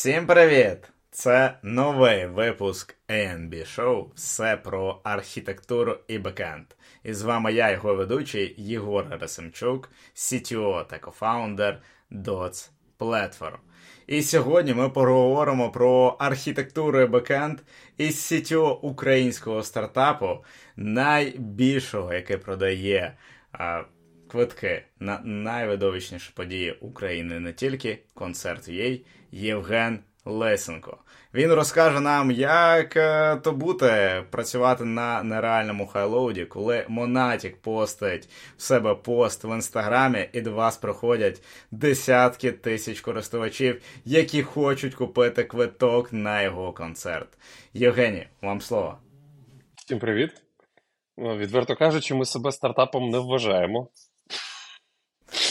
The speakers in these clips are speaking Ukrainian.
Всім привіт! Це новий випуск ANB Show Все про архітектуру і бекенд. І з вами я, його ведучий Єгор Герасимчук, CTO та кофаундер Dots Platform. І сьогодні ми поговоримо про архітектуру і бекенд із CTO українського стартапу, найбільшого, яке продає квитки на найвидовищніші події України не тільки концерт UA, Євген Лесенко. Він розкаже нам, як е, то бути працювати на нереальному хайлоуді, коли Монатік постить в себе пост в інстаграмі, і до вас приходять десятки тисяч користувачів, які хочуть купити квиток на його концерт. Євгеній, вам слово. Всім привіт. Ну, Відверто кажучи, ми себе стартапом не вважаємо.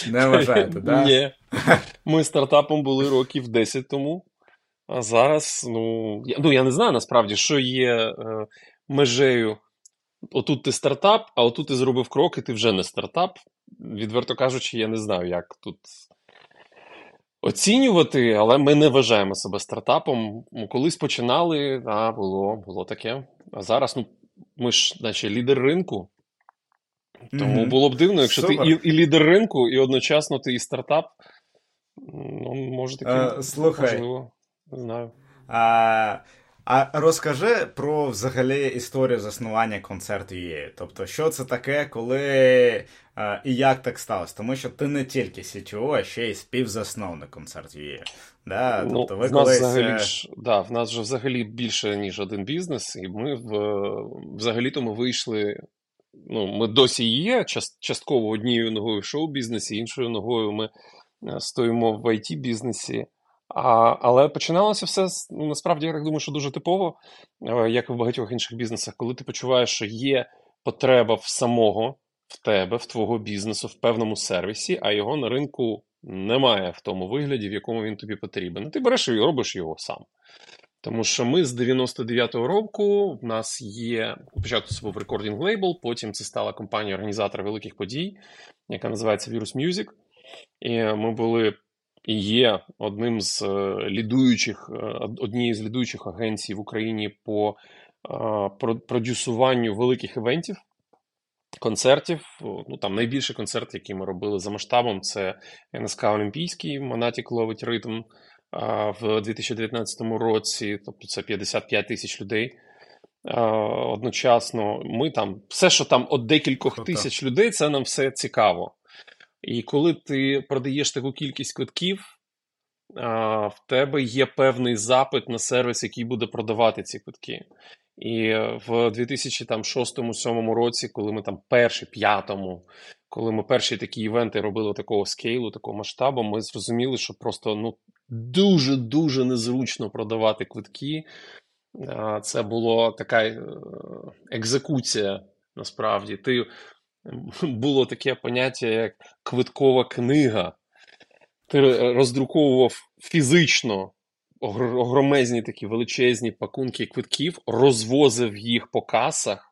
Не вважаєте, так? Ні. Ми стартапом були років 10 тому. А зараз, ну, я, ну, я не знаю насправді, що є е, межею. Отут ти стартап, а отут ти зробив крок, і ти вже не стартап. Відверто кажучи, я не знаю, як тут оцінювати, але ми не вважаємо себе стартапом. Ну, Колись починали, а було, було таке. А зараз, ну, ми ж, наче, лідер ринку. Тому було б дивно, якщо Супер. ти і, і лідер ринку, і одночасно ти і стартап. Ну, може таки, Е, слухай. можливо, не знаю. А, а розкажи про взагалі історію заснування концерту UA. Тобто, що це таке, коли а, і як так сталося? Тому що ти не тільки CTO, а ще й співзасновник концерту UA. Да? Ну, Тобто, ви в нас колись. взагалі е, ж, да, в нас же взагалі більше, ніж один бізнес, і ми в, взагалі-то ми вийшли. Ну, ми досі є част- частково однією ногою в шоу-бізнесі, іншою ногою ми е, стоїмо в IT-бізнесі. А, але починалося все ну, насправді, я так думаю, що дуже типово, е, як і в багатьох інших бізнесах, коли ти почуваєш, що є потреба в самого, в тебе, в твого бізнесу, в певному сервісі, а його на ринку немає в тому вигляді, в якому він тобі потрібен. Ти береш і робиш його сам. Тому що ми з 99-го року в нас є спочатку це був рекордінг лейбл, потім це стала компанія-організатор великих подій, яка називається Virus Music. І ми були і є одним з е, лідуючих, е, однією з лідуючих агенцій в Україні по е, продюсуванню великих івентів, концертів. Ну там найбільший концерт, який ми робили за масштабом, це НСК Олімпійський, Монатік ловить ритм в 2019 році, тобто це 55 тисяч людей. Одночасно, ми там все, що там от декількох Круто. тисяч людей, це нам все цікаво. І коли ти продаєш таку кількість квитків, в тебе є певний запит на сервіс, який буде продавати ці квитки. І в 2006-2007 році, коли ми там перші, п'ятому, коли ми перші такі івенти робили такого скейлу, такого масштабу, ми зрозуміли, що просто ну дуже-дуже незручно продавати квитки. Це була така е, екзекуція, насправді. Ти було таке поняття, як квиткова книга. Ти роздруковував фізично огромезні такі величезні пакунки квитків, розвозив їх по касах.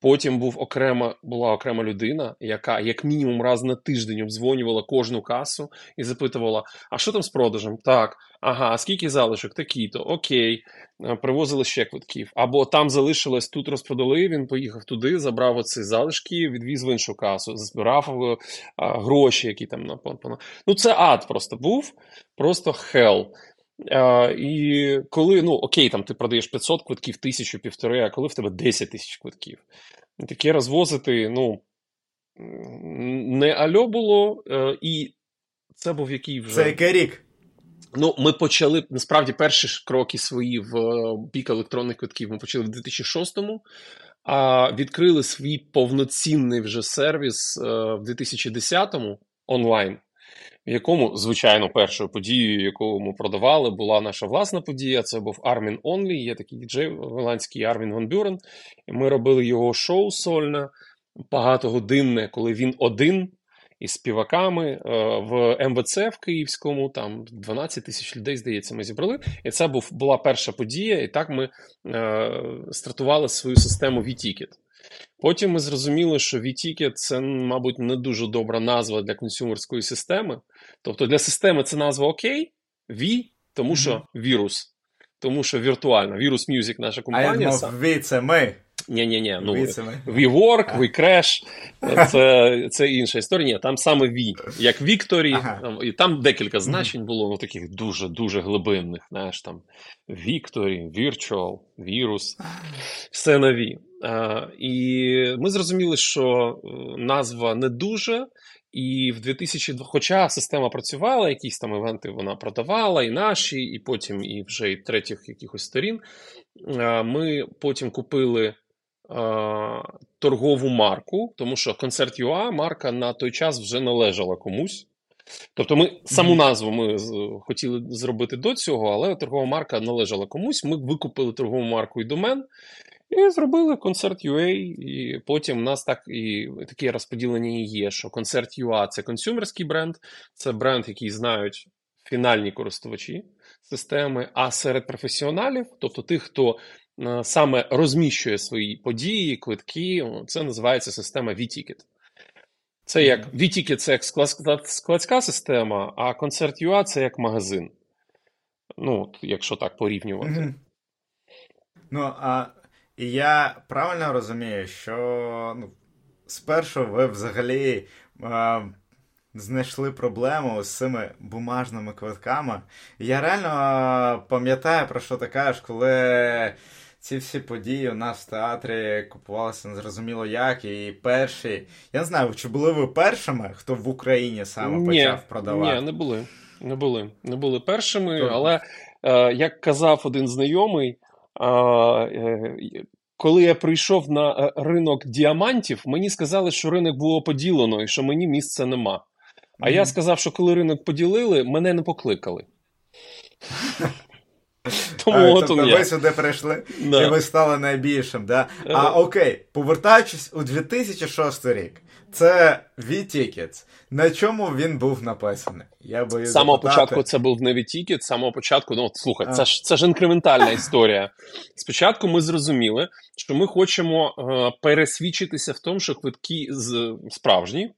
Потім був окрема, була окрема людина, яка як мінімум раз на тиждень обдзвонювала кожну касу і запитувала: а що там з продажем? Так, ага, а скільки залишок? Такі-то, окей, Е, привозили ще квитків. Або там залишилось, тут розпродали, він поїхав туди, забрав оці залишки, відвіз в іншу касу, збирав е, а, гроші, які там на- Ну, це ад просто був, просто хел. А, і коли, ну окей, там ти продаєш 500 квитків, тисячу, півтори, а коли в тебе 10 тисяч квитків. Таке розвозити, ну, не альо було, е, і це був який вже. Це який рік? Ну, ми почали насправді перші кроки свої в е, бік електронних квитків. Ми почали в 2006-му, а відкрили свій повноцінний вже сервіс е, в 2010-му онлайн, в якому, звичайно, першою подією, яку ми продавали, була наша власна подія. Це був Armin Only. Є такий діджей голландський Армін Ван Бюрен. Ми робили його шоу сольне, багатогодинне, коли він один із співаками е, в МВЦ в Київському, там 12 тисяч людей, здається, ми зібрали. І це був, була перша подія, і так ми е, стартували свою систему V-Ticket. Потім ми зрозуміли, що V-Ticket – це, мабуть, не дуже добра назва для консюмерської системи. Тобто для системи це назва окей, V тому що вірус. Тому що віртуально. Вірус Music наша компанія. А я ви це ми. Ні, ні, ні. Ну, Ви це ми. We work, we crash. Це, це інша історія. Ні, там саме V, як Вікторі, Ага. там, і там декілька значень було, ну таких дуже-дуже глибинних. Знаєш, там Вікторі, Virtual, вірус, все на V. А, і ми зрозуміли, що е, назва не дуже. І в 2002, хоча система працювала, якісь там івенти вона продавала, і наші, і потім і вже і третіх якихось сторін. е, Ми потім купили е, торгову марку, тому що концерт UA марка на той час вже належала комусь. Тобто, ми саму назву ми хотіли зробити до цього, але торгова марка належала комусь. Ми викупили торгову марку і домен. І зробили концерт UA, і потім у нас так і таке розподілення і є, що концерт UA – це консюмерський бренд, це бренд, який знають фінальні користувачі системи. А серед професіоналів, тобто тих, хто е, саме розміщує свої події, квитки, це називається система V-Ticket. Це як V-Ticket – це як складська система, а концерт UA – це як магазин. Ну, якщо так порівнювати. Ну, а я правильно розумію, що ну, спершу ви взагалі а, знайшли проблему з цими бумажними квитками. Я реально а, пам'ятаю, про що ти кажеш, коли ці всі події у нас в театрі купувалися незрозуміло як, і перші. Я не знаю, чи були ви першими, хто в Україні саме Ні, почав продавати? Ні, не були. Не були. Не були першими, Тобто- але е, як казав один знайомий, е, е, коли я прийшов на е, ринок діамантів, мені сказали, що ринок було поділено і що мені місця нема. А я сказав, що коли ринок поділили, мене не покликали. Тому А, от тобто ви сюди прийшли Да. і ви стали найбільшим, да? Е. А окей, повертаючись у 2006 рік, це V-Tickets. На чому він був написаний? Я боюсь З самого запитати. початку це був не з самого початку, ну от слухай, А. це ж це ж інкрементальна історія. Спочатку ми зрозуміли, що ми хочемо е, пересвідчитися в тому, що квитки з, справжні.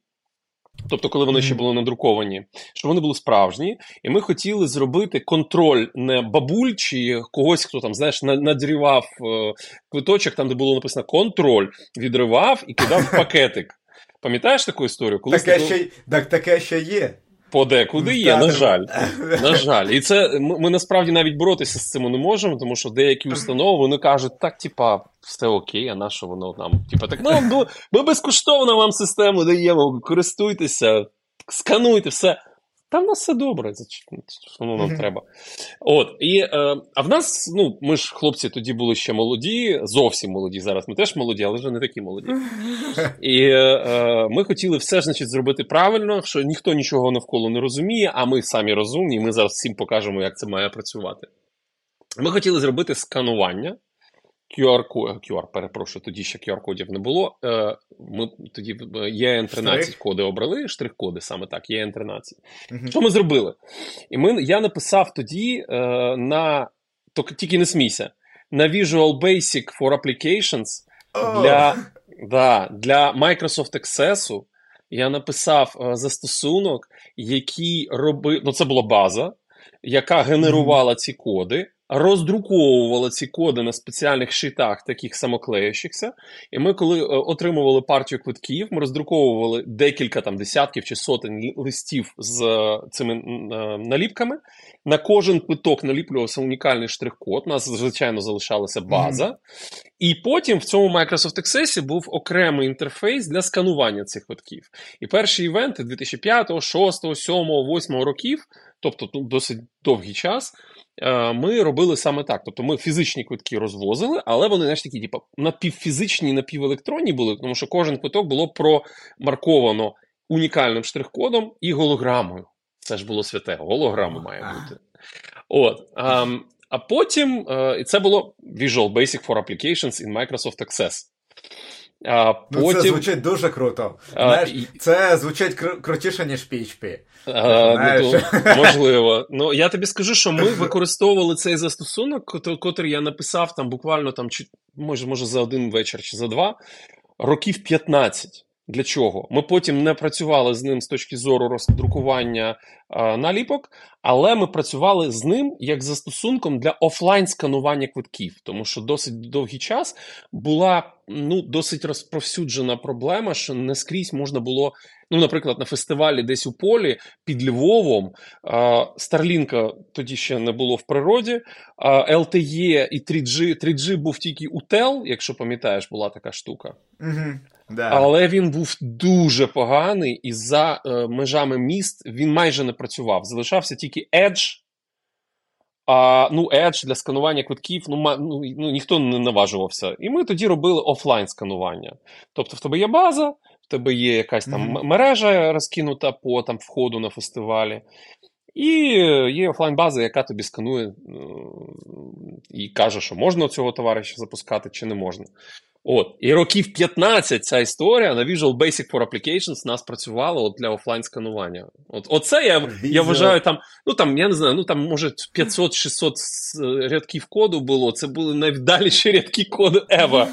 Тобто, коли вони ще були надруковані, що вони були справжні, і ми хотіли зробити контроль не бабуль чи когось, хто там, знаєш, на- надрівав е, квиточок, там, де було написано контроль, відривав і кидав в пакетик. Пам'ятаєш таку історію? Колись Таке таку- ще, так, таке ще є. Подекуди є, на жаль. На жаль. І це ми, ми насправді навіть боротися з цим не можемо, тому що деякі установи вони кажуть, так, типа, все окей, а на що воно нам? Типа, так ну, ну, ми безкоштовно вам систему даємо, користуйтеся, скануйте все. Там в нас все добре, що нам треба. От, і, е, а в нас, ну, ми ж хлопці тоді були ще молоді, зовсім молоді. Зараз ми теж молоді, але вже не такі молоді. І е, ми хотіли все ж значить, зробити правильно, що ніхто нічого навколо не розуміє, а ми самі розумні, і ми зараз всім покажемо, як це має працювати. Ми хотіли зробити сканування QR, QR перепрошую, тоді ще QR-кодів не було. Е, Ми тоді ЄН13 коди обрали, штрих-коди саме так, ЄН13. Мгм. Що ми зробили? І ми, я написав тоді е, на тільки- не смійся, на Visual Basic for Applications для, да, для Microsoft Access я написав е, застосунок, який робив. Ну, це була база, яка генерувала ці коди, роздруковувала ці коди на спеціальних шитах, таких самоклеючихся. І ми, коли е, отримували партію квитків, ми роздруковували декілька там десятків чи сотень листів з е, цими е, наліпками. На кожен квиток наліплювався унікальний штрих-код. У нас, звичайно, залишалася база. І потім в цьому Microsoft Access був окремий інтерфейс для сканування цих квитків. І перші івенти 2005, 6, 7, 8 років, тобто ну, досить довгий час, е, ми робили саме так. Тобто ми фізичні квитки розвозили, але вони знаєш, такі, типу, напівфізичні, напівелектронні були, тому що кожен квиток було промарковано унікальним штрих-кодом і голограмою. Це ж було святе, голограма має бути. От. ем, а потім е, і це було Visual Basic for Applications in Microsoft Access. А Ну, це звучить дуже круто. Знаєш, а, це звучить кру- крутіше, ніж PHP. е, ну, то, можливо. Ну, я тобі скажу, що ми використовували цей застосунок, котрий я написав там буквально там, чи, може, може за один вечір чи за два, років 15. Для чого? Ми потім не працювали з ним з точки зору роздрукування е, наліпок, але ми працювали з ним як застосунком для офлайн сканування квитків, тому що досить довгий час була ну, досить розповсюджена проблема, що не скрізь можна було. Ну, наприклад, на фестивалі десь у полі під Львовом Старлінка тоді ще не було в природі, LTE і 3G 3G був тільки у TEL, якщо пам'ятаєш, була така штука. Угу. Да. Але він був дуже поганий, і за е, межами міст він майже не працював. Залишався тільки Edge. А, Ну, Edge для сканування квитків ну, ну, ну, ніхто не наважувався. І ми тоді робили офлайн сканування. Тобто, в тебе є база, в тебе є якась там mm-hmm. мережа розкинута по там, входу на фестивалі. І є офлайн-база, яка тобі сканує ну, і каже, що можна цього товариша запускати, чи не можна. От, І років 15 ця історія на Visual Basic for Applications нас працювала от для офлайн сканування. От, Оце я я вважаю там, ну там, я не знаю, ну там, може, 500-600 рядків коду було. Це були найвдаліші рядки коду ever.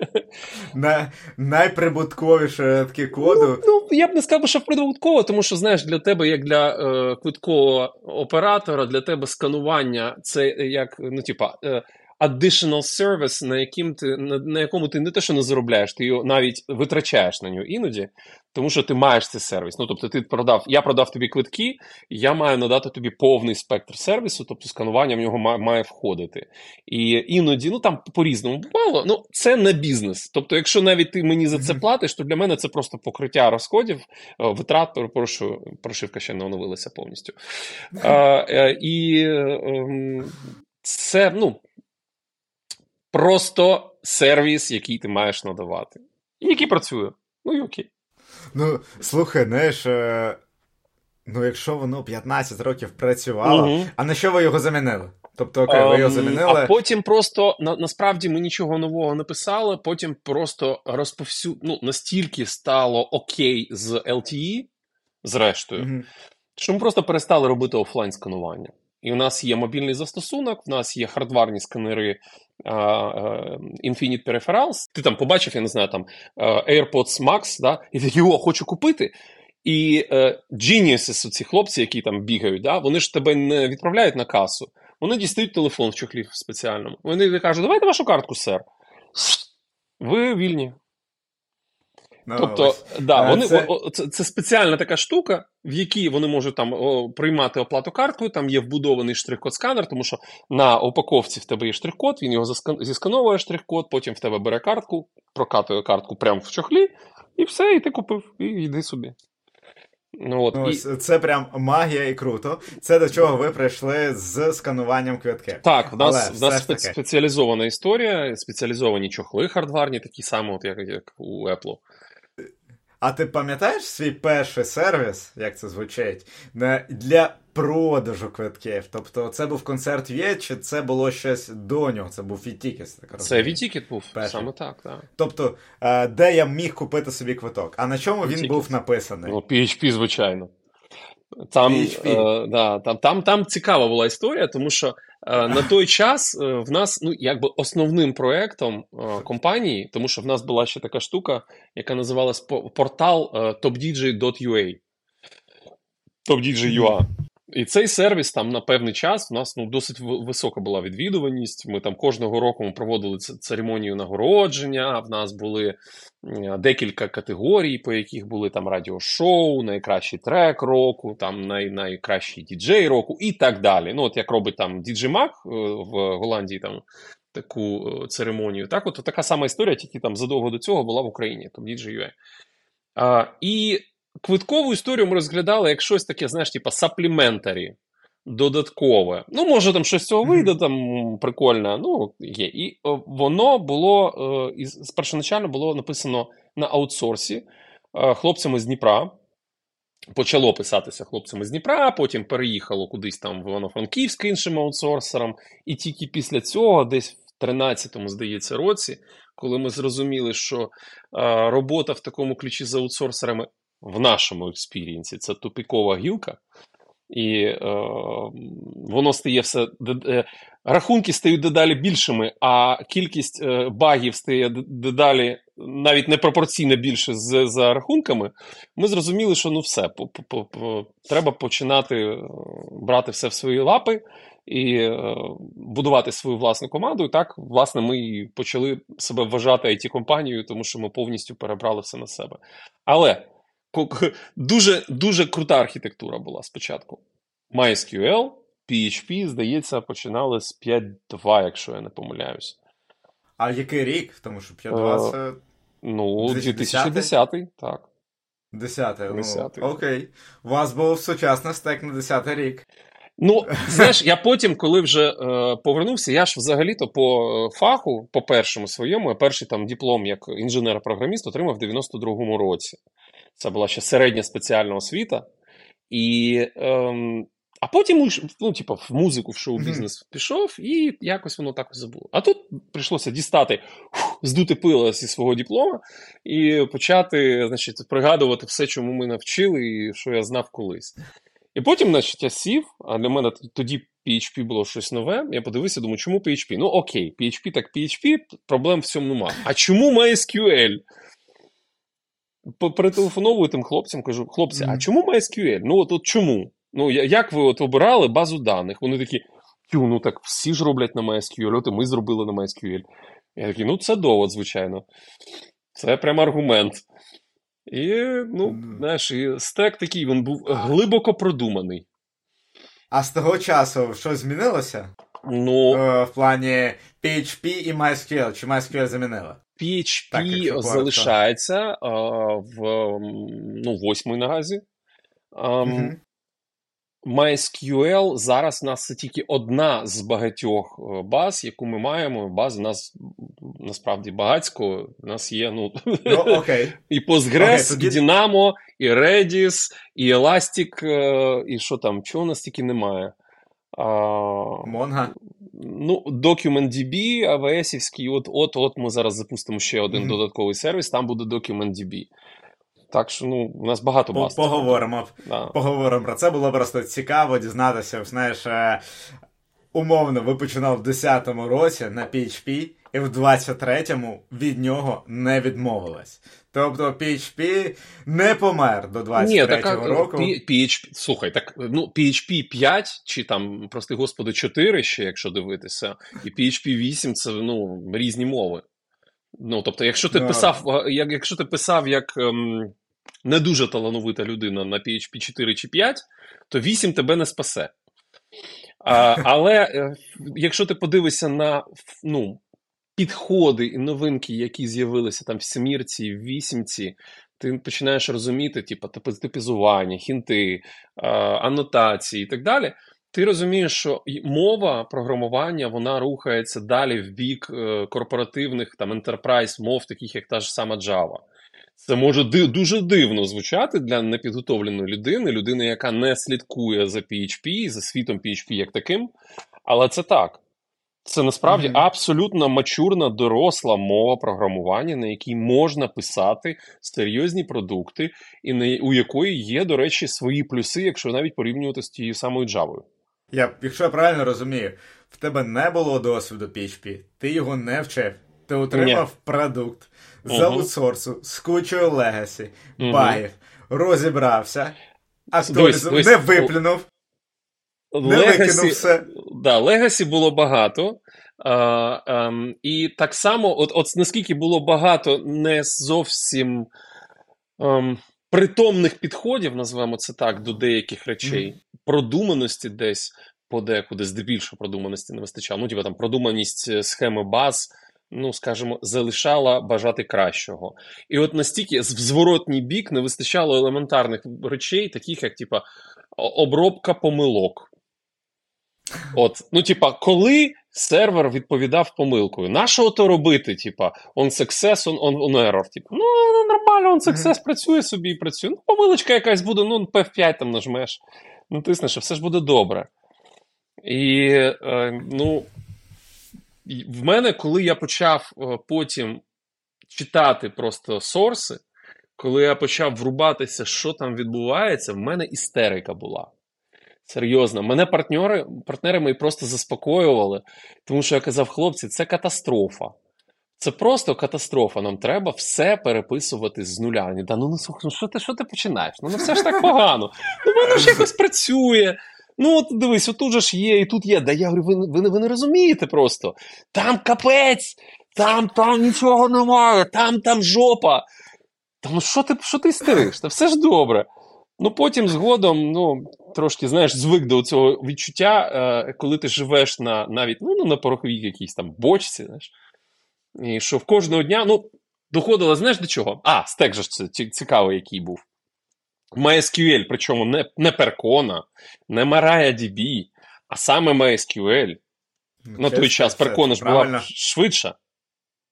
На, Найприбутковіші рядки коду. Ну, ну, я б не сказав, що прибутково, тому що, знаєш, для тебе, як для е, квиткового оператора, для тебе сканування це як, ну, типа. Е, additional service, на яким ти на, на якому ти не те, що не заробляєш, ти його навіть витрачаєш на нього іноді, тому що ти маєш цей сервіс. Ну тобто, ти продав, я продав тобі квитки, я маю надати тобі повний спектр сервісу, тобто сканування в нього має, має входити. І іноді, ну там по-різному бувало, ну це не бізнес. Тобто, якщо навіть ти мені за це платиш, то для мене це просто покриття розходів, е, витрат, перепрошую, прошивка ще не оновилася повністю. А, е, І ем, це, ну просто сервіс, який ти маєш надавати. І який працює. Ну і окей. Ну, слухай, знаєш, е, ну якщо воно 15 років працювало, угу. а на що ви його замінили? Тобто, окей, ви його ем, замінили. А потім просто на, насправді ми нічого нового не писали, потім просто розповсю... ну, настільки стало окей з LTE, зрештою, угу. що ми просто перестали робити офлайн сканування. І у нас є мобільний застосунок, у нас є хардварні сканери Infinite Peripherals. Ти там побачив, я не знаю, там AirPods Max, да, і такий, о, хочу купити. І е, Geniuses, ці хлопці, які там бігають, да, вони ж тебе не відправляють на касу. Вони дістають телефон в чохлі спеціальному. Вони кажуть, давайте вашу картку, сер. Ви вільні. No, ну, тобто, ось. да, е, вони, це... О, це це, спеціальна така штука, в якій вони можуть там о, приймати оплату карткою, там є вбудований штрих-код сканер, тому що на упаковці в тебе є штрих-код, він його заскан... зіскановує штрих-код, потім в тебе бере картку, прокатує картку прямо в чохлі, і все, і ти купив, і йди собі. Ну, от, ну, і... Це прям магія і круто. Це до чого ви прийшли з скануванням квитків. Так, в нас в нас спе- спеціалізована історія, спеціалізовані чохли хардварні, такі самі, от як, як у Apple. А ти пам'ятаєш свій перший сервіс, як це звучить, для продажу квитків? Тобто це був концерт Є, чи це було щось до нього? Це був VTicket'с? Так це VTicket був, перший. саме так. так. Тобто, е, де я міг купити собі квиток? А на чому він був написаний? Ну, PHP, звичайно. Там е, да, там, там, там цікава була історія, тому що е, на той час е, в нас ну, якби основним проєктом е, компанії, тому що в нас була ще така штука, яка називалась портал е, topdj.ua. Topdj.ua. І цей сервіс там на певний час у нас ну досить висока була відвідуваність. Ми там кожного року ми проводили церемонію нагородження. В нас були декілька категорій, по яких були там радіошоу, найкращий трек року, там най, найкращий діджей року і так далі. Ну, от як робить там діджей Мак е, в Голландії там таку е, церемонію. Так, от така сама історія, тільки там задовго до цього була в Україні, там DJ.ua. А, І квиткову історію ми розглядали як щось таке, знаєш, типу сапліментарі. Додаткове. Ну, може, там щось з цього вийде, там прикольно. Ну, є. І о, воно було е, першоначально було написано на аутсорсі е, хлопцями з Дніпра. Почало писатися хлопцями з Дніпра, потім переїхало кудись там в Івано-Франківськ іншим аутсорсерам. І тільки після цього, десь в 13-му, здається, році, коли ми зрозуміли, що е, робота в такому ключі з аутсорсерами в нашому experience 'і це тупікова гілка. І е, воно стає все. Е, рахунки стають дедалі більшими, а кількість е, багів стає дедалі навіть непропорційно більше з, за рахунками. Ми зрозуміли, що ну все, по, по, по, треба починати е, брати все в свої лапи і е, будувати свою власну команду. І так, власне, ми почали себе вважати it компанією тому що ми повністю перебрали все на себе. Але дуже дуже крута архітектура була спочатку. MySQL, PHP, здається, починали з 5.2, якщо я не помиляюсь. А який рік? Тому що 5.2 це. Ну, 2010, так. 10 ну, окей. У вас був сучасний стек на 10 рік. Ну, знаєш, я потім, коли вже е, повернувся, я ж взагалі-то по е, фаху, по першому своєму, я перший там диплом як інженер-програміст отримав в 92-му році. Це була ще середня спеціальна освіта. І, ем, А потім ну, типу, в музику, в шоу-бізнес mm-hmm. пішов, і якось воно так забуло. А тут прийшлося дістати, фух, здути пила зі свого диплома і почати значить, пригадувати все, чому ми навчили, і що я знав колись. І потім, значить, я сів, а для мене тоді PHP було щось нове. Я подивився, думаю, чому PHP? Ну окей, PHP так PHP, проблем в цьому нема. А чому MySQL? Перетелефоновую тим хлопцям, кажу: хлопці, а чому MySQL? Ну, от, от чому? Ну, як ви от обирали базу даних? Вони такі, тю, ну так всі ж роблять на MySQL, от і ми зробили на MySQL. Я такий, ну це довод, звичайно. Це прям аргумент. І, ну, знаєш, і стек такий він був глибоко продуманий. А з того часу щось змінилося? Ну, е, В плані PHP і MySQL. Чи MySQL замінила? PHP так, залишається а, в ну, восьмій наразі. А, угу. MySQL зараз у нас це тільки одна з багатьох е, баз, яку ми маємо. Баз у нас насправді багатсько. У нас є ну, ну okay. і Postgres, okay, тоді... і Dynamo, і Redis, і Elastic, е, і що там, чого у нас тільки немає. Mongo? Ну, DocumentDB, AWS-івський, от от от ми зараз запустимо ще один mm-hmm. додатковий сервіс, там буде DocumentDB. Так що ну, у нас багато баз. Поговоримо да. поговоримо про це. Було просто цікаво дізнатися. Знаєш, е, умовно, ви починали в 10-му році на PHP, і в 23-му від нього не відмовилась. Тобто PHP не помер до 23-го року. PHP, слухай, так ну PHP 5 чи там, прости господи, 4 ще, якщо дивитися, і PHP 8 це ну, різні мови. Ну, тобто, якщо ти писав, як, якщо ти писав як ем, не дуже талановита людина на PHP 4 чи 5, то 8 тебе не спасе. А, Але е, якщо ти подивишся на ну, підходи і новинки, які з'явилися там в семірці, в вісімці, ти починаєш розуміти, типу, типізування, хінти, анотації і так далі. Ти розумієш, що мова програмування вона рухається далі в бік е, корпоративних там enterprise мов, таких як та ж сама Java. Це може дуже дивно звучати для непідготовленої людини, людини, яка не слідкує за PHP, за світом PHP як таким. Але це так. Це насправді mm-hmm. абсолютно мачурна, доросла мова програмування, на якій можна писати серйозні продукти, і на, у якої є, до речі, свої плюси, якщо навіть порівнювати з тією самою Java. Я, Якщо я правильно розумію, в тебе не було досвіду PHP, ти його не вчив. Ти отримав Ні. продукт з аутсорсу, з кучою legacy, uh-huh. багів, розібрався, актуалізував, не виплюнув. Викинув все. Да, Legacy було багато. А, а, ем, І так само, от от наскільки було багато не зовсім а, ем, притомних підходів, називаємо це так, до деяких речей, mm-hmm. продуманості десь подекуди, здебільшого продуманості не вистачало. Ну, типу там продуманість е, схеми баз ну скажімо, залишала бажати кращого. І от настільки в зворотній бік не вистачало елементарних речей, таких як типа обробка помилок. От, ну, типа, коли сервер відповідав помилкою, на що то робити? Типа, on success, on, on, on error. Типа, ну, нормально, on success mm-hmm. працює собі і працює. Ну, помилочка якась буде, ну, P5 там нажмеш, натиснеш, і все ж буде добре. І, е, ну, в мене, коли я почав е, потім читати просто сорси, коли я почав врубатися, що там відбувається, в мене істерика була. Серйозно, мене партнери, партнери мої просто заспокоювали, тому що я казав, хлопці, це катастрофа. Це просто катастрофа. Нам треба все переписувати з нуля. Вони, да, ну, ну ну що ти що ти починаєш? Ну, ну все ж так погано. Ну воно ж якось працює. Ну, от дивись, отут же ж є, і тут є. Да я говорю, ви, ви, ви не розумієте просто. Там капець, там там нічого немає, там там жопа. Та ну що ти що ти істериш? Та все ж добре. Ну потім згодом, ну, трошки, знаєш, звик до цього відчуття, е, коли ти живеш на навіть ну, на пороховій якійсь там бочці, знаєш. І що в кожного дня, ну, доходило, знаєш до чого? А, стек же це цікавий, який був. MySQL, причому не не Percona, не MariaDB, а саме MySQL. Ну, На той час Percona ж була швидша.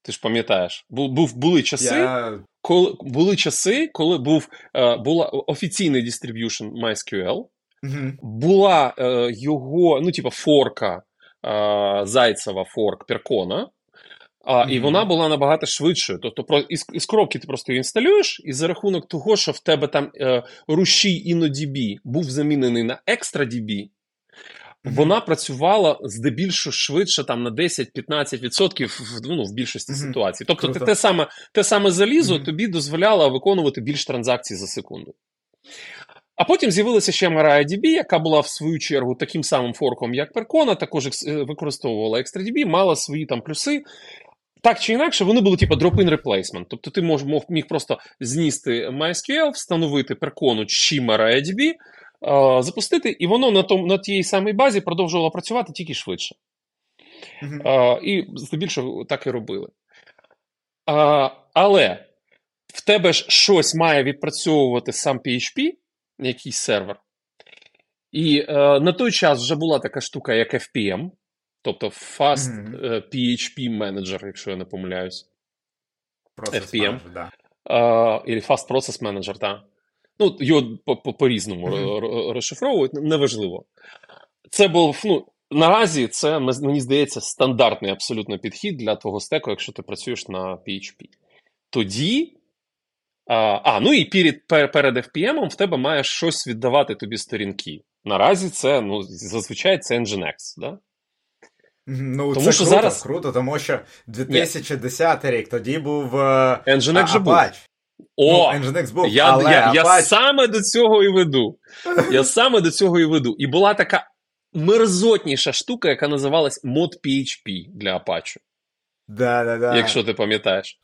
Ти ж пам'ятаєш, були часи, Я... коли були часи, коли був е, була офіційний дистриб'юшн MySQL, угу. була е, його, ну, типа, форка е, Зайцева форк Перкона. А, mm-hmm. І вона була набагато швидшою. Тобто про із, із коробки ти просто її інсталюєш, і за рахунок того, що в тебе там е, рушій InnoDB був замінений на ExtraDB, вона працювала здебільшого швидше там на 10-15% в, ну, в більшості mm-hmm. ситуацій. Тобто те саме те саме залізо mm-hmm. тобі дозволяло виконувати більш транзакцій за секунду. А потім з'явилася ще MariaDB, яка була в свою чергу таким самим форком, як Percona, також е, використовувала ExtraDB, мала свої там плюси. Так чи інакше, вони були типу drop-in replacement. Тобто ти мож, міг просто зністи MySQL, встановити Percona чи MariaDB, запустити, і воно на том, на тій самій базі продовжувало працювати тільки швидше. Mm-hmm. І здебільшого так і робили. А, Але в тебе ж щось має відпрацьовувати сам PHP, якийсь сервер. І е, на той час вже була така штука, як FPM, тобто Fast mm-hmm. PHP Manager, якщо я не помиляюсь. Process FPM. Manager, да. Е, Fast Process Manager, так. Ну, його по-різному розшифровують, неважливо. Це був, ну, наразі це, мені здається, стандартний абсолютно підхід для твого стеку, якщо ти працюєш на PHP. Тоді. А, а ну і перед перед FPM в тебе має щось віддавати тобі сторінки. Наразі це, ну, зазвичай це Nginx, да? Ну, тому це що круто, зараз... круто, тому що 2010 Ні. рік тоді був е, Nginx же був. О, ну, Nginx був, я, але я, я саме до цього і веду. Я саме до цього і веду. І була така мерзотніша штука, яка називалась ModPHP для Apache. Да, да, да. Якщо ти пам'ятаєш.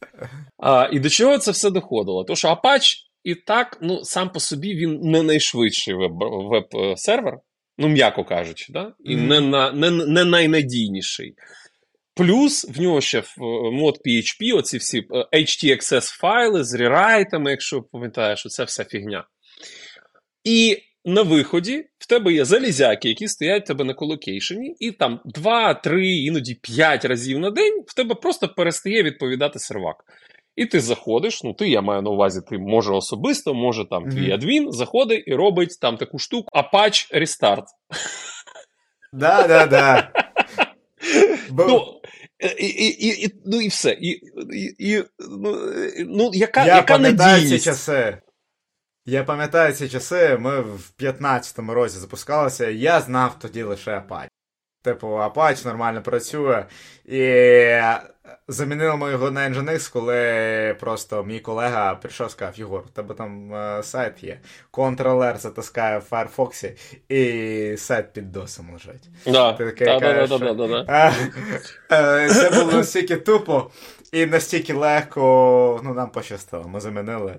А, І до чого це все доходило? Тому що Apache і так, ну, сам по собі він не найшвидший веб-сервер, ну, м'яко кажучи, да? і mm. не, на, не, не найнадійніший. Плюс в нього ще е, мод PHP, оці всі е, HTXS файли з рерайтами, якщо пам'ятаєш, оце вся фігня. І на виході в тебе є залізяки, які стоять в тебе на колокейшені, і там 2, 3, іноді 5 разів на день в тебе просто перестає відповідати сервак. І ти заходиш, ну ти, я маю на увазі, ти може особисто, може там твій mm-hmm. адмін заходить і робить там таку штуку Apache Restart. Да, да, да. Ну, і, і, і, Ну і все. І, і, ну, ну, яка, Я яка пам'ятаю ці часи. Я пам'ятаю ці часи, ми в 15-му році запускалися, я знав тоді лише Apache. Типу, Apache нормально працює. І замінили ми його на Nginx, коли просто мій колега прийшов і сказав, Єгор, у тебе там е, сайт є. Ctrl-R затискає в Firefox і сайт під досом лежить. Да. Ти такий, да, кажеш, да, да, да, да, да. Е, це було настільки тупо. І настільки легко ну, нам пощастило. Ми замінили.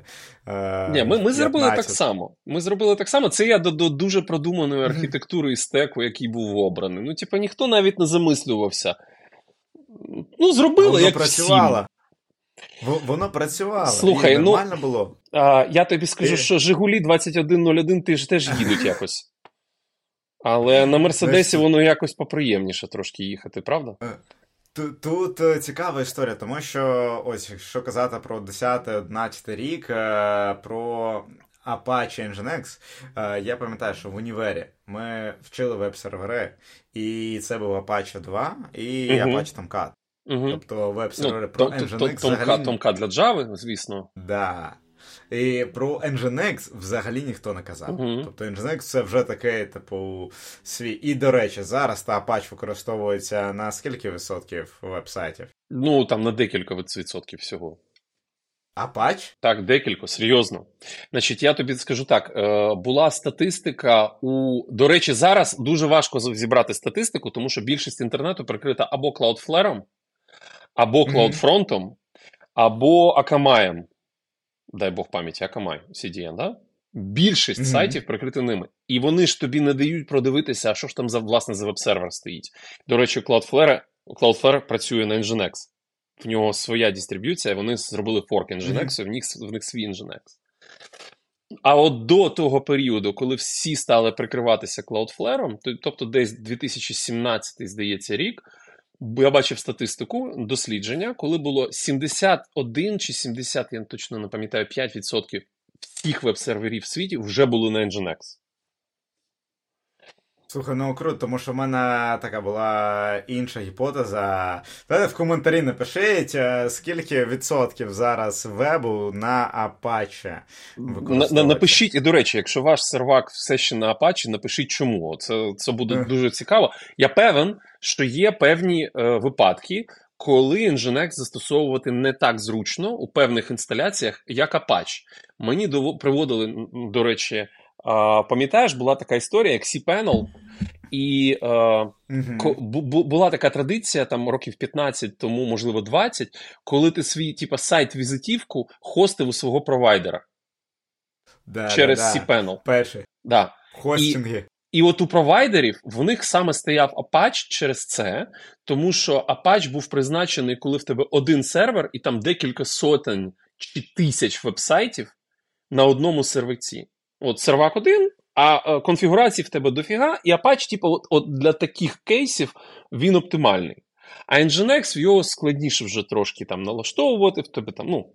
Е, Ні, Ми ми зробили так само. Ми зробили так само. Це я до до дуже продуманої архітектури і стеку, який був обраний. Ну, типу, ніхто навіть не замислювався. Ну, зробили, Воно як працювало. всім. Воно працювало. Слухай, ну, нормально було. А, Я тобі скажу, що Жигулі 2101 теж, теж їдуть якось. Але на Мерседесі воно якось поприємніше трошки їхати, правда? Е, тут, е, цікава історія, тому що ось якщо казати про 10-11 рік, е, про Apache Nginx, я пам'ятаю, що в універі ми вчили веб-сервери, і це був Apache 2 і. Apache Tomcat. Uh-huh. Тобто веб-сервери ну, про Nginx взагалі... Для Java, звісно. Да. І про Nginx взагалі ніхто не казав. Uh-huh. Тобто Nginx це вже такий, типу, свій. І, до речі, зараз та Apache використовується на скільки відсотків веб-сайтів? Ну, там на декілька відсотків всього. Апач? Так, декілька, серйозно. Значить, я тобі скажу так: е, була статистика у. До речі, зараз дуже важко зібрати статистику, тому що більшість інтернету прикрита або Cloudflare, або CloudFront, або Akamai. Дай Бог пам'яті, Akamai, CDN, да? Більшість mm-hmm. сайтів прикриті ними. І вони ж тобі не дають продивитися, а що ж там за власне за веб-сервер стоїть. До речі, Cloudflare, Cloudflare працює на Nginx в нього своя дистриб'юція, вони зробили форк Nginx, mm-hmm. в них в них свій Nginx. А от до того періоду, коли всі стали прикриватися Cloudflare, тобто десь 2017, здається, рік, я бачив статистику дослідження, коли було 71 чи 70, я точно не пам'ятаю, 5% всіх веб-серверів в світі вже були на Nginx. Слухай, ну круто, тому що в мене така була інша гіпотеза. Давайте в коментарі напишіть, е, скільки відсотків зараз вебу на Apache на, Напишіть, і до речі, якщо ваш сервак все ще на Apache, напишіть чому. Це це буде uh. дуже цікаво. Я певен, що є певні е, випадки, коли Nginx застосовувати не так зручно у певних інсталяціях, як Apache. Мені до, приводили, до речі. Пам'ятаєш, була така історія, як cPanel, і е, mm-hmm. була така традиція там років 15 тому, можливо, 20, коли ти свій типа, сайт-візитівку хостив у свого провайдера да, через да, cPanel. Перший. Да. Хостинги. І, і от у провайдерів в них саме стояв Apache через це, тому що Apache був призначений, коли в тебе один сервер, і там декілька сотень чи тисяч вебсайтів на одному сервиці. От сервак один, а конфігурацій конфігурації в тебе дофіга, і Apache, типу, от, от для таких кейсів він оптимальний. А Nginx його складніше вже трошки там налаштовувати в тебе там. ну,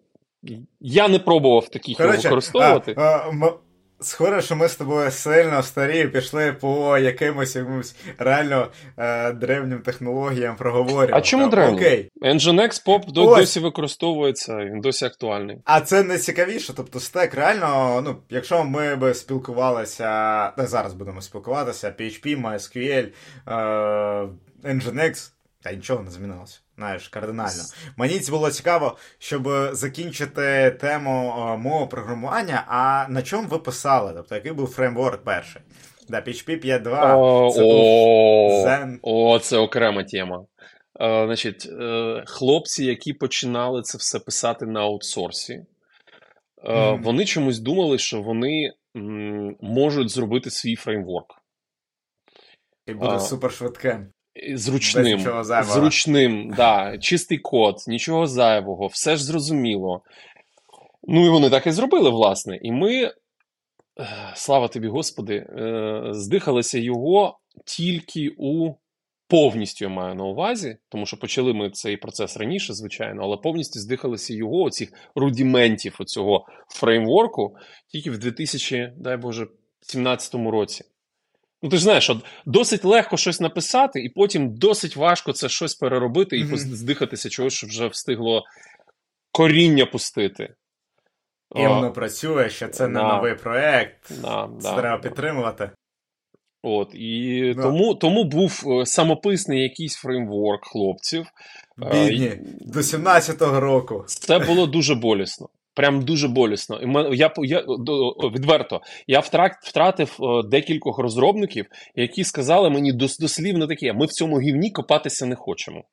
Я не пробував таких його використовувати. А, а, Схоже, що ми з тобою сильно старі пішли по якимось якимось реально е, древнім технологіям проговорювати. А чому древнім? Окей. Nginx Pop досі використовується, він досі актуальний. А це не цікавіше. Тобто, стек реально, ну, якщо ми би спілкувалися, не зараз будемо спілкуватися, PHP, MySQL, е, Nginx, та нічого не змінилося. Знаєш, кардинально. Мені це було цікаво, щоб закінчити тему мого програмування. А на чому ви писали? Тобто, який був фреймворк перший? Да, PHP 5.2. Це був Zen. О, це окрема тема. Е, значить, е, хлопці, які починали це все писати на аутсорсі, е, вони чомусь думали, що вони можуть зробити свій фреймворк. І буде супер швидким. Зручним, зручним, да, чистий код, нічого зайвого, все ж зрозуміло. Ну і вони так і зробили, власне. І ми, е, слава тобі, Господи, е, здихалися його тільки у повністю я маю на увазі, тому що почали ми цей процес раніше, звичайно, але повністю здихалися його, оцих рудіментів оцього фреймворку, тільки в 2000, дай Боже, 2017 році. Ну, ти ж знаєш, от досить легко щось написати, і потім досить важко це щось переробити і mm-hmm. здихатися чогось, що вже встигло коріння пустити. І О, воно працює, що це не новий проект, да, це да, треба підтримувати. От, І тому тому був е, самописний якийсь фреймворк хлопців. Бідні, е, до 17-го року. Це було дуже болісно. Прям дуже болісно. І я я відверто я втратив декількох розробників, які сказали мені дослівно таке: ми в цьому гівні копатися не хочемо.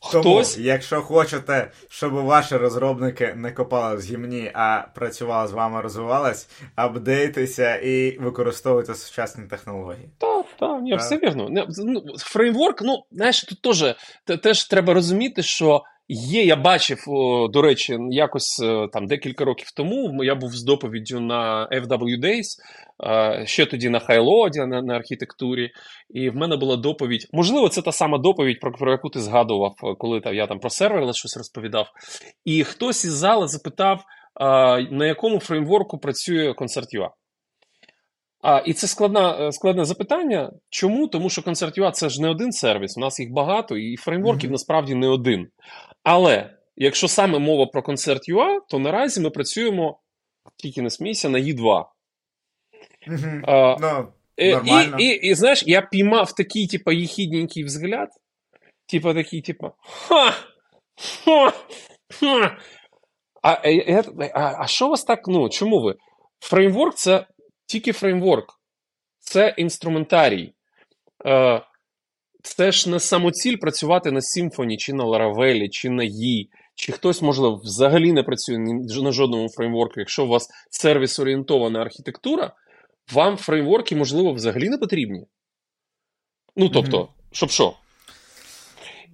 Хтось... Тому, якщо хочете, щоб ваші розробники не копали в гімні, а працювали з вами, розвивались, апдейтеся і використовуйте сучасні технології. Так, так, ні, все вірно. Ну, фреймворк, ну, знаєш, тут теж, теж треба розуміти, що. Є, я бачив, до речі, якось е, там декілька років тому я був з доповіддю на FW Days, е, ще тоді на Хайлоді, на, на архітектурі, і в мене була доповідь. Можливо, це та сама доповідь, про, про яку ти згадував, е, коли там, я там про сервер щось розповідав. І хтось із зали запитав, на якому фреймворку працює Concert.ua. А, І це складне, складне запитання. Чому? Тому що Concert.ua – це ж не один сервіс, у нас їх багато, і фреймворків mm-hmm. насправді не один. Але якщо саме мова про концерт UA, то наразі ми працюємо тільки не смійся на Yi2. Мгм. А, Ну, Е, Нормально. І, і, і знаєш, я піймав такий, типа, єхідненький взгляд. Типа такий, типа. Ха! Ха! Ха! А, а, а, а що вас так? Ну, чому ви? Фреймворк це тільки фреймворк. Це інструментарій. Е, це ж не самоціль працювати на Symfony, чи на Laravel, чи на Yi, чи хтось, можливо, взагалі не працює на жодному фреймворку. Якщо у вас сервіс-орієнтована архітектура, вам фреймворки, можливо, взагалі не потрібні. Ну, тобто, щоб що?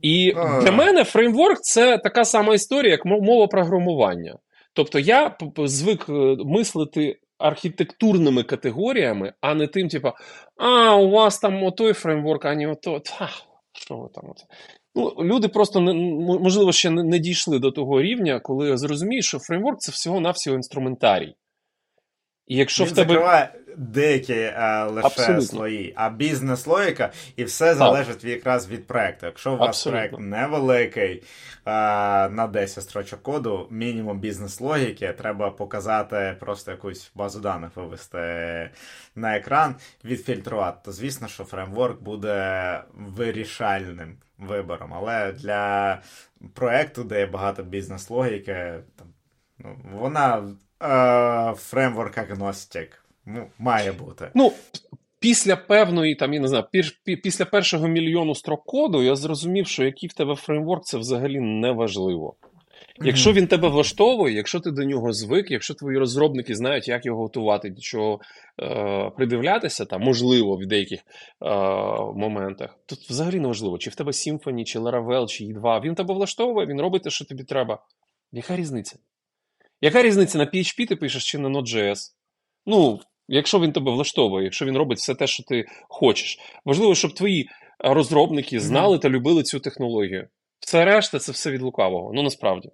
І для мене фреймворк це така сама історія, як мова програмування. Тобто я звик е, мислити архітектурними категоріями, а не тим, типу, а, у вас там отой фреймворк, а не ото. Та, що ви там? Ну, люди просто не, можливо ще не дійшли до того рівня, коли зрозуміють, що фреймворк це всього-навсього інструментарій. І якщо він в тебе. закриває деякі е, лише Абсолютно. слої, а бізнес-логіка, і все залежить якраз від проекту. Якщо у вас Абсолютно. проект невеликий е, на 10 строчок коду, мінімум бізнес-логіки, треба показати просто якусь базу даних вивести на екран, відфільтрувати. То звісно, що фреймворк буде вирішальним вибором. Але для проекту, де є багато бізнес-логіки, там, ну, вона фреймворк агностик. Ну, має бути. Ну, після певної, там, я не знаю, після першого мільйону строк коду я зрозумів, що який в тебе фреймворк, це взагалі не важливо. Якщо він тебе влаштовує, якщо ти до нього звик, якщо твої розробники знають, як його готувати, до чого е, придивлятися, там, можливо, в деяких е, моментах, то взагалі не важливо, чи в тебе Symfony, чи Laravel, чи E2, він тебе влаштовує, він робить те, що тобі треба. Яка різниця? Яка різниця на PHP ти пишеш чи на Node.js? Ну, якщо він тебе влаштовує, якщо він робить все те, що ти хочеш. Важливо, щоб твої розробники знали та любили цю технологію. Все решта це все від лукавого. Ну насправді.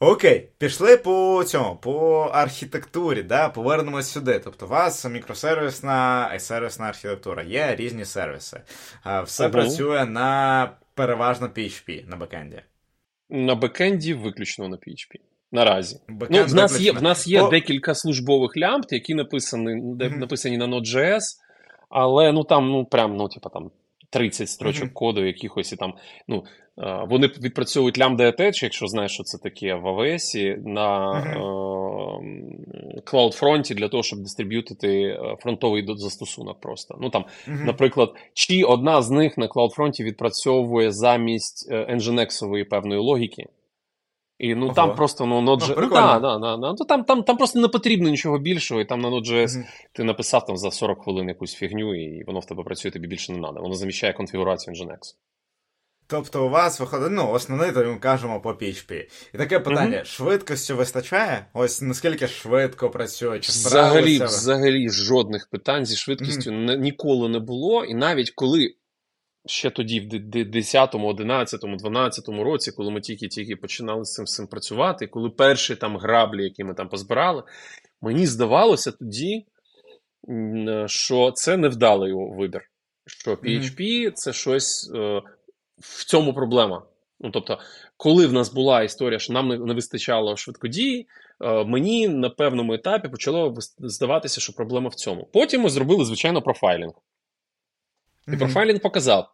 Окей, пішли по цьому, по архітектурі, да? повернемось сюди. Тобто, у вас мікросервісна і сервісна архітектура, є різні сервіси. Все Ага. працює на переважно PHP на бекенді. На бекенді виключно на PHP. Наразі. Ну, в нас є, в нас є О, декілька службових лямбд, які написані, де, Мгм. написані на Node.js, але ну там, ну прям, ну, типа там 30 строчок Мгм. коду якихось і там. Ну, е, вони відпрацьовують lambda attach, якщо знаєш, що це таке в AWS, на Мгм. е, CloudFront для того, щоб дистриб'ютити е, фронтовий застосунок просто. Ну там. Наприклад, чи одна з них на CloudFront відпрацьовує замість Nginx-ової певної логіки. І ну Ого. там просто ну, Node.js. Ну, Ну, да, да, да, да. Ну, там, там, там просто не потрібно нічого більшого, і там на Node.js Мгм. ти написав там за 40 хвилин якусь фігню, і воно в тебе працює, тобі більше не треба. Воно заміщає конфігурацію Nginx. Тобто у вас виходить, ну, основний, то ми кажемо по PHP. І таке питання: швидкості вистачає? Ось наскільки швидко працює? Чи Взагалі, взагалі жодних питань зі швидкістю не- ніколи не було. І навіть коли ще тоді, в д- д- 10, 11, 12 році, коли ми тільки-тільки починали з цим всім працювати, коли перші там граблі, які ми там позбирали, мені здавалося тоді, що це невдалий вибір. Що PHP це щось е, в цьому проблема. Ну, тобто, коли в нас була історія, що нам не, не вистачало швидкодії, е, мені на певному етапі почало здаватися, що проблема в цьому. Потім ми зробили, звичайно, профайлінг. І профайлінг показав,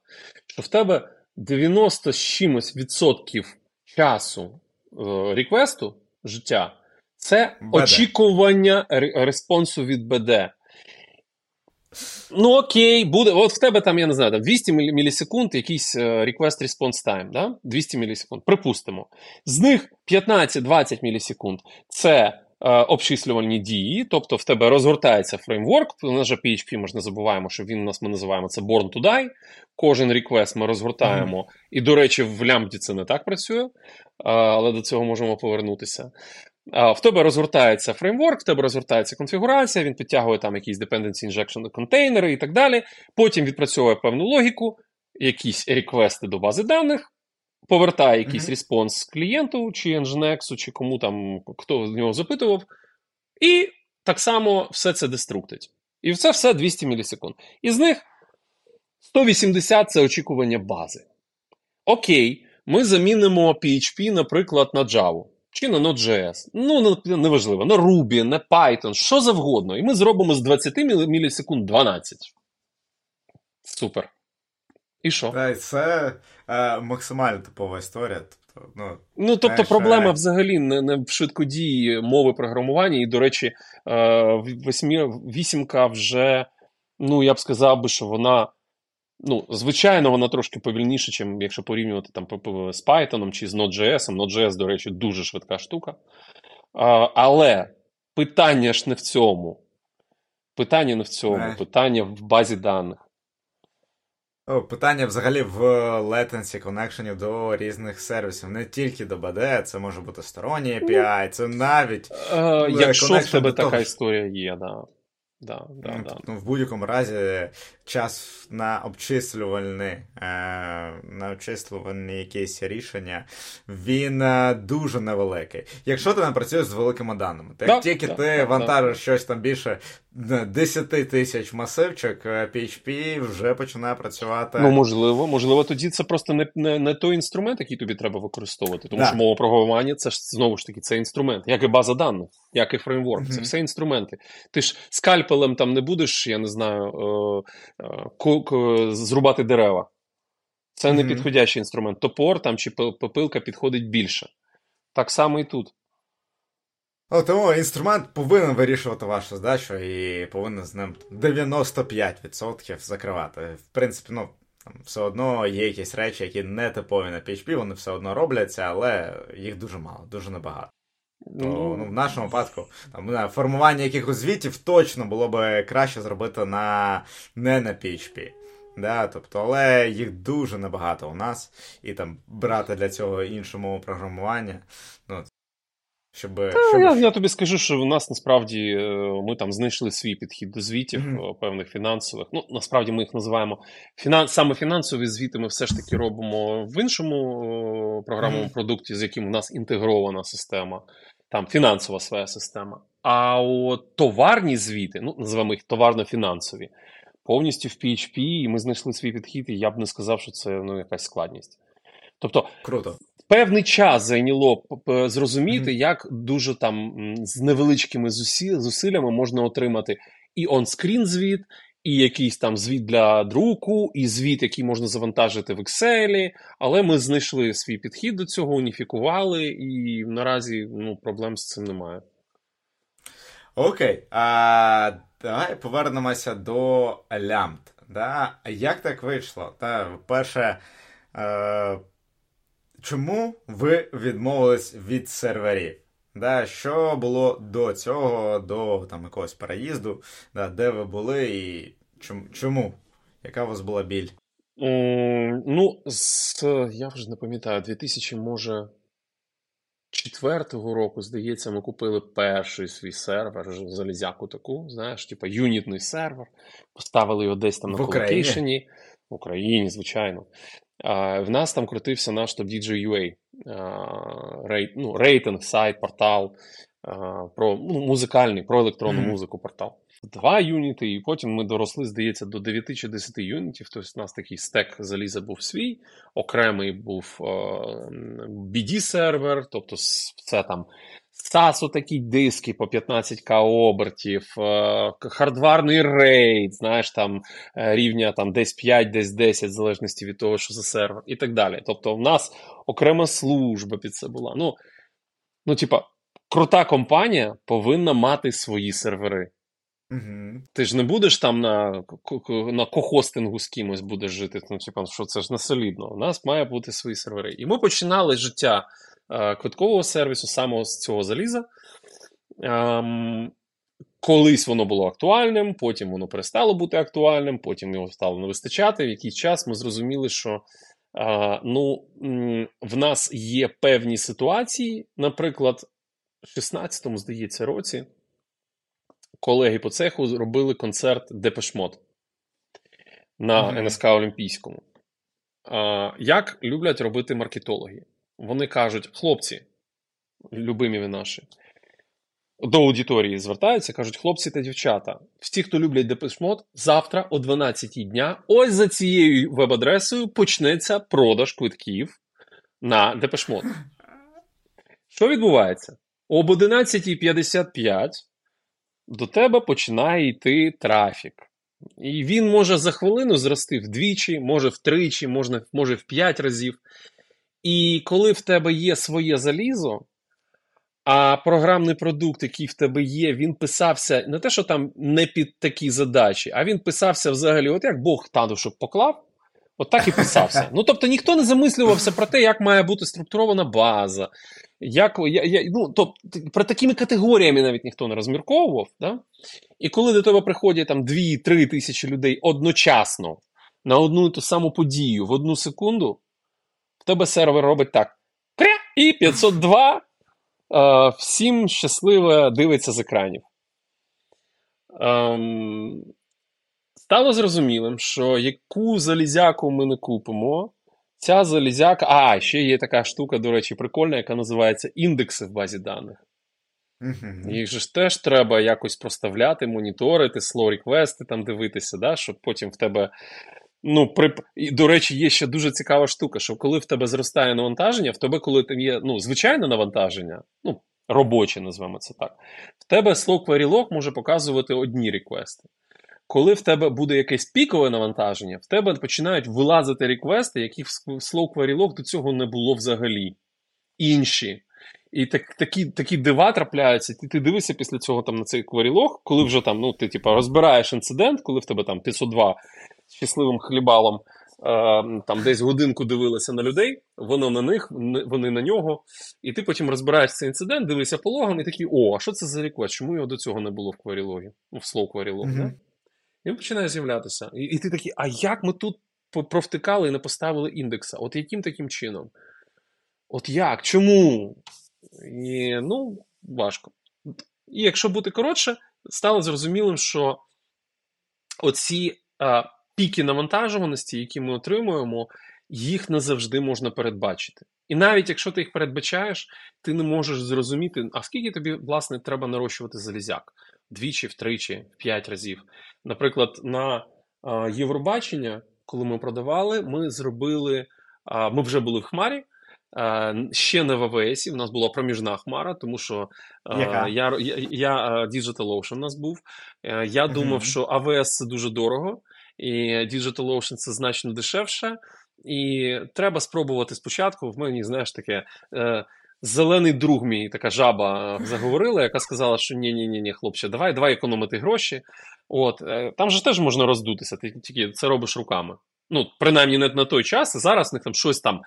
що в тебе 90 з чимось відсотків часу е, реквесту життя це BD. очікування респонсу від БД. Ну, окей, буде. От в тебе там, я не знаю, там 200 мілісекунд, якийсь е, request response time, да? 200 мілісекунд. Припустимо. З них 15-20 мілісекунд це обчислювальні дії, тобто в тебе розгортається фреймворк. У нас же PHP, ми ж не забуваємо, що він у нас ми називаємо це Born to Die. Кожен реквест ми розгортаємо. І, до речі, в лямбді це не так працює, е, але до цього можемо повернутися. В тебе розгортається фреймворк, в тебе розгортається конфігурація, він підтягує там якісь dependency injection контейнери і так далі. Потім відпрацьовує певну логіку, якісь реквести до бази даних, повертає якийсь Мгм. респонс клієнту, чи Nginx, чи кому там хто з нього запитував. І так само все це деструктить. І це все 200 мілісекунд. Із них 180 це очікування бази. Окей, Ми замінимо PHP, наприклад, на Java. Чи на Node.js. Ну, неважливо, на Ruby, на Python, що завгодно. І ми зробимо з 20 мілісекунд 12. Супер. І що? Та, це е, максимально типова історія. Тобто, ну, ну, тобто знаєш, проблема е... взагалі не, не в швидкодії мови програмування. І, до речі, е, вісімка вже, ну, я б сказав би, що вона. Ну, звичайно, вона трошки повільніша, ніж якщо порівнювати там з Python чи з Node.js. Node.js, до речі, дуже швидка штука. А, Але питання ж не в цьому. Питання не в цьому. Питання в базі даних. Питання взагалі в latency connection до різних сервісів. Не тільки до BD, це може бути сторонній API, це навіть. Е, якщо в тебе така історія є, да. Да, да, ну, да. Ну, В будь-якому разі час на обчислювальні, е, на обчислювальні якісь рішення, він дуже невеликий. Якщо ти не працюєш з великими даними, так тільки ти вантажиш щось там більше 10 тисяч масивчик, PHP вже починає працювати. Ну, можливо, можливо, тоді це просто не не, не той інструмент, який тобі треба використовувати. Тому що мова програмування це ж знову ж таки це інструмент, як і база даних, як і фреймворк. Mm-hmm. Це все інструменти. Ти ж скальпелем там не будеш, я не знаю, е, е, зрубати дерева. Це mm-hmm. не підходящий інструмент. Топор там чи попилка підходить більше. Так само і тут. Тому інструмент повинен вирішувати вашу задачу і повинен з ним 95% закривати. В принципі, ну, там все одно є якісь речі, які не типові на PHP, вони все одно робляться, але їх дуже мало, дуже небагато. То, ну, ну В нашому випадку там, формування якихось звітів точно було б краще зробити на не на PHP. Да, тобто, Але їх дуже небагато у нас, і там брати для цього іншому програмування. ну, щоб, Та, щоб... Я я тобі скажу, що в нас насправді е, ми там знайшли свій підхід до звітів mm-hmm. певних фінансових. Ну, насправді ми їх називаємо фінан... саме фінансові звіти. Ми все ж таки робимо в іншому програмному mm-hmm. продукті, з яким у нас інтегрована система, там фінансова своя система. А от товарні звіти, ну називаємо їх товарно-фінансові, повністю в PHP, і ми знайшли свій підхід, і я б не сказав, що це ну, якась складність. Тобто, круто певний час зайняло зрозуміти, mm-hmm. як дуже там з невеличкими зусиллями можна отримати і онскрін звіт, і якийсь там звіт для друку, і звіт, який можна завантажити в Excel. Але ми знайшли свій підхід до цього, уніфікували, і наразі ну, проблем з цим немає. Окей. А, Давай повернемося до лямбд. Да? Як так вийшло? Та, Перше. Е, Чому ви відмовились від серверів? Да, Що було до цього, до там якогось переїзду, да, де ви були і чому? Яка у вас була біль? Mm, ну, з, я вже не пам'ятаю, 2000, може, четвертого року, здається, ми купили перший свій сервер, залізяку таку, знаєш, типу юнітний сервер. Поставили його десь там на колокейшені. В Україні, звичайно. В нас там крутився наш топ DJ UA, ну, рейтинг, сайт, портал, про ну, музикальний, про електронну mm-hmm. музику портал. Два юніти, і потім ми доросли, здається, до 9 чи 10 юнітів. Тобто у нас такий стек заліза був свій, окремий був BD-сервер, тобто це там SAS такі диски по 15к обертів, е, хардварний рейд, знаєш, там е, рівня там десь 5, десь 10, в залежності від того, що за сервер, і так далі. Тобто, в нас окрема служба під це була. Ну, ну типа, крута компанія повинна мати свої сервери. Угу. Ти ж не будеш там на на кохостингу з кимось будеш жити. Ну, типа, що це ж не солідно. У нас має бути свої сервери. І ми починали життя квиткового сервісу, саме з цього заліза. Ем, колись воно було актуальним, потім воно перестало бути актуальним, потім його стало не вистачати. В якийсь час ми зрозуміли, що е, ну, в нас є певні ситуації, наприклад, в 16-му, здається, році колеги по цеху зробили концерт Депешмот на mm-hmm. НСК Олімпійському. Е, як люблять робити маркетологи? Вони кажуть, хлопці, любимі ви наші, до аудиторії звертаються, кажуть, хлопці та дівчата, всі, хто люблять Депешмот, завтра о 12 дня, ось за цією веб-адресою почнеться продаж квитків на Депешмот. Що відбувається? Об 11.55 до тебе починає йти трафік. І він може за хвилину зрости вдвічі, може втричі, може, може в п'ять разів. І коли в тебе є своє залізо, а програмний продукт, який в тебе є, він писався не те, що там не під такі задачі, а він писався взагалі, от як Бог тану, щоб поклав, от так і писався. Ну тобто ніхто не замислювався про те, як має бути структурована база. Як, я, я, ну, тобто, Про такими категоріями навіть ніхто не розмірковував. Да? І коли до тебе приходять там 2-3 тисячі людей одночасно на одну і ту саму подію в одну секунду, в тебе сервер робить так. Кря! І 502 е, всім щасливо дивиться з екранів. Ем, Стало зрозумілим, що яку залізяку ми не купимо, ця залізяка. А, ще є така штука, до речі, прикольна, яка називається індекси в базі даних. Їх же ж теж треба якось проставляти, моніторити, slow реквести там дивитися, да, щоб потім в тебе. Ну, при... До речі, є ще дуже цікава штука, що коли в тебе зростає навантаження, в тебе, коли там є ну, звичайне навантаження, ну, робоче, назвемо це так, в тебе slow query log може показувати одні реквести. Коли в тебе буде якесь пікове навантаження, в тебе починають вилазити реквести, яких в slow query log до цього не було взагалі. Інші. І так, такі такі дива трапляються, ти ти дивишся після цього там на цей кварілог, коли вже там, ну, ти типу, розбираєш інцидент, коли в тебе там 502 з щасливим хлібалом е, там десь годинку дивилися на людей, воно на них, вони на нього. І ти потім розбираєш цей інцидент, дивишся по логам і такий, о, а що це за реквест? Чому його до цього не було в кварілогі? Ну, в слоу кварілог, mm-hmm. да? І він починає з'являтися. І, і ти такий, а як ми тут провтикали і не поставили індекса? От яким таким чином? От як? Чому? І, Ну, важко. І якщо бути коротше, стало зрозумілим, що оці а, піки навантажуваності, які ми отримуємо, їх не завжди можна передбачити. І навіть якщо ти їх передбачаєш, ти не можеш зрозуміти, а скільки тобі, власне, треба нарощувати залізяк двічі, втричі, в п'ять разів. Наприклад, на Євробачення, коли ми продавали, ми зробили, ми вже були в Хмарі. Ще не в АВС, у нас була проміжна хмара, тому що Яка? я я, я DigitalOcean у нас був. Е, я думав, що АВС це дуже дорого, і DigitalOcean це значно дешевше. І треба спробувати спочатку. В мені, знаєш, таке. Е, Зелений друг мій, така жаба заговорила, яка сказала, що ні, ні, ні, ні, хлопче, давай, давай економити гроші. От е, там же теж можна роздутися, ти тільки це робиш руками. Ну, принаймні, не на той час. Зараз в них там щось там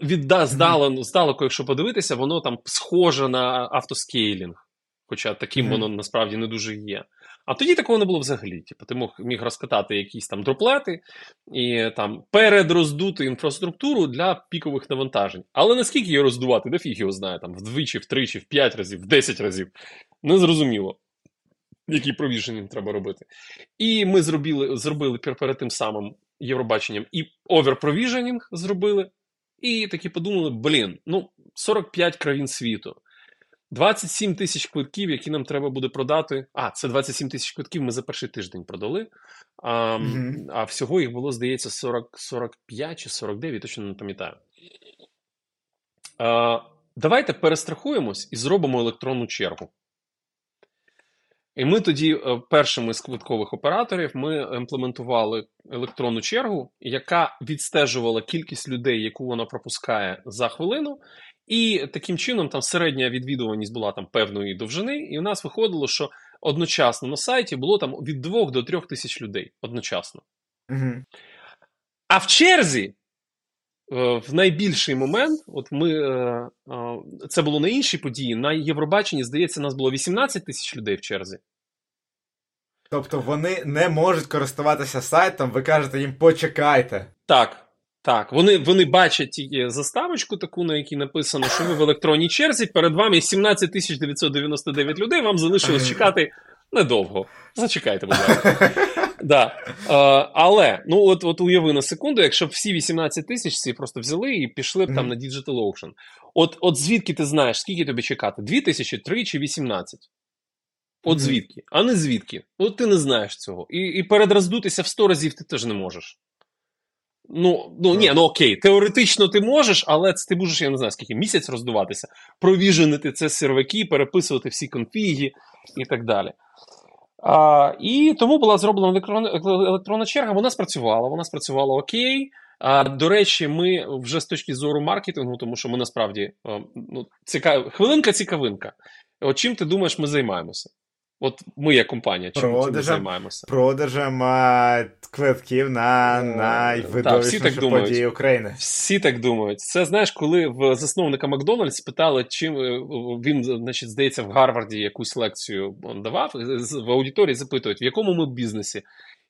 відда, здалеку, здалеку, якщо подивитися, воно там схоже на автоскейлінг. Хоча таким воно насправді не дуже є. А тоді такого не було взагалі. Типу, ти мог міг розкатати якісь там droplet 'и і там перероздути інфраструктуру для пікових навантажень. Але наскільки її роздувати, де фіг його знає, там вдвічі, втричі, в п'ять разів, в десять разів. Незрозуміло, який provisioning треба робити. І ми зробили зробили перед тим самим Євробаченням і overprovisioning зробили. І такі подумали: блін, ну 45 країн світу. 27 тисяч квитків, які нам треба буде продати. А, це 27 тисяч квитків ми за перший тиждень продали. А mm-hmm. а всього їх було, здається, 40, 45 чи 49, точно не пам'ятаю. А, Давайте перестрахуємось і зробимо електронну чергу. І ми тоді, е, першими з квиткових операторів, ми імплементували електронну чергу, яка відстежувала кількість людей, яку вона пропускає за хвилину. І таким чином там середня відвідуваність була там певної довжини, і у нас виходило, що одночасно на сайті було там від 2 до 3 тисяч людей одночасно. Угу. А в черзі, е, в найбільший момент, от ми е, це було на іншій події, на Євробаченні, здається, нас було 18 тисяч людей в черзі. Тобто вони не можуть користуватися сайтом, ви кажете їм почекайте. Так. Так, вони вони бачать заставочку, таку, на якій написано, що ви в електронній черзі, перед вами 17 999 людей, вам залишилось чекати недовго. Зачекайте, будь ласка. Да. Uh, але ну от от уяви на секунду, якщо б всі 18 тисяч ці просто взяли і пішли б там на Digital Auction. От от звідки ти знаєш, скільки тобі чекати? 2 тисячі, 3 чи 18? От звідки? А не звідки? От ти не знаєш цього. І і передроздутися в 100 разів ти теж не можеш. Ну, ну ні, ну окей, теоретично ти можеш, але це ти будеш, я не знаю, скільки місяць роздуватися, провіженити це серваки, переписувати всі конфіги і так далі. А, І тому була зроблена електронна, черга, вона спрацювала, вона спрацювала окей. А, До речі, ми вже з точки зору маркетингу, тому що ми насправді ну, цікав... хвилинка-цікавинка. От чим ти думаєш, ми займаємося? От ми, як компанія, чим, продажем, займаємося? Продажем а, квитків на найвидовищніші події України. Всі так думають. Це знаєш, коли в засновника Макдональдс питали, чим е, він, значить, здається, в Гарварді якусь лекцію давав, в аудиторії запитують, в якому ми бізнесі.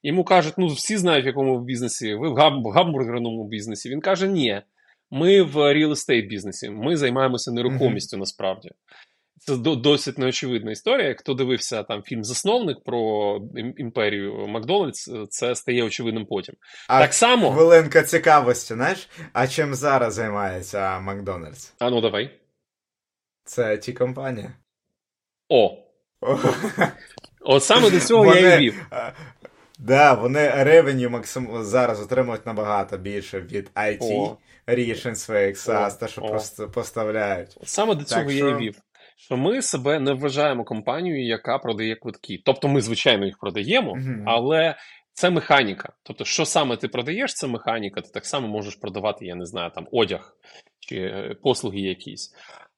Йому кажуть, ну всі знають, в якому бізнесі, ви в гамбургерному бізнесі. Він каже, ні, ми в real estate бізнесі, ми займаємося нерухомістю mm-hmm. насправді. Це досить неочевидна історія. Хто дивився там фільм Засновник про імперію Макдональдс, це стає очевидним потім. А так само хвилинка цікавості, знаєш? А чим зараз займається Макдональдс? А ну давай. Це ті компанія. О. От саме до цього Вони... я і вів. Да, вони ревеню максим... зараз отримують набагато більше від IT О. рішень своїх SaaS, те, що О. просто поставляють. Саме до цього так, я що... і вів що ми себе не вважаємо компанією, яка продає квитки. Тобто ми, звичайно, їх продаємо, mm-hmm. але це механіка. Тобто, що саме ти продаєш, це механіка. Ти так само можеш продавати, я не знаю, там одяг чи е, послуги якісь.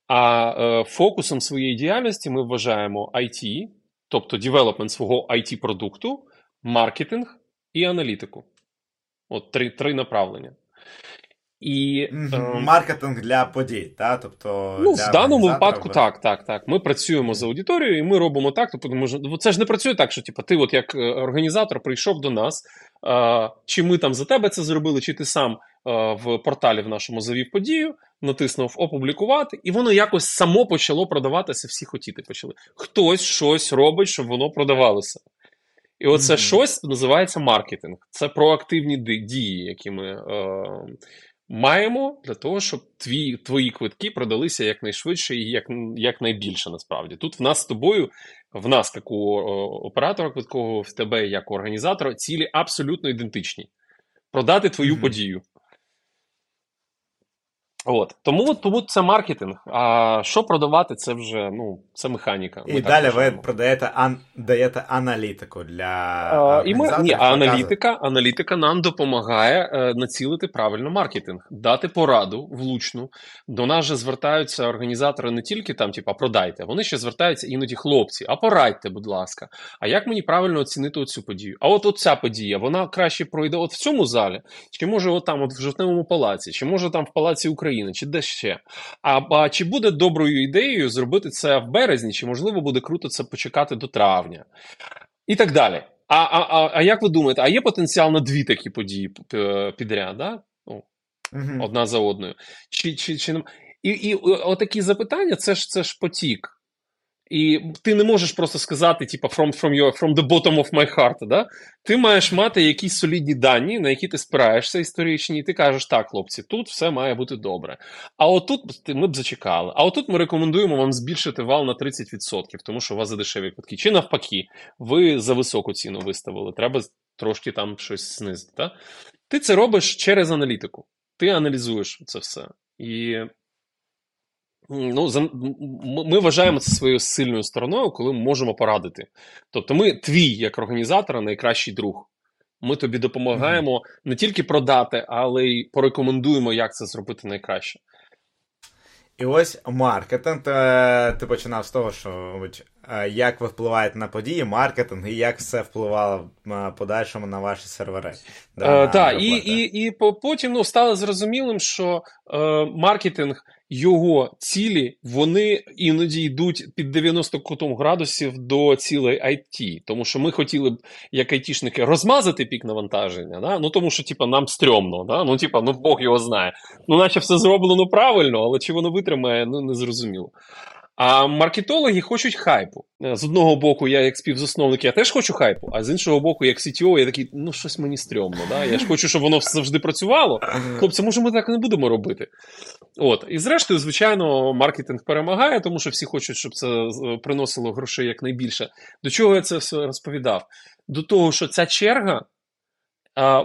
А е, фокусом своєї діяльності ми вважаємо IT, тобто девелопмент свого IT-продукту, маркетинг і аналітику. От три, три направлення. І mm-hmm. маркетинг для подій, та тобто ну для в даному випадку, так, так, так. Ми працюємо з аудиторією, і ми робимо так. Тобто, може, це ж не працює так, що типу, ти, от як е, організатор, прийшов до нас. А, Чи ми там за тебе це зробили, чи ти сам а, в порталі в нашому завів подію, натиснув опублікувати, і воно якось само почало продаватися. Всі хотіти почали. Хтось щось робить, щоб воно продавалося. І оце mm-hmm. щось називається маркетинг. Це проактивні дії, які ми. А, маємо для того, щоб тві, твої квитки продалися якнайшвидше і як, якнайбільше насправді. Тут в нас з тобою, в нас, як у оператора квиткового, в тебе, як у організатора, цілі абсолютно ідентичні. Продати твою mm-hmm. подію. От тому тому це маркетинг. А що продавати, це вже ну це механіка. Ми і далі ви продаєте ан даєте аналітику для а, і ми ні, аналітика. Аналітика нам допомагає е, націлити правильно маркетинг, дати пораду влучну. До нас же звертаються організатори не тільки там, типа продайте, вони ще звертаються іноді хлопці. А порадьте, будь ласка. А як мені правильно оцінити оцю подію? А от оця подія вона краще пройде от в цьому залі, чи може от там, от в жовтневому палаці, чи може там в палаці України. України, чи де ще. А, а чи буде доброю ідеєю зробити це в березні, чи можливо буде круто це почекати до травня? І так далі. А а, а, як ви думаєте, а є потенціал на дві такі події підряд? Да? Ну, угу. Одна за одною. Чи, чи, чи... І і отакі запитання це ж це ж потік. І ти не можеш просто сказати, типа, from from, your, from the bottom of my heart. Да? Ти маєш мати якісь солідні дані, на які ти спираєшся історичні, і ти кажеш, так, хлопці, тут все має бути добре. А отут ми б зачекали. А отут ми рекомендуємо вам збільшити вал на 30%, тому що у вас за дешеві квитки. Чи навпаки, ви за високу ціну виставили, треба трошки там щось знизити. Да? Ти це робиш через аналітику. Ти аналізуєш це все. І Ну, Ми вважаємо це своєю сильною стороною, коли ми можемо порадити. Тобто, ми твій, як організатора, найкращий друг. Ми тобі допомагаємо не тільки продати, але й порекомендуємо, як це зробити найкраще. І ось маркетинг. Ти починав з того, що як ви впливаєте на події, маркетинг і як все впливало в е, подальшому на ваші сервери. Так, да, і і, і потім ну, стало зрозумілим, що е, маркетинг його цілі вони іноді йдуть під 90 кутом градусів до цілей IT. Тому що ми хотіли б, як айтішники, розмазати пік навантаження. Да? Ну тому що, типа, нам стрьомно, да? ну типа, ну Бог його знає. Ну, наче все зроблено правильно, але чи воно витримає, ну не зрозуміло. А маркетологи хочуть хайпу. Е, з одного боку, я як співзасновник, я теж хочу хайпу, а з іншого боку, як CTO, я такий, ну щось мені стрьомно. Да? Я ж хочу, щоб воно завжди працювало. Хлопці, може, ми так не будемо робити. От. І зрештою, звичайно, маркетинг перемагає, тому що всі хочуть, щоб це е, приносило грошей якнайбільше. До чого я це все розповідав? До того, що ця черга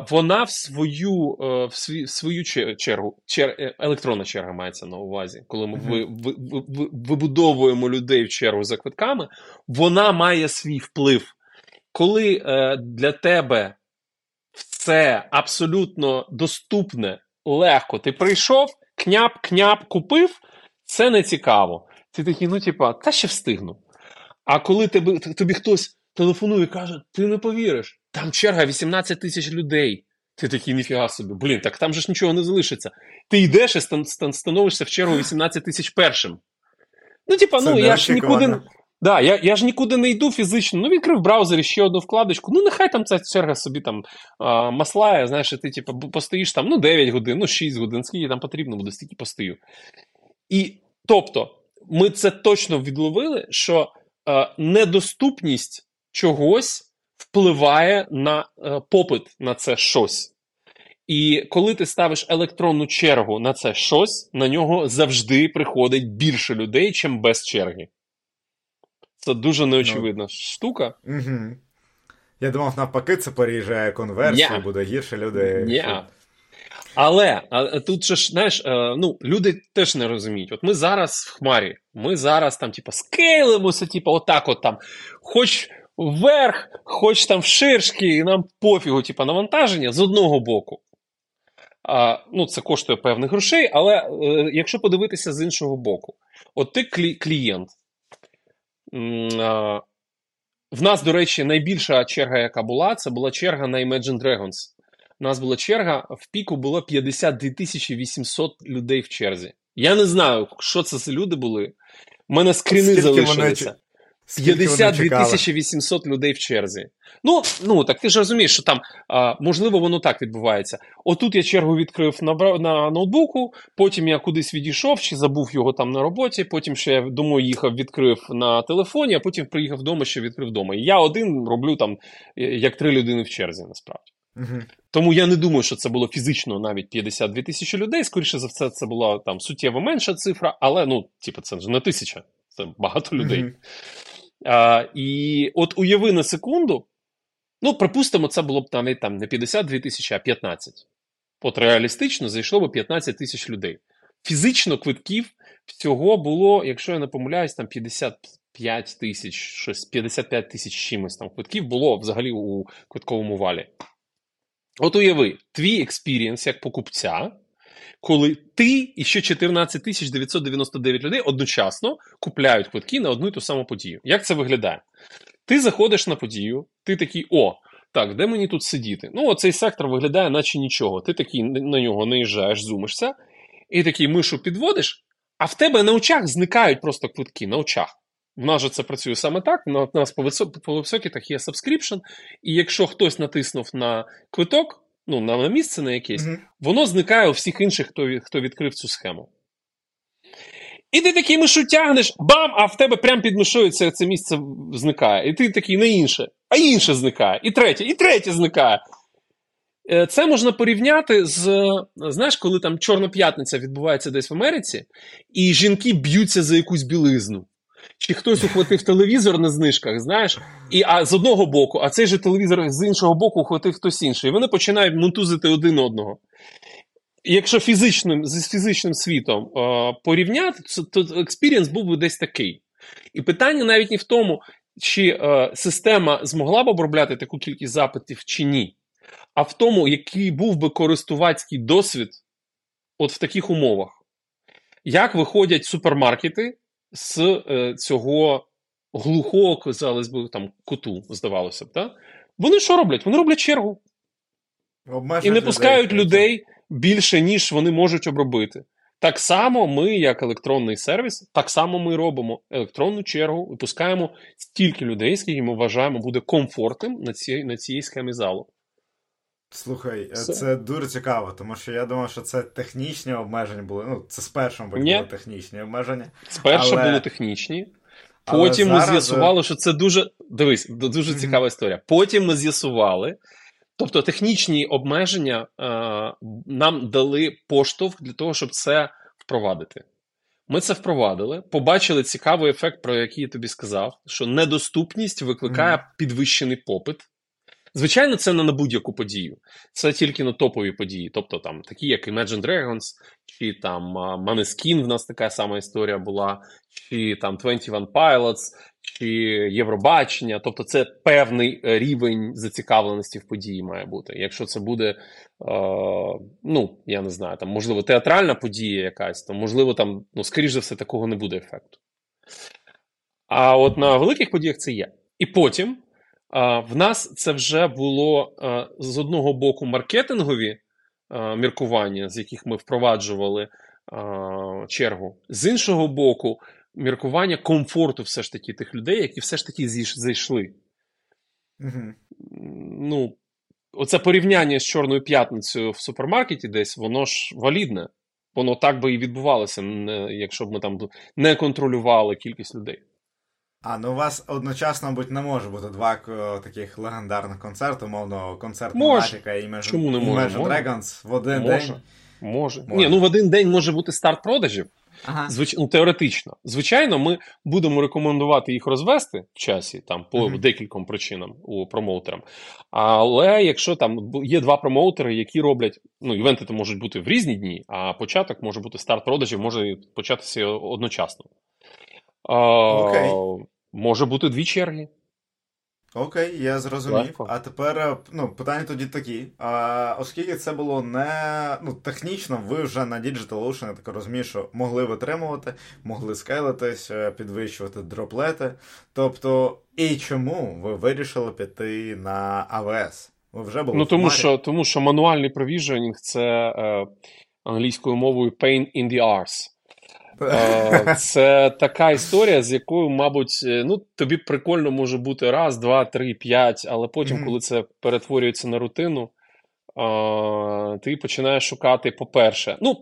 вона в свою е, в свій, в свою чергу, чер, е, електронна черга мається на увазі, коли ми ви, ви, ви, вибудовуємо людей в чергу за квитками, вона має свій вплив. Коли е, для тебе все абсолютно доступне, легко, ти прийшов, княп-княп купив, це не цікаво. Ти такий, ну, типа, та ще встигну. А коли тобі, тобі хтось телефонує і каже, ти не повіриш, там черга 18 тисяч людей. Ти такий, ніфіга собі, блін, так там же ж нічого не залишиться. Ти йдеш і становишся в чергу 18 тисяч першим. Ну, типа, ну я ж нікуди. Да, я я ж нікуди не йду фізично. Ну, відкрив в браузері ще одну вкладочку. Ну, нехай там ця черга собі там а, маслає, знаєш, ти типу, постоїш там ну, 9 годин, ну 6 годин, скільки там потрібно буде, стільки постою. І тобто, ми це точно відловили, що а, недоступність чогось впливає на е, попит на це щось. І коли ти ставиш електронну чергу на це щось, на нього завжди приходить більше людей, чим без черги. Це дуже неочевидна no. штука. Угу. Я думав, навпаки, це переїжджає конверсію, yeah. буде гірше людей. Yeah. Але а, тут же ж, знаєш, е, ну, люди теж не розуміють. От ми зараз в хмарі, ми зараз там, типу, скейлимося, типу, отак, от там, хоч вверх, хоч там в ширшки, і нам пофігу, типу, навантаження з одного боку. А, Ну, Це коштує певних грошей, але е, якщо подивитися з іншого боку, от ти клі клієнт. А, в нас, до речі, найбільша черга, яка була, це була черга на Imagine Dragons. У нас була черга, в піку було 52 тисячі 800 людей в черзі. Я не знаю, що це за люди були. У мене скріни залишилися. Вони... 52 тисячі 800 людей в черзі. Ну ну так ти ж розумієш, що там а, можливо воно так відбувається. Отут я чергу відкрив на на ноутбуку, потім я кудись відійшов чи забув його там на роботі. Потім ще я домой їхав, відкрив на телефоні, а потім приїхав вдома, ще відкрив вдома. І я один роблю там е, як три людини в черзі, насправді. Угу. Тому я не думаю, що це було фізично навіть 52 тисячі людей. Скоріше за все, це була там суттєво менша цифра, але ну, типу, це ж не тисяча, це багато людей. Угу. А, І от уяви на секунду, ну, припустимо, це було б навіть там не 52 тисячі, а 15. От реалістично зайшло б 15 тисяч людей. Фізично квитків всього було, якщо я не помиляюсь, там 55 тисяч, щось 55 тисяч чимось там квитків було взагалі у квитковому валі. От уяви, твій experience як покупця коли ти і ще 14 тисяч 999 людей одночасно купляють квитки на одну і ту саму подію. Як це виглядає? Ти заходиш на подію, ти такий, о, так, де мені тут сидіти? Ну, оцей сектор виглядає, наче нічого. Ти такий на нього наїжджаєш, зумишся, і такий мишу підводиш, а в тебе на очах зникають просто квитки на очах. В нас же це працює саме так. У нас по високих є subscription, і якщо хтось натиснув на квиток, ну, на місце на якесь, mm-hmm. воно зникає у всіх інших, хто хто відкрив цю схему. І ти такий мишу тягнеш, бам, а в тебе прямо під мишою це, це місце зникає. І ти такий на інше, а інше зникає, і третє, і третє зникає. Е, це можна порівняти з, знаєш, коли там Чорна п'ятниця відбувається десь в Америці, і жінки б'ються за якусь білизну. Чи хтось ухватив телевізор на знижках, знаєш, і а з одного боку, а цей же телевізор з іншого боку ухватив хтось інший. І вони починають мунтузити один одного. Якщо фізичним, з фізичним світом е, порівняти, то experience був би десь такий. І питання навіть не в тому, чи е, система змогла б обробляти таку кількість запитів чи ні, а в тому, який був би користувацький досвід от в таких умовах. Як виходять супермаркети з е, цього глухого, казалось би, там куту, здавалося б. так? Вони що роблять? Вони роблять чергу. Обмежують І не пускають людей, людей більше, ніж вони можуть обробити. Так само ми, як електронний сервіс, так само ми робимо електронну чергу, випускаємо стільки людей, скільки ми вважаємо буде комфортним на цій, на цій схемі залу. Слухай, це... це дуже цікаво, тому що я думав, що це технічні обмеження були. Ну, це спершу були технічні обмеження. Спершу але... були технічні. Потім але ми зараз... з'ясували, що це дуже. Дивись, дуже цікава історія. Потім ми з'ясували. Тобто технічні обмеження е, нам дали поштовх для того, щоб це впровадити. Ми це впровадили, побачили цікавий ефект, про який я тобі сказав, що недоступність викликає підвищений попит. Звичайно, це не на будь-яку подію. Це тільки на топові події. Тобто, там такі, як Imagine Dragons, чи там Maneskin, в нас така сама історія була, чи там 21 Pilots, чи Євробачення. Тобто, це певний рівень зацікавленості в події має бути. Якщо це буде, е, ну я не знаю, там можливо театральна подія якась, то можливо там, ну скоріш за все, такого не буде ефекту. А от на великих подіях це є. І потім в нас це вже було з одного боку маркетингові міркування, з яких ми впроваджували чергу, з іншого боку, міркування комфорту все ж таки тих людей, які все ж таки зайшли. Угу. Ну, Оце порівняння з Чорною п'ятницею в супермаркеті десь, воно ж валідне. Воно так би і відбувалося, якщо б ми там не контролювали кількість людей. А ну у вас одночасно, мабуть, не може бути два таких легендарних концерти, умовно, концерт Монатіка і Imagine, Чому не може? Dragons в один може. день. Може. Може. Ні, ну в один день може бути старт продажів. Ага. Звич... Ну, теоретично. Звичайно, ми будемо рекомендувати їх розвести в часі там по uh декільком причинам у промоутерам. Але якщо там є два промоутери, які роблять, ну, івенти то можуть бути в різні дні, а початок може бути старт продажів, може початися одночасно. Okay. Може бути дві черги. Окей, я зрозумів. Легко. А тепер е, ну, питання тоді такі. А, Оскільки це було не ну, технічно, ви вже на DigitalOcean, я так розумію, що могли витримувати, могли скейлитись, е, підвищувати дроплети. Тобто, і чому ви вирішили піти на AWS? Ви вже були Ну, тому що тому що мануальний провіженінг це е, англійською мовою pain in the arse. Е, це така історія, з якою, мабуть, е, ну, тобі прикольно може бути раз, два, три, п'ять, але потім, коли це перетворюється на рутину, ти починаєш шукати, по-перше, ну,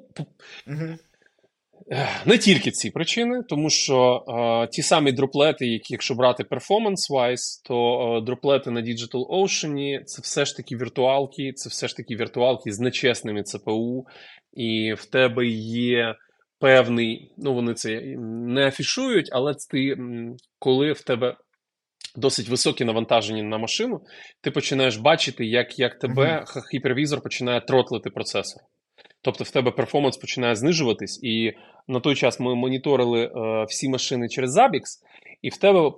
не тільки ці причини, тому що ті самі дроплети, які, якщо брати performance-wise, то дроплети на Digital Ocean це все ж таки віртуалки, це все ж таки віртуалки з нечесними ЦПУ, і в тебе є певний, ну вони це не афішують, але ти, коли в тебе досить високі навантаження на машину, ти починаєш бачити, як як тебе mm-hmm. гіпервізор починає тротлити процесор. Тобто в тебе перформанс починає знижуватись, і на той час ми моніторили е, всі машини через Zabbix, і в тебе, е,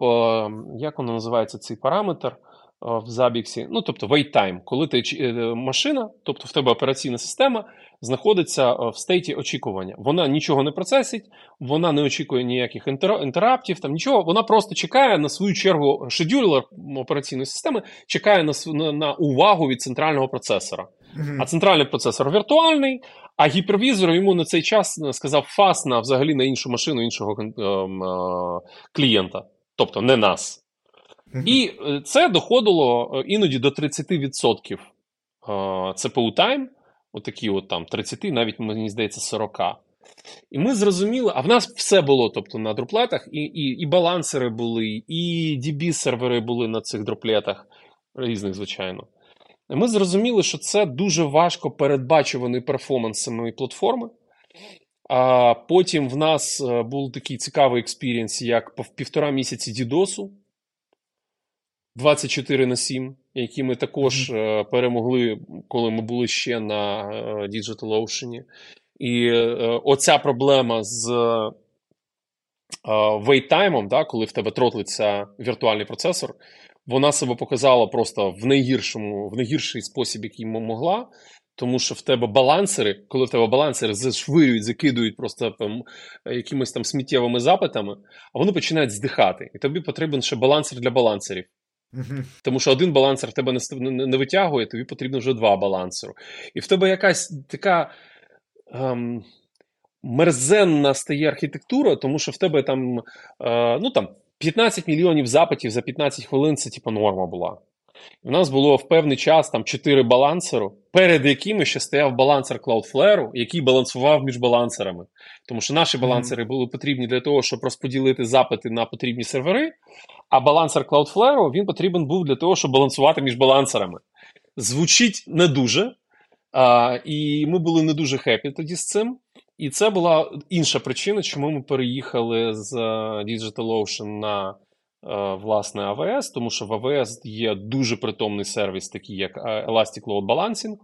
як воно називається цей параметр в Zabbix? Ну, тобто wait time, коли ти е, машина, тобто в тебе операційна система знаходиться е, в стейті очікування. Вона нічого не процесить, вона не очікує ніяких інтераптів, там нічого. Вона просто чекає на свою чергу шедюлер операційної системи, чекає на на, на увагу від центрального процесора. Mm-hmm. А центральний процесор віртуальний, а гіпервізор йому на цей час е, сказав фас на взагалі на іншу машину іншого е, е, клієнта, тобто не нас. І це доходило іноді до 30% CPU time отакі от там 30, навіть мені здається, 40. І ми зрозуміли, а в нас все було тобто на droplet 'ах, і і, і balancer 'и були, і DB -сервери були на цих droplet 'ах, різних, звичайно. Ми зрозуміли, що це дуже важко передбачуваний перформанс самої платформи. А потім в нас е, був такий цікавий experience, як півтора місяці DDoS, 24 на 7 які ми також mm-hmm. перемогли, коли ми були ще на е, DigitalOcean. І е, оця проблема з вейттаймом, да, коли в тебе тротлиться віртуальний процесор, вона себе показала просто в найгіршому, в найгірший спосіб, який могла. Тому що в тебе балансери, коли в тебе балансери зашвирюють, закидують просто там, якимись там сміттєвими запитами, а вони починають здихати. І тобі потрібен ще балансер для балансерів. Тому що один балансер в тебе не, не, не витягує, тобі потрібно вже два балансеру. І в тебе якась така ем, мерзенна стає архітектура, тому що в тебе там е, ну там 15 мільйонів запитів за 15 хвилин це типу норма була. У нас було в певний час там 4 балансеру, перед якими ще стояв балансер Cloudflare, який балансував між балансерами. Тому що наші балансери були потрібні для того, щоб розподілити запити на потрібні сервери, а балансер Cloudflare він потрібен був для того, щоб балансувати між балансерами. Звучить не дуже. А, І ми були не дуже хепі тоді з цим. І це була інша причина, чому ми переїхали з DigitalOcean на власне АВС, тому що в АВС є дуже притомний сервіс, такий як Elastic Load Balancing,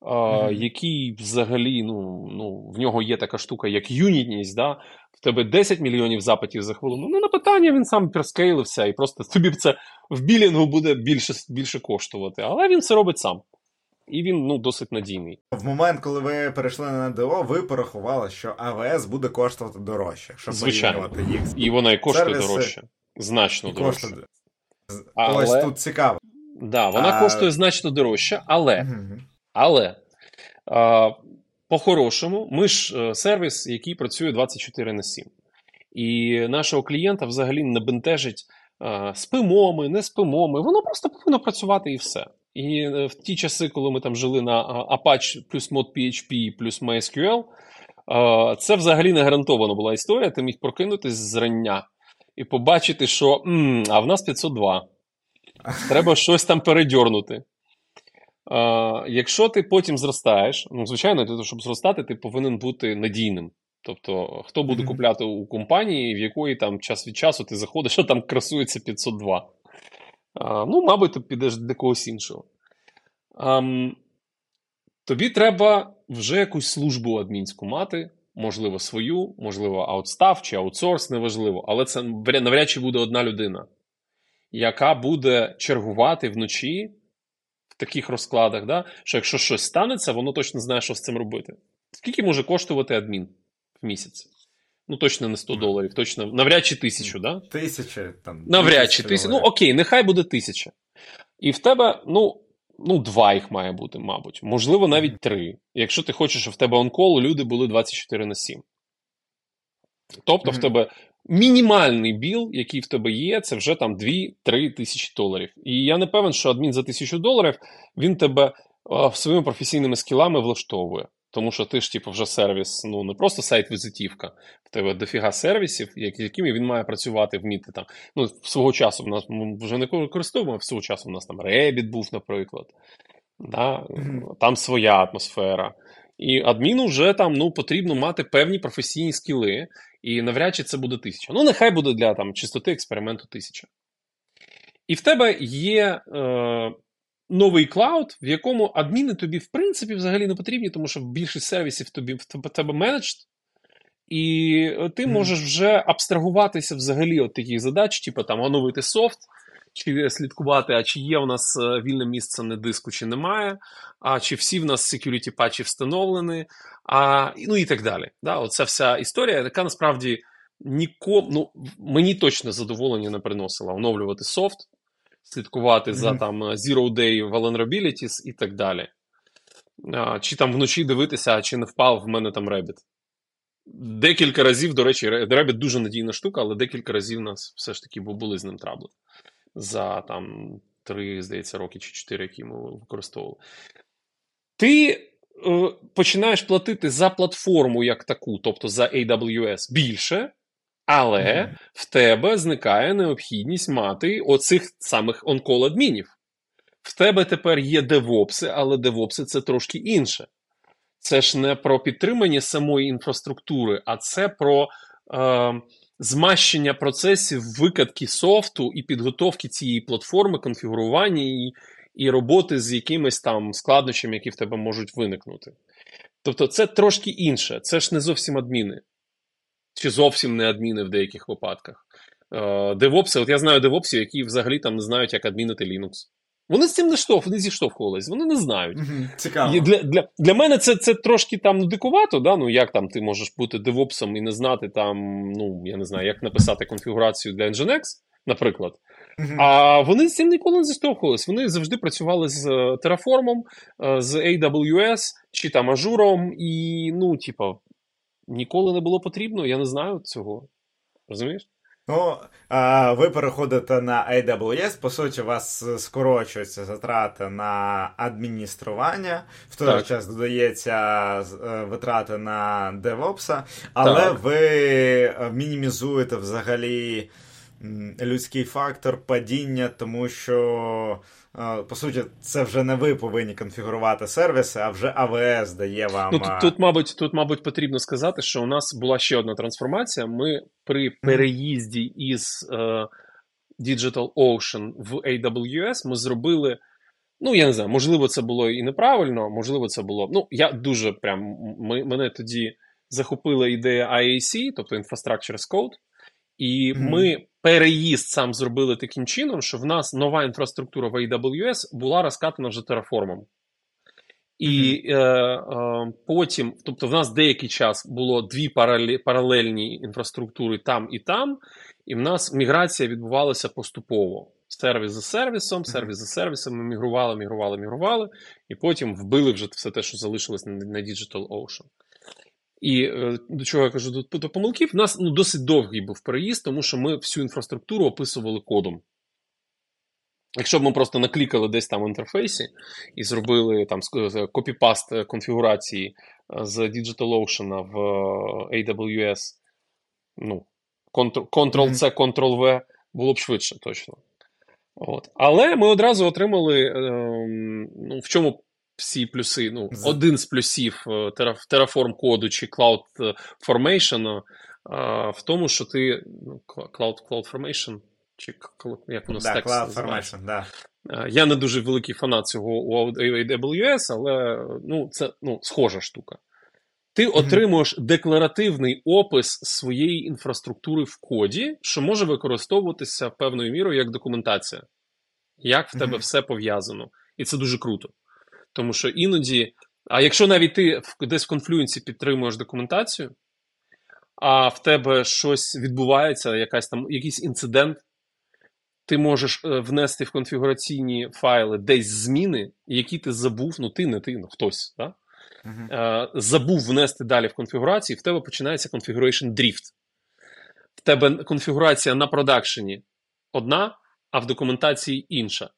mm-hmm. який взагалі ну, ну, в нього є така штука, як юнітність. Да? В тебе 10 мільйонів запитів за хвилину. Ну, на питання він сам перскейлився, і просто тобі це в білінгу буде більше більше коштувати. Але він це робить сам. І він ну, досить надійний. В момент, коли ви перейшли на НДО, ви порахували, що АВС буде коштувати дорожче, щоб Звичайно. їх. І вона і коштує Сервіси... дорожче. Значно і дорожче. Коштує... Але... Ось тут цікаво. Да, вона а... коштує значно дорожче, але. Угу. Але. А, по-хорошому, ми ж е, сервіс, який працює 24 на 7. І нашого клієнта взагалі не бентежить а, спимо ми, не спимо ми. Воно просто повинно працювати і все. І е, в ті часи, коли ми там жили на Apache плюс мод PHP плюс MySQL, це взагалі не гарантована була історія. Ти міг прокинутися зрання і побачити, що м, а в нас 502. Треба щось там передьорнути. Якщо ти потім зростаєш, ну, звичайно, для того, щоб зростати, ти повинен бути надійним. Тобто, хто буде mm-hmm. купляти у компанії, в якої там час від часу ти заходиш, а там красується 502. Ну, мабуть, ти підеш до когось іншого. А, тобі треба вже якусь службу адмінську мати, можливо, свою, можливо, аутстав чи аутсорс, неважливо. Але це навряд чи буде одна людина, яка буде чергувати вночі таких розкладах, да? що якщо щось станеться, воно точно знає, що з цим робити. Скільки може коштувати адмін в місяць? Ну, точно не 100 доларів, точно навряд чи тисячу, да? Тисяча там. Навряд чи тисяча. Ну окей, нехай буде тисяча. І в тебе, ну, ну, два їх має бути, мабуть. Можливо, навіть три. Якщо ти хочеш, щоб в тебе онкол люди були 24 на 7. Тобто, mm-hmm. в тебе мінімальний біл, який в тебе є, це вже там 2-3 тисячі доларів. І я не певен, що адмін за тисячу доларів він тебе а, своїми професійними скілами влаштовує. Тому що ти ж, типу, вже сервіс, ну не просто сайт-візитівка, в тебе дофіга сервісів, якими він має працювати, вміти там. Ну, свого часу в нас ми вже не використовуємо, свого часу в нас там Rебit був, наприклад. Да? Mm-hmm. Там своя атмосфера. І адміну вже там ну, потрібно мати певні професійні skill 'и, і навряд чи це буде тисяча. Ну, нехай буде для там, чистоти експерименту тисяча. І в тебе є е, новий cloud, в якому адміни тобі, в принципі, взагалі не потрібні, тому що більшість сервісів тобі в тебе managed, і ти можеш вже абстрагуватися взагалі від таких задач, типу там оновити софт, чи слідкувати, а чи є у нас е, вільне місце на диску, чи немає, а чи всі в нас security патчі встановлені, а, ну і так далі. Да? Оця вся історія, яка насправді нікому, ну, мені точно задоволення не приносила оновлювати софт слідкувати mm-hmm. за там Zero Day Vulnerabilities і так далі. А, Чи там вночі дивитися, чи не впав в мене там Rabbit. Декілька разів, до речі, Rabbit дуже надійна штука, але декілька разів у нас все ж таки були з ним трабли. За там три, здається, роки чи чотири, які ми використовували. Ти е, починаєш платити за платформу як таку, тобто за AWS більше, але mm-hmm. в тебе зникає необхідність мати оцих самих онкол адмінів. В тебе тепер є девопси, але девопси це трошки інше. Це ж не про підтримання самої інфраструктури, а це про е, змащення процесів викатки софту і підготовки цієї платформи, конфігурування і, і роботи з якимись там складнощами, які в тебе можуть виникнути. Тобто, це трошки інше, це ж не зовсім адміни чи зовсім не адміни в деяких випадках. DevOps 'и, от я знаю DevOps 'ів, які взагалі там не знають, як адмінити Linux. Вони з цим не штовх, вони зіштовхувались, вони не знають. Цікаво. І для для, для мене це це трошки там ну, дикувато. да? Ну як там ти можеш бути DevOps 'ом і не знати там, ну я не знаю, як написати конфігурацію для Nginx, наприклад. Uh-huh. А вони з цим ніколи не зіштовхувались. Вони завжди працювали з е, Terraform, е, з AWS чи там Ажуром, і, ну, типа, ніколи не було потрібно, я не знаю цього. Розумієш? Ну, ви переходите на AWS, по суті, у вас скорочуються затрати на адміністрування, в той так. час додається е, витрати на DevOps, але так. ви е, мінімізуєте взагалі людський фактор падіння, тому що по суті, це вже не ви повинні конфігурувати сервіси, а вже АВС дає вам. Ну, Тут, тут, мабуть, тут, мабуть, потрібно сказати, що у нас була ще одна трансформація. Ми при переїзді із е, Digital Ocean в AWS, ми зробили. Ну, я не знаю, можливо, це було і неправильно, можливо, це було. Ну, я дуже прям ми, мене тоді захопила ідея IAC, тобто Infrastructure as Code. І mm-hmm. ми переїзд сам зробили таким чином, що в нас нова інфраструктура в AWS була розкатана вже тераформом. І е, е, потім, тобто, в нас деякий час було дві паралельні інфраструктури там і там, і в нас міграція відбувалася поступово. Сервіс за сервісом, сервіс за сервісом, ми мігрували, мігрували, мігрували, і потім вбили вже все те, що залишилось на, на Digital Ocean. І е, до чого я кажу до, помилків, у нас ну, досить довгий був переїзд, тому що ми всю інфраструктуру описували кодом. Якщо б ми просто наклікали десь там в інтерфейсі і зробили там копіпаст конфігурації е, з DigitalOcean в е, AWS, ну, Ctrl-C, Ctrl-V, було б швидше точно. От. Але ми одразу отримали, е, ну, в чому всі плюси. Ну, Один з плюсів Terraform коду чи Cloud Formation в тому, що ти. ну, Cloud, Cloud Formation чи як воно да, Cloud Formation, да. Я не дуже великий фанат цього у AWS, але ну, це ну, схожа штука. Ти mm-hmm. отримуєш декларативний опис своєї інфраструктури в коді, що може використовуватися певною мірою як документація, як в тебе mm-hmm. все пов'язано. І це дуже круто. Тому що іноді, а якщо навіть ти десь в конфлюенсі підтримуєш документацію, а в тебе щось відбувається, якась там, якийсь інцидент, ти можеш е, внести в конфігураційні файли десь зміни, які ти забув, ну ти не ти, ну хтось, да? Uh-huh. забув внести далі в конфігурацію, і в тебе починається configuration drift. В тебе конфігурація на продакшені одна, а в документації інша.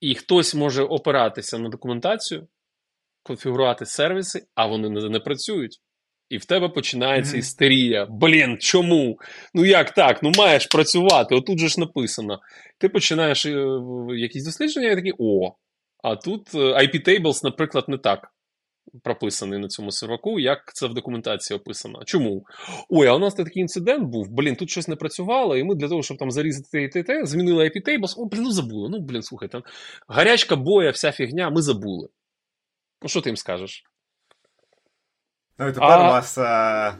І хтось може опиратися на документацію, конфігурувати сервіси, а вони не, не працюють. І в тебе починається mm-hmm. істерія. Блін, чому? Ну як так? Ну маєш працювати, отут же ж написано. Ти починаєш е, якісь дослідження, і такий о. А тут е, IP Tables, наприклад, не так прописаний на цьому серваку, як це в документації описано. Чому? Ой, а у нас такий інцидент був, блін, тут щось не працювало, і ми для того, щоб там зарізати те, те, змінили IP Tables, о, блін, ну забули. Ну, блін, слухай, там гарячка боя, вся фігня, ми забули. Ну, що ти їм скажеш? Ну і тепер а... у вас а,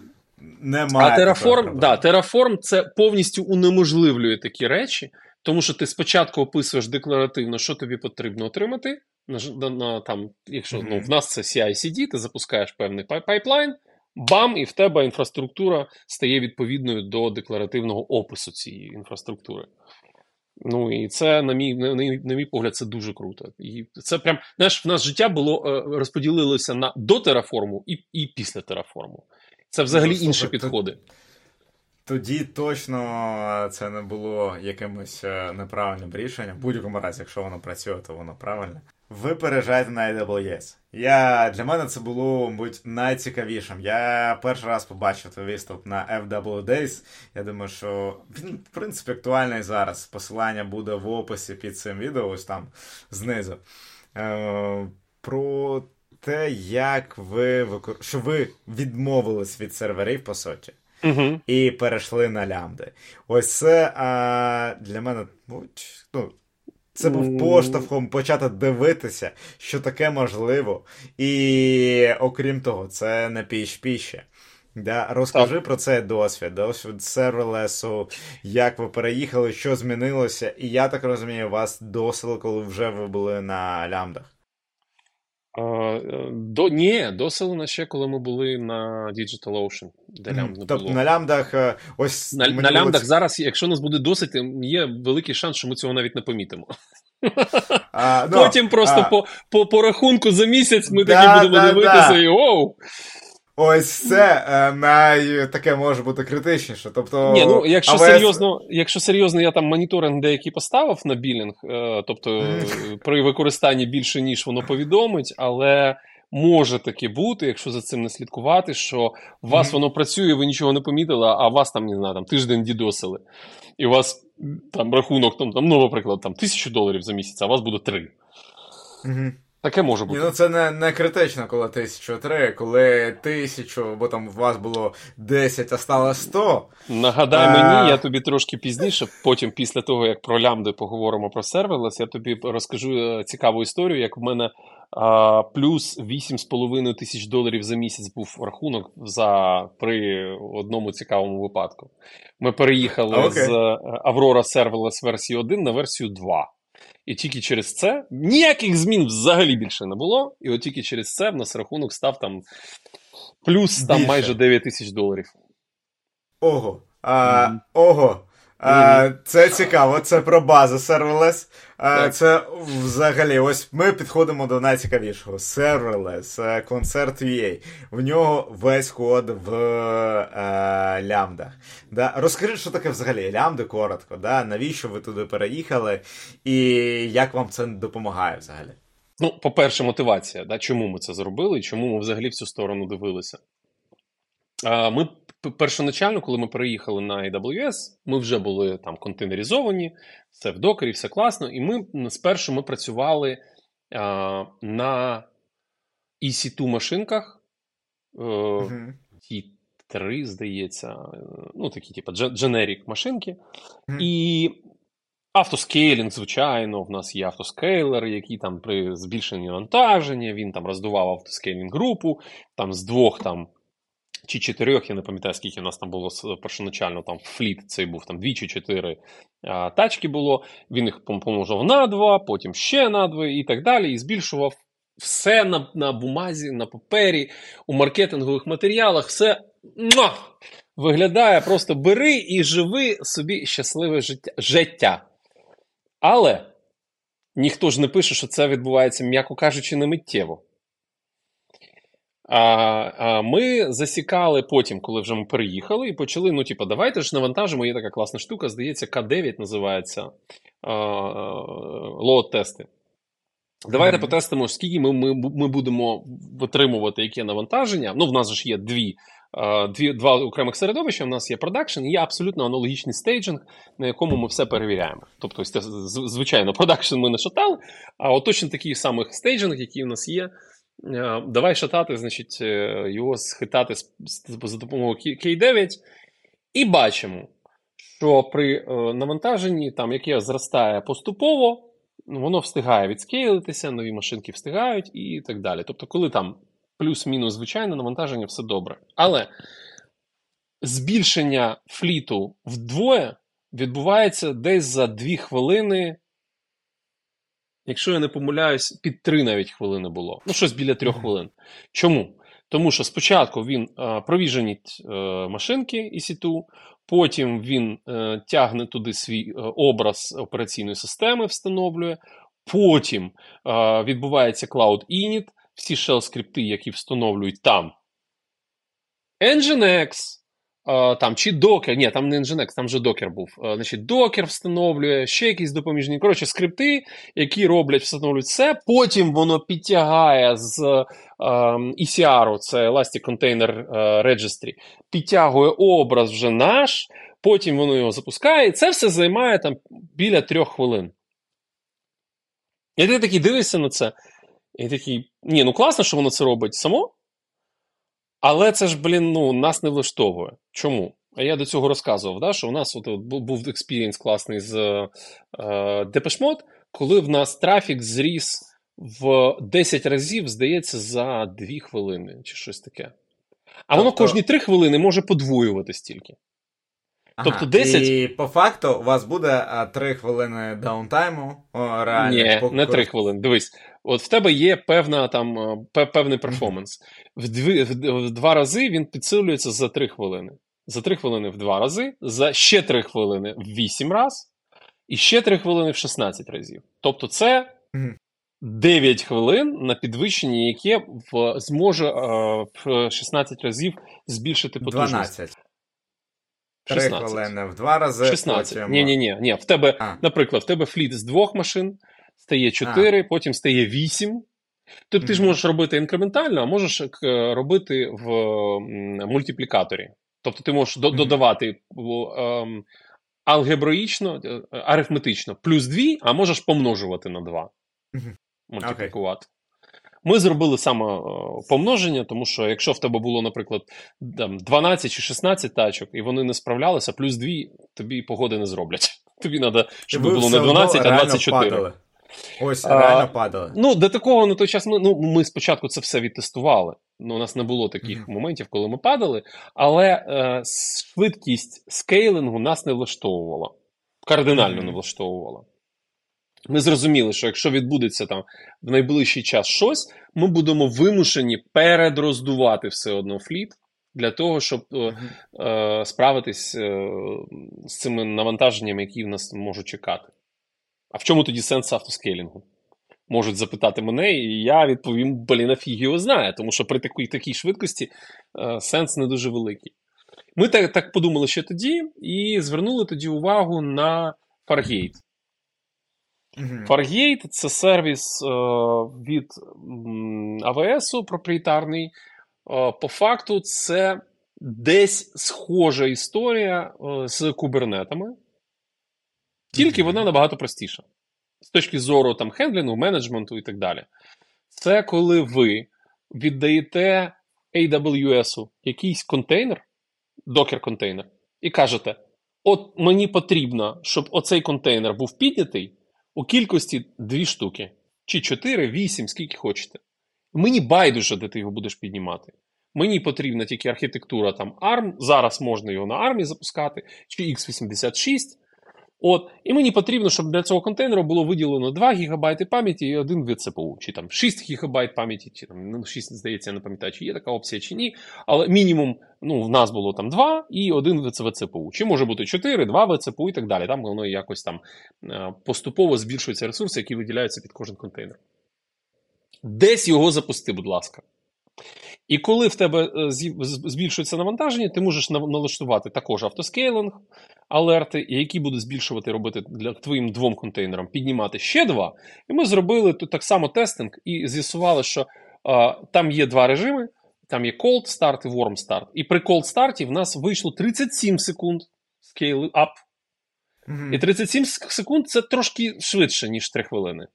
немає. А Terraform, да, Terraform це повністю унеможливлює такі речі, тому що ти спочатку описуєш декларативно, що тобі потрібно отримати. На, на, там, якщо ну, В нас це CI-CD, ти запускаєш певний пайплайн, бам, і в тебе інфраструктура стає відповідною до декларативного опису цієї інфраструктури. Ну і це, на мій на, на мій погляд, це дуже круто. І це прям знаєш, в нас життя було е, розподілилося на до тераформу і і після тераформу. Це взагалі ну, інші підходи. Тоді точно це не було якимось е, неправильним рішенням. В будь-якому разі, якщо воно працює, то воно правильне. Ви переїжджаєте на AWS. Я, Для мене це було, мабуть, найцікавішим. Я перший раз побачив той виступ на FW Days. Я думаю, що він, в принципі, актуальний зараз. Посилання буде в описі під цим відео, ось там знизу. Е, Про те, як ви що ви відмовились від серверів, по суті. uh І перейшли на лямди. Ось це а, для мене ну, це був поштовхом почати дивитися, що таке можливо. І окрім того, це не PHP ще. Да? Розкажи так. про цей досвід, досвід серверлесу, як ви переїхали, що змінилося, і я так розумію, вас досило, коли вже ви були на лямдах. До, Ні, доселено ще, коли ми були на DigitalOcean, де лямбд не Тобто на лямдах е, ось. На на лямбдах зараз, якщо нас буде досить, є великий шанс, що ми цього навіть не помітимо. А, ну, Потім просто а... по по, по рахунку за місяць ми да, такі будемо да, дивитися да. і оу. Ось це е, най таке може бути критичніше. Тобто, Ні, ну якщо АВС... серйозно, якщо серйозно, я там моніторинг деякий поставив на білінг, е, тобто при використанні більше, ніж воно повідомить, але може таке бути, якщо за цим не слідкувати, що у вас mm. воно працює, ви нічого не помітили, а вас там не знаю, там тиждень дідосили. І у вас там рахунок, там, там ну, наприклад, там тисячу доларів за місяць, а у вас буде три. Mm-hmm. Таке може бути. Ні, ну це не не критично, коли 1003, коли тисячу, бо там у вас було 10, а стало 100. Нагадай а... мені, я тобі трошки пізніше, потім, після того, як про лямди поговоримо про серверлес, я тобі розкажу е, цікаву історію, як в мене а, плюс 8,5 тисяч доларів за місяць був рахунок за при одному цікавому випадку. Ми переїхали okay. з е, Aurora Serverless версії 1 на версію 2. І тільки через це ніяких змін взагалі більше не було. І от тільки через це в нас рахунок став там плюс там майже 9 тисяч доларів. Ого. А, mm-hmm. Ого. Це цікаво, це про базу серверлес. Це взагалі, ось ми підходимо до найцікавішого. Серверлес, концерт UA. В нього весь код в е, лямдах. Да? Розкажи, що таке взагалі лямди коротко. Да? Навіщо ви туди переїхали, і як вам це допомагає взагалі? Ну, по-перше, мотивація. Да? Чому ми це зробили і чому ми взагалі в цю сторону дивилися? Ми першоначально, коли ми переїхали на AWS, ми вже були там контейнеризовані, все в докері, все класно. І ми спершу ми працювали а, на EC2 машинках. Uh-huh. Три, здається, ну такі, типу, дженерік машинки. Uh-huh. І автоскейлінг, звичайно, в нас є автоскейлер, який там при збільшенні навантаження, він там роздував автоскейлінг групу, там з двох там чи чотирьох, я не пам'ятаю, скільки у нас там було першоначально там фліт, цей був там дві чи чотири а, тачки було. Він їх помножив на два, потім ще на два і так далі. І збільшував все на на бумазі, на папері, у маркетингових матеріалах, все муа, виглядає просто бери і живи собі щасливе життя. життя. Але ніхто ж не пише, що це відбувається, м'яко кажучи, не миттєво. А, а Ми засікали потім, коли вже ми переїхали, і почали. Ну, типу, давайте ж навантажимо. Є така класна штука, здається, К9 називається load -тести. Давайте mm-hmm. потестимо, скільки ми ми, ми будемо витримувати яке навантаження. Ну, в нас ж є дві, дві, два окремих середовища. У нас є production, і є абсолютно аналогічний staging, на якому ми все перевіряємо. Тобто, звичайно, production ми не шатали, а от точно такий самий staging, який у нас є. Е, давай шатати, значить, е, його шатати за допомогою k6. І бачимо, що при е, навантаженні, там, яке зростає поступово, воно встигає відскейлитися, нові машинки встигають і так далі. Тобто, коли там плюс-мінус звичайне навантаження, все добре. Але збільшення фліту вдвоє відбувається десь за 2 хвилини якщо я не помиляюсь, під три навіть хвилини було. Ну, щось біля трьох хвилин. Чому? Тому що спочатку він е, провіженіть е, машинки EC2, потім він е, тягне туди свій е, образ операційної системи, встановлює, потім е, відбувається Cloud Init, всі shell скрипти, які встановлюють там. Nginx, там Чи докер, ні, там не Nginx, там вже докер був. Значить, Докер встановлює, ще якісь допоміжні. Коротше, скрипти, які роблять, встановлюють все. Потім воно підтягає з ECR, це Elastic Container Registry, підтягує образ вже наш, потім воно його запускає. І це все займає там біля трьох хвилин. І ти такий дивишся на це, і такий, ні, ну класно, що воно це робить само. Але це ж, блін, ну, нас не влаштовує. Чому? А я до цього розказував, да, що у нас от, от був experience класний з е, Depeche, коли в нас трафік зріс в 10 разів, здається, за 2 хвилини чи щось таке. А воно тобто кожні 3 хвилини може подвоювати стільки. Ага, тобто 10... І по факту у вас буде 3 хвилини даунтайму. реально. Ні, поки... не 3 хвилини. Дивись, от в тебе є певна там певний перформанс. В, дві, в два рази він підсилюється за 3 хвилини. За 3 хвилини в два рази, за ще 3 хвилини в 8 разів, і ще 3 хвилини в 16 разів. Тобто, це 9 хвилин на підвищення, яке в, зможе в 16 разів збільшити потужність. 12. Три хвилини в два рази. 16. Ні, ні, ні, ні. В тебе, а. наприклад, в тебе фліт з двох машин, стає 4, а. потім стає 8. Тут mm-hmm. ти ж можеш робити інкрементально, а можеш е, робити в мультиплікаторі. Тобто ти можеш mm-hmm. додавати ем, алгебраїчно, арифметично плюс 2, а можеш помножувати на 2. Mm-hmm. Мультиплікувати. Okay. Ми зробили саме е, помноження, тому що якщо в тебе було, наприклад, там, 12 чи 16 тачок, і вони не справлялися, плюс 2 тобі погоди не зроблять. Тобі треба, щоб було не 12, а одно реально 24. падали. Ось, А, падали. Ну, до такого на той час ми, ну, ми спочатку це все відтестували. Ну, у нас не було таких Мгм. моментів, коли ми падали, але е, швидкість скейлингу нас не влаштовувала. Кардинально Мгм. не влаштовувала. Ми зрозуміли, що якщо відбудеться там в найближчий час щось, ми будемо вимушені передроздувати все одно фліт для того, щоб Мгм. е, справитись е, з цими навантаженнями, які в нас можуть чекати. А в чому тоді сенс автоскейлінгу? Можуть запитати мене, і я відповім: блін, фіг його знає, тому що при такій, такій швидкості е, сенс не дуже великий. Ми так, так подумали ще тоді і звернули тоді увагу на Fargate. Мгм. Fargate – це сервіс е, від AWS проприєтарний. Е, по факту, це десь схожа історія е, з кубернетами, тільки вона набагато простіша. З точки зору там, хендлінгу, менеджменту і так далі. Це коли ви віддаєте AWS якийсь контейнер, докер-контейнер, і кажете: от мені потрібно, щоб оцей контейнер був піднятий у кількості дві штуки, чи 4, 8, скільки хочете. Мені байдуже, де ти його будеш піднімати. Мені потрібна тільки архітектура там ARM, зараз можна його на ARM запускати, чи x86. От, і мені потрібно, щоб для цього контейнеру було виділено 2 ГБ пам'яті і один від ЦПУ, чи там 6 ГБ пам'яті, чи там ну, 6, здається, я не пам'ятаю, чи є така опція, чи ні. Але мінімум, ну, в нас було там 2 і один від ЦПУ. Чи може бути 4, 2 ВЦПУ і так далі. Там воно якось там е, поступово збільшуються ресурси, які виділяються під кожен контейнер. Десь його запусти, будь ласка. І коли в тебе е, збільшується навантаження, ти можеш налаштувати також автоскейлинг, алерти, які будуть збільшувати робити для твоїм двом контейнерам, піднімати ще два. І ми зробили тут так само тестинг і з'ясували, що е, там є два режими: там є cold start і warm start. І при cold start в нас вийшло 37 секунд scale up. Мгм. І 37 секунд це трошки швидше, ніж 3 хвилини.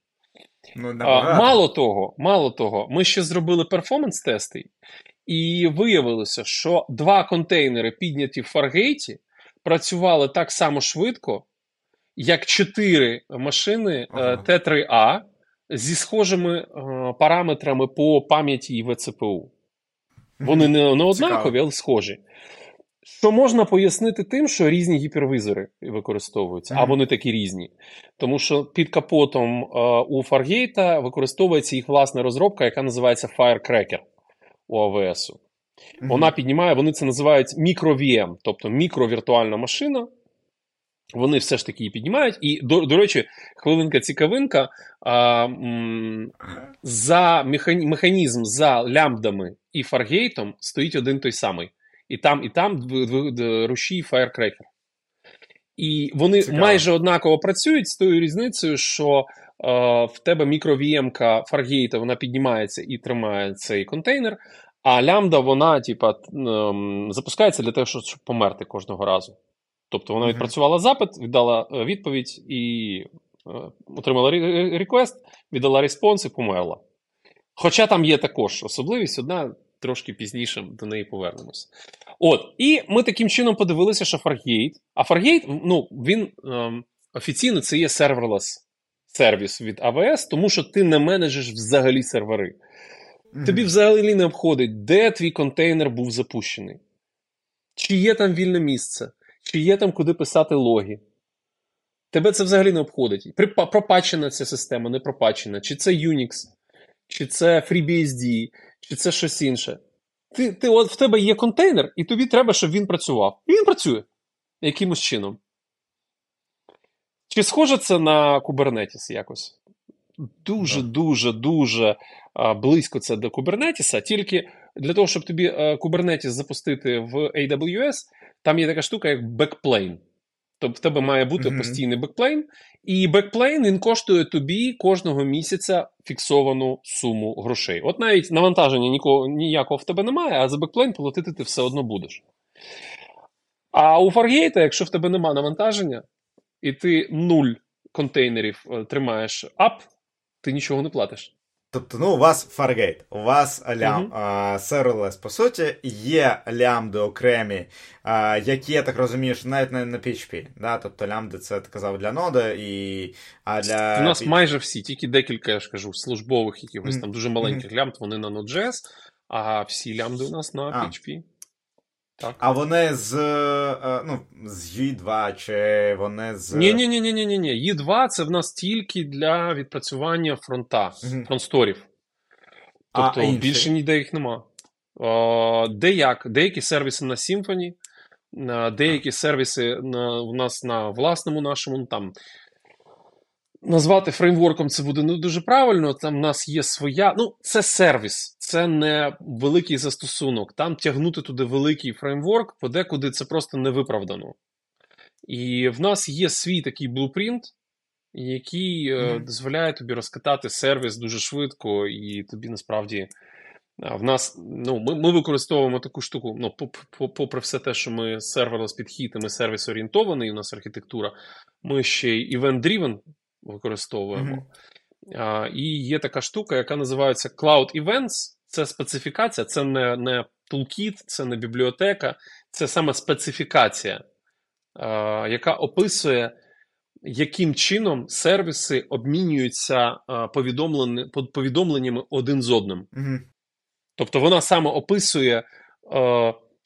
Ну, А, мало того, мало того, ми ще зробили перформанс-тести, і виявилося, що два контейнери, підняті в Fargate, працювали так само швидко, як чотири машини е, Ага. Т3А зі схожими е, параметрами по пам'яті і ВЦПУ. Вони не, не однакові, але схожі. Що можна пояснити тим, що різні гіпервізори використовуються, а вони такі різні. Тому що під капотом е, у Fargate використовується їх власна розробка, яка називається Firecracker у AWS. Вона піднімає, вони це називають мікро-VM, тобто мікровіртуальна машина. Вони все ж таки її піднімають. І, до, до речі, хвилинка цікавинка. А, м, за механі- механізм за лямбдами і фаргейтом стоїть один той самий. І там, і там рушій Firecracker. І вони Цікаво. майже однаково працюють з тою різницею, що е, в тебе мікровіємка Fargate, вона піднімається і тримає цей контейнер, а лямбда, вона, типа, ем, запускається для того, щоб померти кожного разу. Тобто вона відпрацювала запит, віддала е, відповідь і е, отримала реквест, віддала респонс і померла. Хоча там є також особливість, одна трошки пізніше до неї повернемось. От, і ми таким чином подивилися, що Fargate, а Fargate, ну, він ем, офіційно це є serverless сервіс від AWS, тому що ти не менеджеш взагалі сервери. Мгм. Тобі взагалі не обходить, де твій контейнер був запущений, чи є там вільне місце, чи є там куди писати логи. Тебе це взагалі не обходить. Пропачена ця система, не пропачена, чи це Unix, чи це FreeBSD, чи це щось інше. Ти, ти, от в тебе є контейнер, і тобі треба, щоб він працював. І він працює якимось чином. Чи схоже це на Kubernetes якось? Дуже, Так. дуже, близько це до Kubernetes, тільки для того, щоб тобі Kubernetes запустити в AWS, там є така штука, як backplane. Тобто в тебе має бути Мгм. постійний бекплейн, і backplane він коштує тобі кожного місяця фіксовану суму грошей. От навіть навантаження нікого, ніякого в тебе немає, а за backplane платити ти все одно будеш. А у Fargate, якщо в тебе немає навантаження, і ти нуль контейнерів е, тримаєш up, ти нічого не платиш. Тобто, ну, у вас Fargate, у вас Lambda uh-huh. serverless, по суті, є лямди окремі, які, я так розумію, що навіть не на PHP. Да? Тобто лямди це ти казав для ноди, і а для. У нас майже всі, тільки декілька, я ж кажу, службових якихось mm-hmm. там дуже маленьких mm-hmm. лямбд, вони на Node.js, а всі лямди у нас на PHP. Так. А вони з е, ну, з U2, чи вони з. Ні, ні, ні, ні, ні, ні. U2 це в нас тільки для відпрацювання фронта, mm-hmm. фронтсторів. Тобто а, більше ніде їх нема. Деяк, деякі сервіси на Symfony, деякі сервіси на, у нас на власному нашому ну, там Назвати фреймворком це буде не дуже правильно. Там в нас є своя. Ну, це сервіс, це не великий застосунок. Там тягнути туди великий фреймворк, подекуди це просто не виправдано. І в нас є свій такий блупринт, який mm-hmm. дозволяє тобі розкатати сервіс дуже швидко, і тобі насправді. В нас ну, ми ми використовуємо таку штуку. Ну, попри все те, що ми серверлес підхід, і ми сервіс орієнтований, у нас архітектура, ми ще й event-driven використовуємо. Mm-hmm. А, І є така штука, яка називається Cloud Events. Це специфікація, це не не toolkit, це не бібліотека, це саме специфікація, а, яка описує, яким чином сервіси обмінюються повідомленнями один з одним. Mm-hmm. Тобто вона саме описує.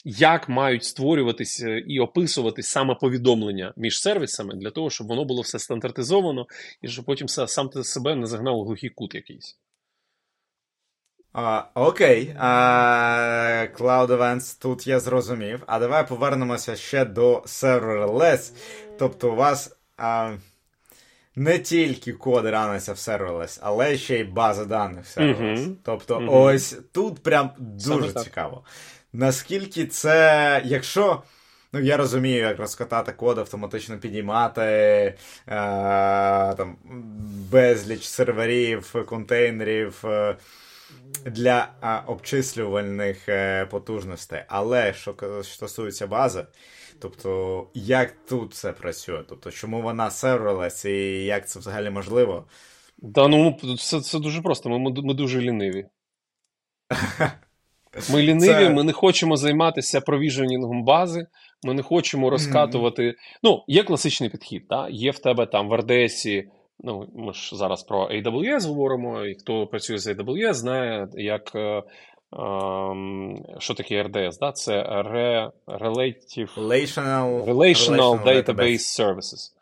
Як мають створюватись і описуватись саме повідомлення між сервісами для того, щоб воно було все стандартизовано і щоб потім сам себе не загнав у глухий кут якийсь. А, Окей. А, Cloud Events тут я зрозумів. А давай повернемося ще до serverless. Тобто у вас а, не тільки код раниться в serverless, але ще й база даних в serverless. Uh-huh. Тобто, uh-huh. ось тут прям дуже цікаво наскільки це, якщо. Ну, я розумію, як розкатати код, автоматично підіймати е, там, безліч серверів, контейнерів е, для е, обчислювальних е, потужностей. Але що стосується бази, тобто, як тут це працює? Тобто, чому вона серверлес і як це взагалі можливо? Да, ну це це дуже просто. Ми, ми дуже ліниві. Ми ліниві, це... ми не хочемо займатися провіженінгом бази, ми не хочемо розкатувати. Mm-hmm. Ну, є класичний підхід. Та? Є в тебе там в RDS, ну, ми ж зараз про AWS говоримо, і хто працює з AWS, знає, як. Ем, що таке RDS? Да? Це Re, Relative Relational, Relational, Relational Database, Database Services.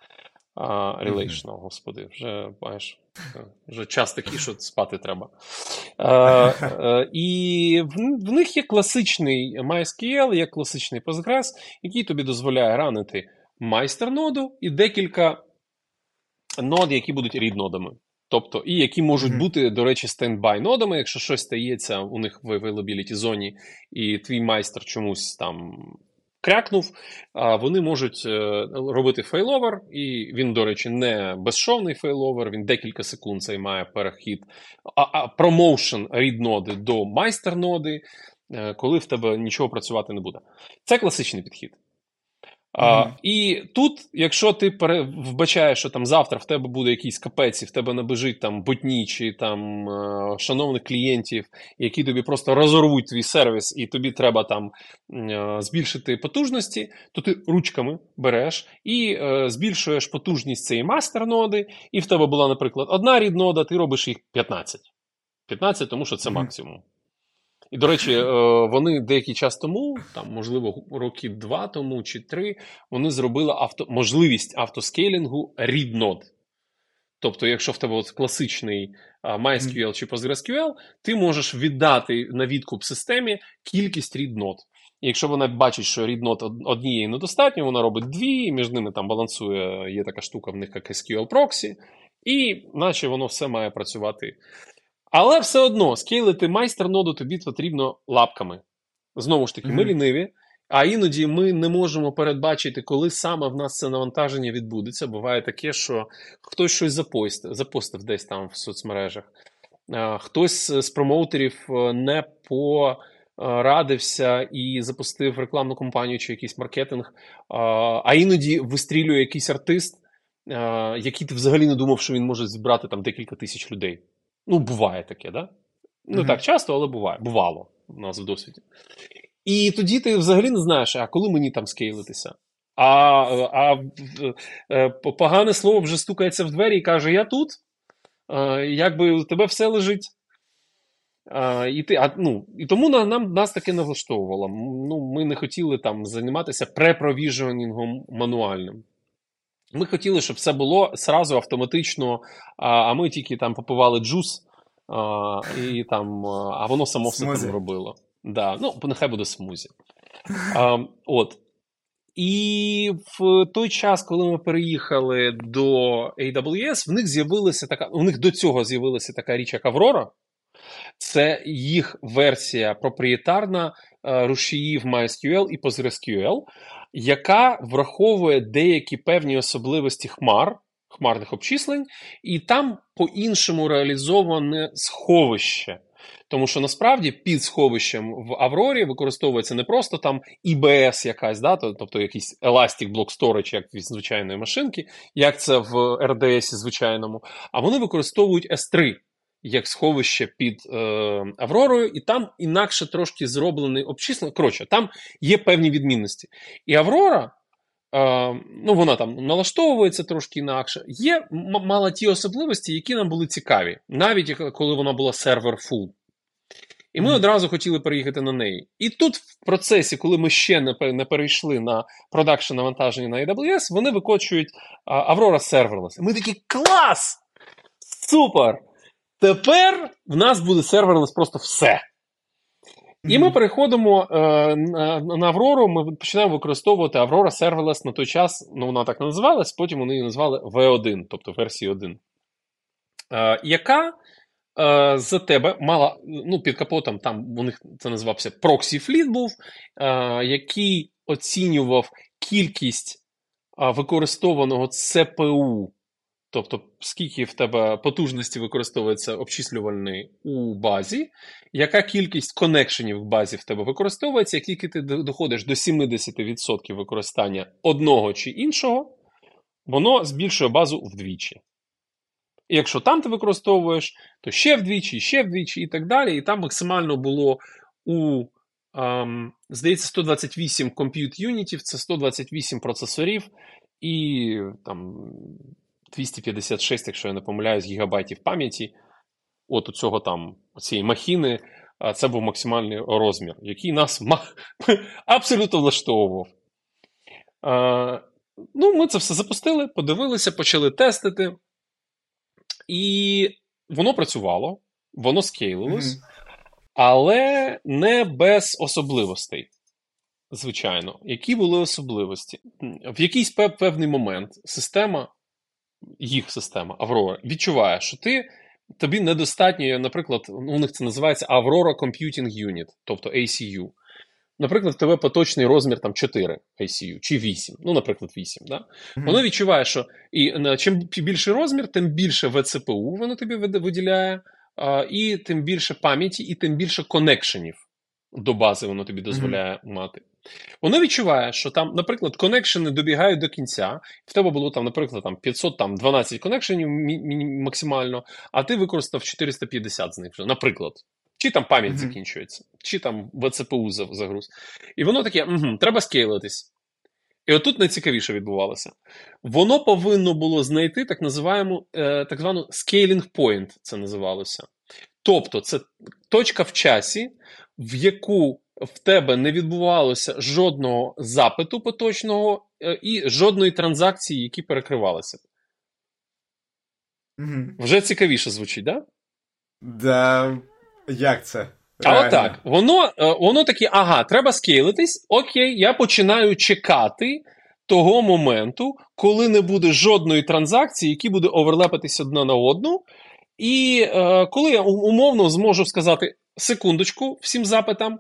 Uh, relational, mm-hmm. господи, вже маєш. Вже час такий, що спати треба. Е, е, І в, в них є класичний MySQL, є класичний Postgres, який тобі дозволяє ранити майстер-ноду і декілька нод, які будуть рід-нодами. Тобто, і які можуть mm-hmm. бути, до речі, standby нодами, якщо щось стається у них в availability зоні, і твій майстер чомусь там крякнув, вони можуть е, робити failover, і він, до речі, не безшовний failover, він декілька секунд займає перехід, promotion read ноди до master ноди, е, коли в тебе нічого працювати не буде. Це класичний підхід. А, І тут, якщо ти пере... вбачаєш, що там завтра в тебе буде якийсь капець, і в тебе набежить там ботнет чи там е, шановних клієнтів, які тобі просто розорвуть твій сервіс, і тобі треба там е, збільшити потужності, то ти ручками береш і е, збільшуєш потужність цієї мастер-ноди, і в тебе була, наприклад, одна рід-нода, ти робиш їх 15. 15, тому що це максимум. І, до речі, е, вони деякий час тому, там, можливо, роки два тому чи три, вони зробили авто, можливість автоскейлінгу node. Тобто, якщо в тебе от класичний MySQL чи PostgreSQL, ти можеш віддати на відкуп системі кількість node. І якщо вона бачить, що read однієї недостатньо, вона робить дві, між ними там балансує, є така штука в них, як SQL Proxy, і наче воно все має працювати але все одно скейлити майстер-ноду тобі потрібно лапками. Знову ж таки, ми ліниві, а іноді ми не можемо передбачити, коли саме в нас це навантаження відбудеться. Буває таке, що хтось щось запостив, запостив десь там в соцмережах, хтось з промоутерів е, не порадився і запустив рекламну кампанію чи якийсь маркетинг, а іноді вистрілює якийсь артист, який ти взагалі не думав, що він може зібрати там декілька тисяч людей. Ну, буває таке, да? Не mm-hmm. так часто, але буває. Бувало у нас в досвіді. І тоді ти взагалі не знаєш, а коли мені там скейлитися? А а, а е, погане слово вже стукається в двері і каже: Я тут, якби у тебе все лежить. А, І ти, а, ну, і тому на, нам нас таке не влаштовувало. Ну, Ми не хотіли там займатися препровіжуванням мануальним. Ми хотіли, щоб все було сразу автоматично, а ми тільки там попивали джус, а і там, а воно само все там робило. Да, Ну, нехай буде смузі. А, от. І в той час, коли ми переїхали до AWS, в них з'явилася така, у них до цього з'явилася така річ, як Аврора. Це їх версія проприєтарна е, рушіїв MySQL і PostgreSQL, яка враховує деякі певні особливості хмар, хмарних обчислень, і там по-іншому реалізоване сховище. Тому що насправді під сховищем в Аврорі використовується не просто там IBS якась, да, тобто якийсь Elastic Block Storage, як від звичайної машинки, як це в RDS звичайному, а вони використовують S3 як сховище під е, Авророю, і там інакше трошки зроблений обчислення. Коротше, там є певні відмінності. І Аврора. Uh, ну, вона там налаштовується трошки інакше. Є мала ті особливості, які нам були цікаві, навіть коли вона була сервер full. І ми одразу хотіли переїхати на неї. І тут, в процесі, коли ми ще не перейшли на продакшн навантаження на AWS, вони викочують Aurora Serverless. Ми такі клас! Супер! Тепер в нас буде серверлес просто все. І ми переходимо е, на, Аврору. Ми починаємо використовувати Aurora Serverless на той час. Ну, вона так не називалась, потім вони її назвали V1, тобто версії 1. Е, яка е, за тебе мала ну, під капотом, там у них це називався Proxy Fleet був, е, який оцінював кількість е, використованого ЦПУ Тобто, скільки в тебе потужності використовується обчислювальний у базі, яка кількість коннекшенів в базі в тебе використовується, як тільки ти доходиш до 70% використання одного чи іншого, воно збільшує базу вдвічі. І якщо там ти використовуєш, то ще вдвічі, ще вдвічі і так далі. І там максимально було у, ем, здається, 128 compute юнітів, це 128 процесорів, і там 256, якщо я не помиляюсь, гігабайтів пам'яті. От у цього там цієї махіни, це був максимальний розмір, який нас абсолютно влаштовував. Ну, Ми це все запустили, подивилися, почали тестити. І воно працювало, воно скейлилось, mm-hmm. але не без особливостей. Звичайно, які були особливості? В якийсь певний момент система їх система Аврора відчуває, що ти. Тобі недостатньо, наприклад, ну, у них це називається Aurora Computing Unit, тобто ACU. Наприклад, в тебе поточний розмір там 4 ACU чи 8, ну, наприклад, 8. Да? Mm-hmm. Воно відчуває, що і чим більший розмір, тим більше ВЦПУ воно тобі виділяє, а, і тим більше пам'яті, і тим більше коннекшенів до бази воно тобі дозволяє mm-hmm. мати. Воно відчуває, що там, наприклад, коннекшени добігають до кінця. В тебе було там, наприклад, там 512 коннекшенів максимально, а ти використав 450 з них вже, наприклад. Чи там пам'ять mm-hmm. закінчується, чи там ВЦПУ загруз. І воно таке: угу, треба скейлитись. І отут найцікавіше відбувалося. Воно повинно було знайти так називаємо, е, так звану scaling point, це називалося. Тобто, це точка в часі, в яку в тебе не відбувалося жодного запиту поточного е, і жодної транзакції, які перекривалися. Угу. Вже цікавіше звучить, так? Да? Да. Як це? А отак. Воно е, воно таке, ага, треба скейлитись. Окей, я починаю чекати того моменту, коли не буде жодної транзакції, які буде оверлепитись одна на одну. І е, коли я умовно зможу сказати секундочку всім запитам,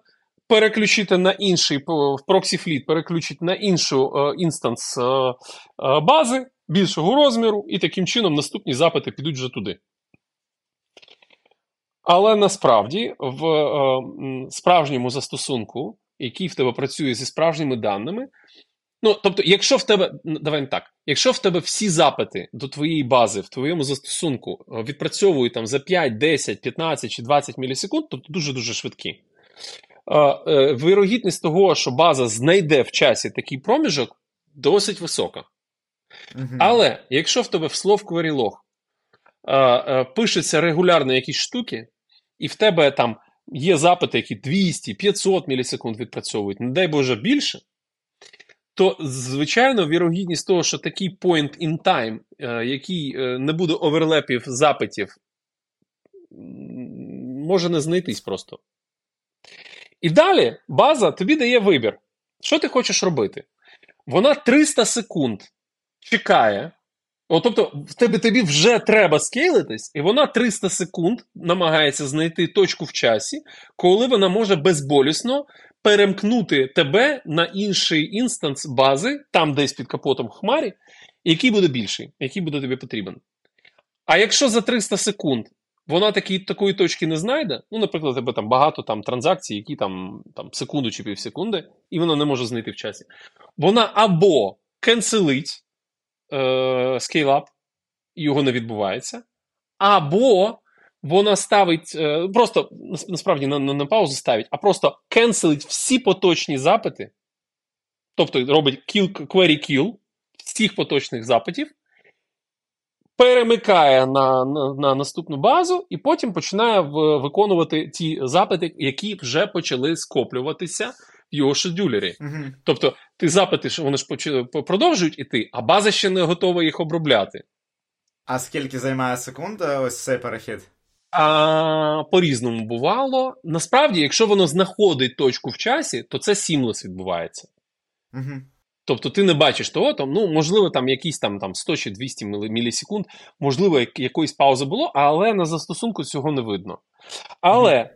переключити на інший в проксі-фліт, переключити на іншу е, інстанс е, е, бази більшого розміру, і таким чином наступні запити підуть вже туди. Але насправді в е, справжньому застосунку, який в тебе працює зі справжніми даними, Ну, тобто, якщо в тебе, ну, давай так, якщо в тебе всі запити до твоєї бази в твоєму застосунку е, відпрацьовують там за 5, 10, 15 чи 20 мілісекунд, тобто дуже-дуже швидкі. Е, Вирогідність того, що база знайде в часі такий проміжок, досить висока. Але якщо в тебе в Log е, е, пишеться регулярно якісь штуки, і в тебе там є запити, які 200, 500 мілісекунд відпрацьовують, не дай Боже більше, то, звичайно, вірогідність того, що такий point in time, е, який е, не буде оверлепів запитів, може не знайтись просто. І далі база тобі дає вибір. Що ти хочеш робити? Вона 300 секунд чекає. О, тобто, в тебе тобі вже треба скейлитись, і вона 300 секунд намагається знайти точку в часі, коли вона може безболісно перемкнути тебе на інший інстанс бази, там десь під капотом хмарі, який буде більший, який буде тобі потрібен. А якщо за 300 секунд вона такі, такої точки не знайде, ну, наприклад, тебе там багато там, транзакцій, які там, там секунду чи півсекунди, і вона не може знайти в часі, вона або кенселить е, скейлап, і його не відбувається, або вона ставить, е, просто насправді на, на, на паузу ставить, а просто кенселить всі поточні запити, тобто робить kill, query kill всіх поточних запитів, перемикає на, на, на наступну базу і потім починає в, виконувати ті запити, які вже почали скоплюватися в його шедюлері. Мгм. Тобто, ти запити, що вони ж продовжують іти, а база ще не готова їх обробляти. А скільки займає секунд е, ось цей перехід? А по-різному бувало. Насправді, якщо воно знаходить точку в часі, то це сімлес відбувається. Угу. Тобто ти не бачиш того, там, ну, можливо, там якісь там, там 100 чи 200 мілісекунд, можливо, як- якоїсь паузи було, але на застосунку цього не видно. Але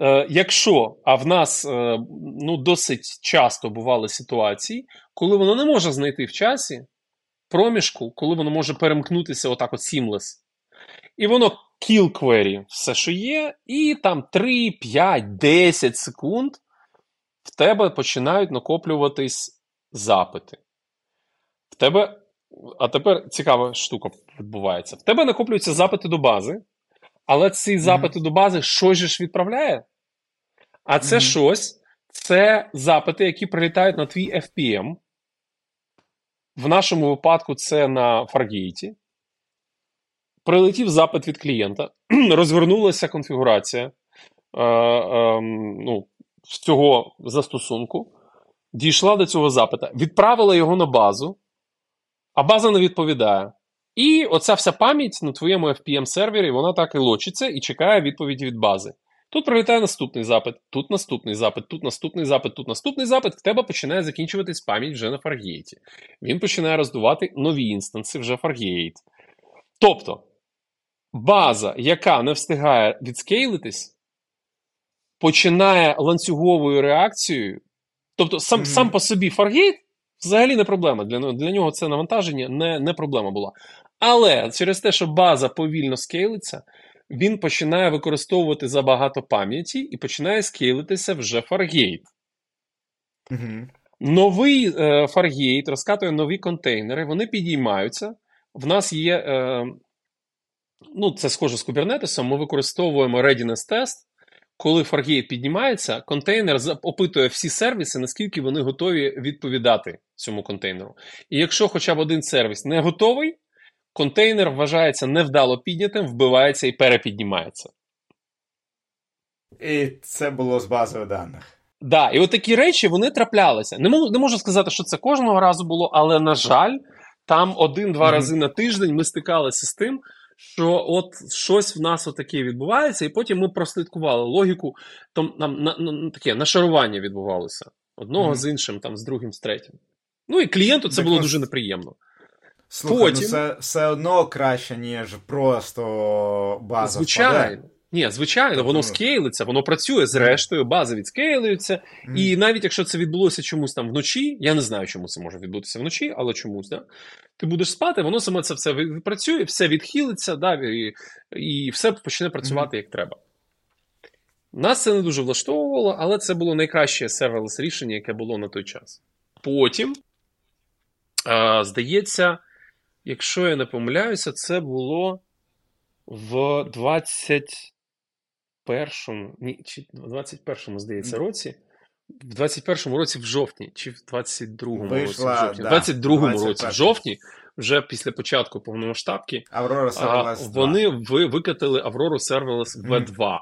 е, якщо, а в нас е, ну, досить часто бували ситуації, коли воно не може знайти в часі проміжку, коли воно може перемкнутися отак от seamless, і воно kill query, все, що є, і там 3, 5, 10 секунд в тебе починають накоплюватись запити. В тебе, а тепер цікава штука відбувається. В тебе накоплюються запити до бази, але ці запити до бази щось же ж відправляє. А це Мгм. щось це запити, які прилітають на твій FPM. В нашому випадку це на Fargate. Прилетів запит від клієнта, розвернулася конфігурація е, е, ну, цього застосунку, дійшла до цього запита, відправила його на базу, а база не відповідає. І оця вся пам'ять на твоєму FPM-сервері, вона так і лочиться і чекає відповіді від бази. Тут прилітає наступний запит, тут наступний запит, тут наступний запит, тут наступний запит. В тебе починає закінчуватись пам'ять вже на Fargate. Він починає роздувати нові інстанси вже Fargate. Тобто, база, яка не встигає відскейлитись, починає ланцюговою реакцією. Тобто, сам, Мгм. сам по собі Fargate взагалі не проблема. Для, нього- для нього це навантаження не, не проблема була. Але через те, що база повільно скейлиться, він починає використовувати забагато пам'яті і починає скейлитися вже Fargate. Угу. Новий е, Fargate розкатує нові контейнери, вони підіймаються. В нас є, е, ну, це схоже з Kubernetes, ми використовуємо readiness test. Коли Fargate піднімається, контейнер опитує всі сервіси, наскільки вони готові відповідати цьому контейнеру. І якщо хоча б один сервіс не готовий, контейнер вважається невдало піднятим, вбивається і перепіднімається. І це було з базою даних. Да, і от такі речі вони траплялися. Не можу, не можу сказати, що це кожного разу було, але на жаль, там один-два Мгм. рази на тиждень ми стикалися з тим, що от щось в нас отаке відбувається, і потім ми прослідкували логіку. Там нам на, на, таке нашарування відбувалося одного Мгм. з іншим, там з другим, з третім. Ну і клієнту це Так було нас... дуже неприємно. Слухай, Потім- ну це все одно краще, ніж просто база впаде. Ні, звичайно, воно скейлиться, воно працює зрештою, бази відскейлюються. Мгм. І навіть якщо це відбулося чомусь там вночі, я не знаю, чому це може відбутися вночі, але чомусь, да? ти будеш спати, воно саме це все відпрацює, все відхилиться, да, і, і все почне працювати як треба. Нас це не дуже влаштовувало, але це було найкраще серверлес рішення, яке було на той час. Потім А, Здається, якщо я не помиляюся, це було в 21-му, ні, чи 21-му, здається, році. В 21-му році в жовтні, чи в 22-му році в жовтні. да, В 22-му році в жовтні, вже після початку повномасштабки, Аврора а, вони ви, викатили Aurora Serverless V2,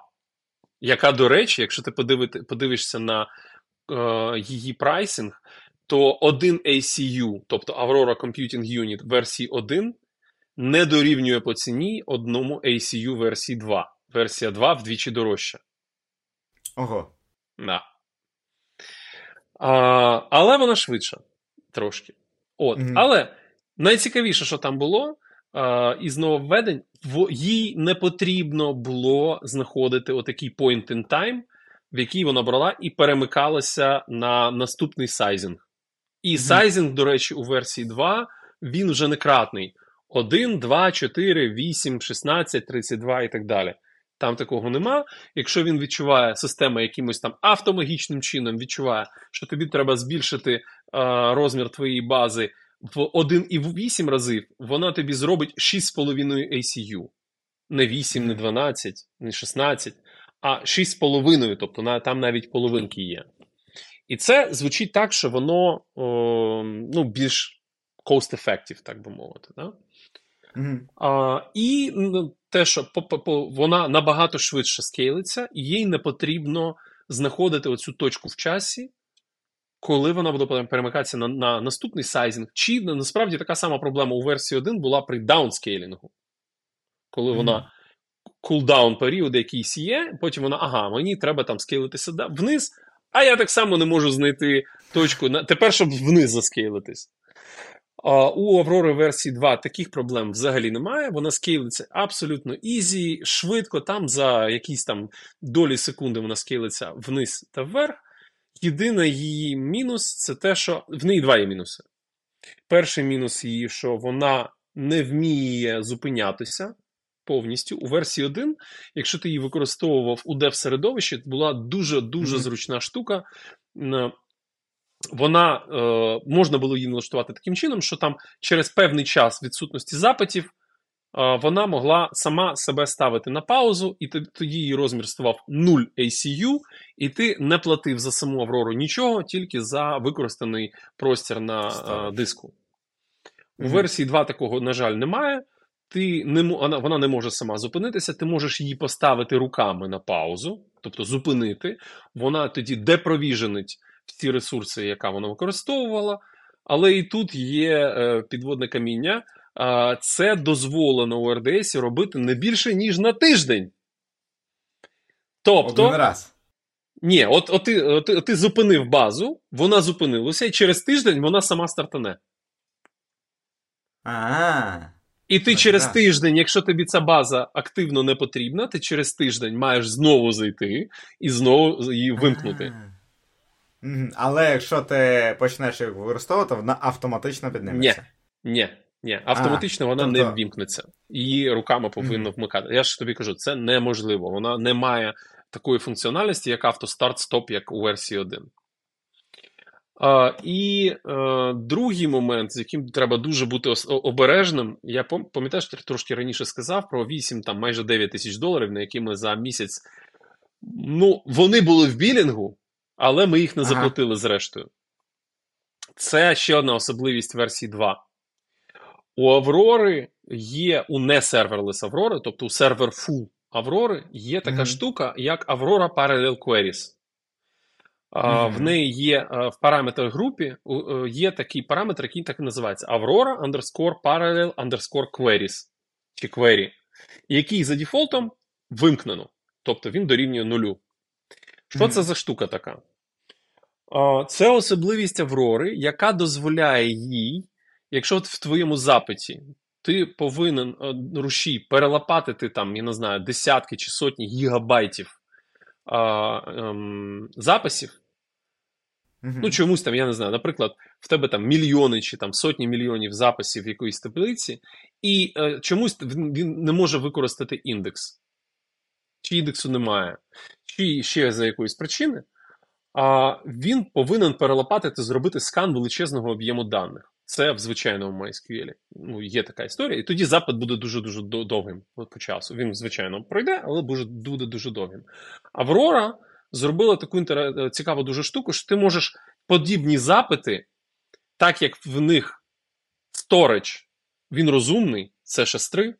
яка, до речі, якщо ти подивити, подивишся на е, її прайсинг, то один ACU, тобто Aurora Computing Unit версії 1, не дорівнює по ціні одному ACU версії 2. Версія 2 вдвічі дорожча. Ого. Да. А, але вона швидша трошки. От. Мгм. Але найцікавіше, що там було, а, із нововведень, в, їй не потрібно було знаходити отакий point in time, в який вона брала і перемикалася на наступний сайзинг. І Мгм. сайзинг, до речі, у версії 2 він вже не кратний. 1, 2, 4, 8, 16, 32 і так далі. Там такого нема. Якщо він відчуває система якимось там автомагічним чином, відчуває, що тобі треба збільшити е, розмір твоєї бази в 1,8 разів, вона тобі зробить 6,5 ACU. Не 8, не 12, не 16, а 6,5, тобто на- там навіть половинки є. І це звучить так, що воно о, ну, більш cost-effective, так би мовити. Да? Мгм. А, і ну, те, що вона набагато швидше скейлиться, і їй не потрібно знаходити оцю точку в часі, коли вона буде перемикатися на, на наступний sizing. Чи насправді така сама проблема у версії 1 була при downscaling у, коли Мгм. вона cooldown період якийсь є, потім вона, ага, мені треба там скейлитися вниз, а я так само не можу знайти точку. на- Тепер, щоб вниз заскейлитись. У Aurora версії 2 таких проблем взагалі немає. Вона скейлиться абсолютно easy, швидко, там за якісь там долі секунди вона скейлиться вниз та вверх. Єдиний її мінус це те, що в неї два є мінуси. Перший мінус її, що вона не вміє зупинятися повністю. У версії 1, якщо ти її використовував у dev-середовищі, була дуже-дуже Мгм. зручна штука. Вона е, можна було її налаштувати таким чином, що там через певний час відсутності запитів е, вона могла сама себе ставити на паузу, і тоді її розмір ставав 0 ACU, і ти не платив за саму Аврору нічого, тільки за використаний простір на е, диску. У версії 2 такого, на жаль, немає. Ти не, вона, вона не може сама зупинитися, ти можеш її поставити руками на паузу, тобто зупинити. Вона тоді депровіженить всі ресурси, яка вона використовувала. Але і тут є е, підводне каміння. Це дозволено у RDS робити не більше, ніж на тиждень. Тобто, Один раз. ні, от, от, ти, от, от ти зупинив базу, вона зупинилася, і через тиждень вона сама стартане. А. І ти Так, через так. тиждень, якщо тобі ця база активно не потрібна, ти через тиждень маєш знову зайти і знову її вимкнути. А. Але якщо ти почнеш їх використовувати, вона автоматично підніметься. Ні, ні, автоматично вона не тобто- ввімкнеться. Її руками повинно вмикати. Я ж тобі кажу, це неможливо. Вона не має такої функціональності, як автостарт-стоп, як у версії 1. А, і е, другий момент, з яким треба дуже бути обережним, я пам- пам'ятаєш, трошки раніше сказав про 8, там майже 9 тисяч доларів, на які ми за місяць. Ну, вони були в білінгу, але ми їх не Ага. заплатили зрештою. Це ще одна особливість версії 2. У Аврори є у не серверлес Аврори, тобто у сервер full Аврори, є така Мгм. штука, як Aurora Parallel Queries. Мгм. В неї є в параметр групі е, є такий параметр, який так і називається Aurora underscore parallel underscore queries чи query, який за дефолтом вимкнено. Тобто він дорівнює нулю. Що це за штука така? Це особливість Аврори, яка дозволяє їй, якщо в твоєму запиті ти повинен е, рушій перелопатити там, я не знаю, десятки чи сотні гігабайтів а, ем, записів, Мгм. Ну, чомусь там, я не знаю, наприклад, в тебе там мільйони чи там сотні мільйонів записів в якоїсь таблиці, і е, чомусь він, він не може використати індекс. Чи індексу немає, чи ще за якоїсь причини. а він повинен перелопатити, зробити скан величезного об'єму даних. Це в звичайному MySQL. Ну, є така історія. І тоді запит буде дуже-дуже довгим по часу. Він, звичайно, пройде, але буде дуже довгим. Аврора зробила таку інтер... цікаву дуже штуку, що ти можеш подібні запити, так як в них storage, він розумний, це 3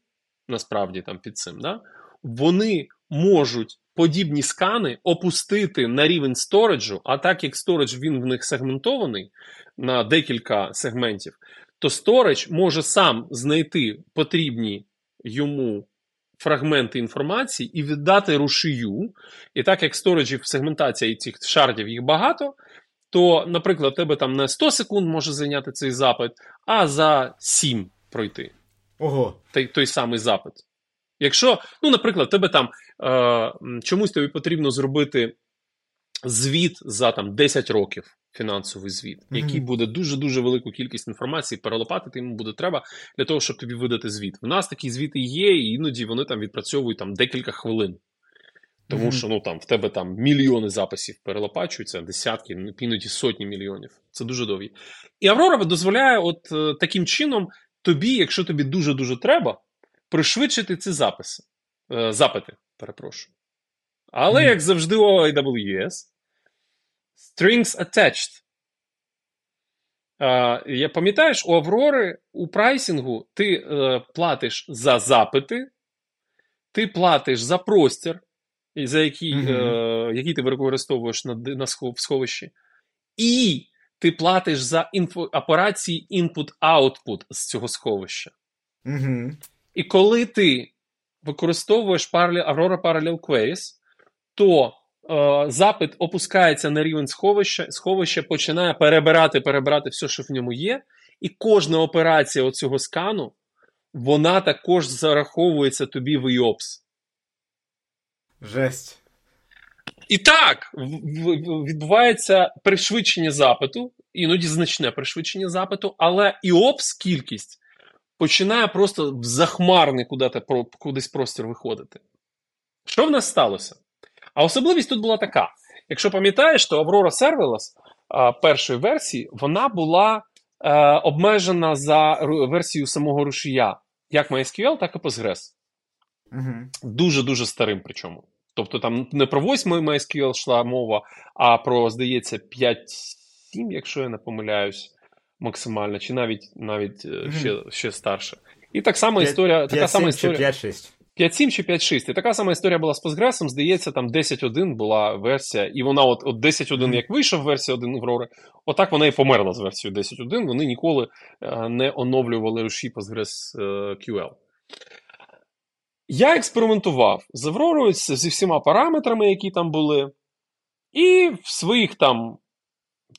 насправді там під цим, да? вони можуть подібні скани опустити на рівень сториджу, а так як сторидж він в них сегментований на декілька сегментів, то сторидж може сам знайти потрібні йому фрагменти інформації і віддати рушію. І так як сториджів сегментація і цих шардів їх багато, то, наприклад, тебе там не 100 секунд може зайняти цей запит, а за 7 пройти. Ого. Той, той самий запит. Якщо, ну, наприклад, тебе там чомусь тобі потрібно зробити звіт за там 10 років, фінансовий звіт, mm-hmm. який буде дуже-дуже велику кількість інформації, перелопатити йому буде треба для того, щоб тобі видати звіт. В нас такі звіти є, і іноді вони там відпрацьовують там декілька хвилин. Тому mm-hmm. що ну там в тебе там мільйони записів перелопачуються, десятки, іноді сотні мільйонів. Це дуже довгі. І Аврора дозволяє, от е, таким чином, тобі, якщо тобі дуже-дуже треба, пришвидшити ці записи, е, запити, перепрошую. Але, mm. як завжди, у AWS, strings attached. Я Пам'ятаєш, у Аврори у прайсингу ти е, платиш за запити, ти платиш за простір, за який mm -hmm. е, який ти використовуєш на на сховищі, і ти платиш за інфо, операції input-output з цього сховища. Mm -hmm. І коли ти використовуєш Aurora Parallel Queries, то е, запит опускається на рівень сховища, сховище починає перебирати, перебирати все, що в ньому є, і кожна операція оцього скану, вона також зараховується тобі в IOPS. Жесть. І так, відбувається пришвидшення запиту, іноді значне пришвидшення запиту, але IOPS кількість починає просто в захмарний кудись простір виходити. Що в нас сталося? А особливість тут була така: якщо пам'ятаєш, то Aurora Serverless першої версії вона була е, обмежена за версією самого рушія, як MySQL, так і Postgres. Дуже-дуже старим причому. Тобто там не про 8 MySQL йшла мова, а про, здається, 5-7, якщо я не помиляюсь, максимально, чи навіть навіть mm-hmm. ще ще старше. І так само 5, історія. 5, така 7 сама історія. 5-6. 5-7 чи 5-6. І така сама історія була з Postgres, здається, там 10.1 була версія, і вона от от 10.1, mm-hmm. як вийшов версія 1 Aurora, отак вона і померла з версією 10.1. Вони ніколи е, не оновлювали руші Postgres е, QL. Я експериментував з Aurora, зі всіма параметрами, які там були, і в своїх там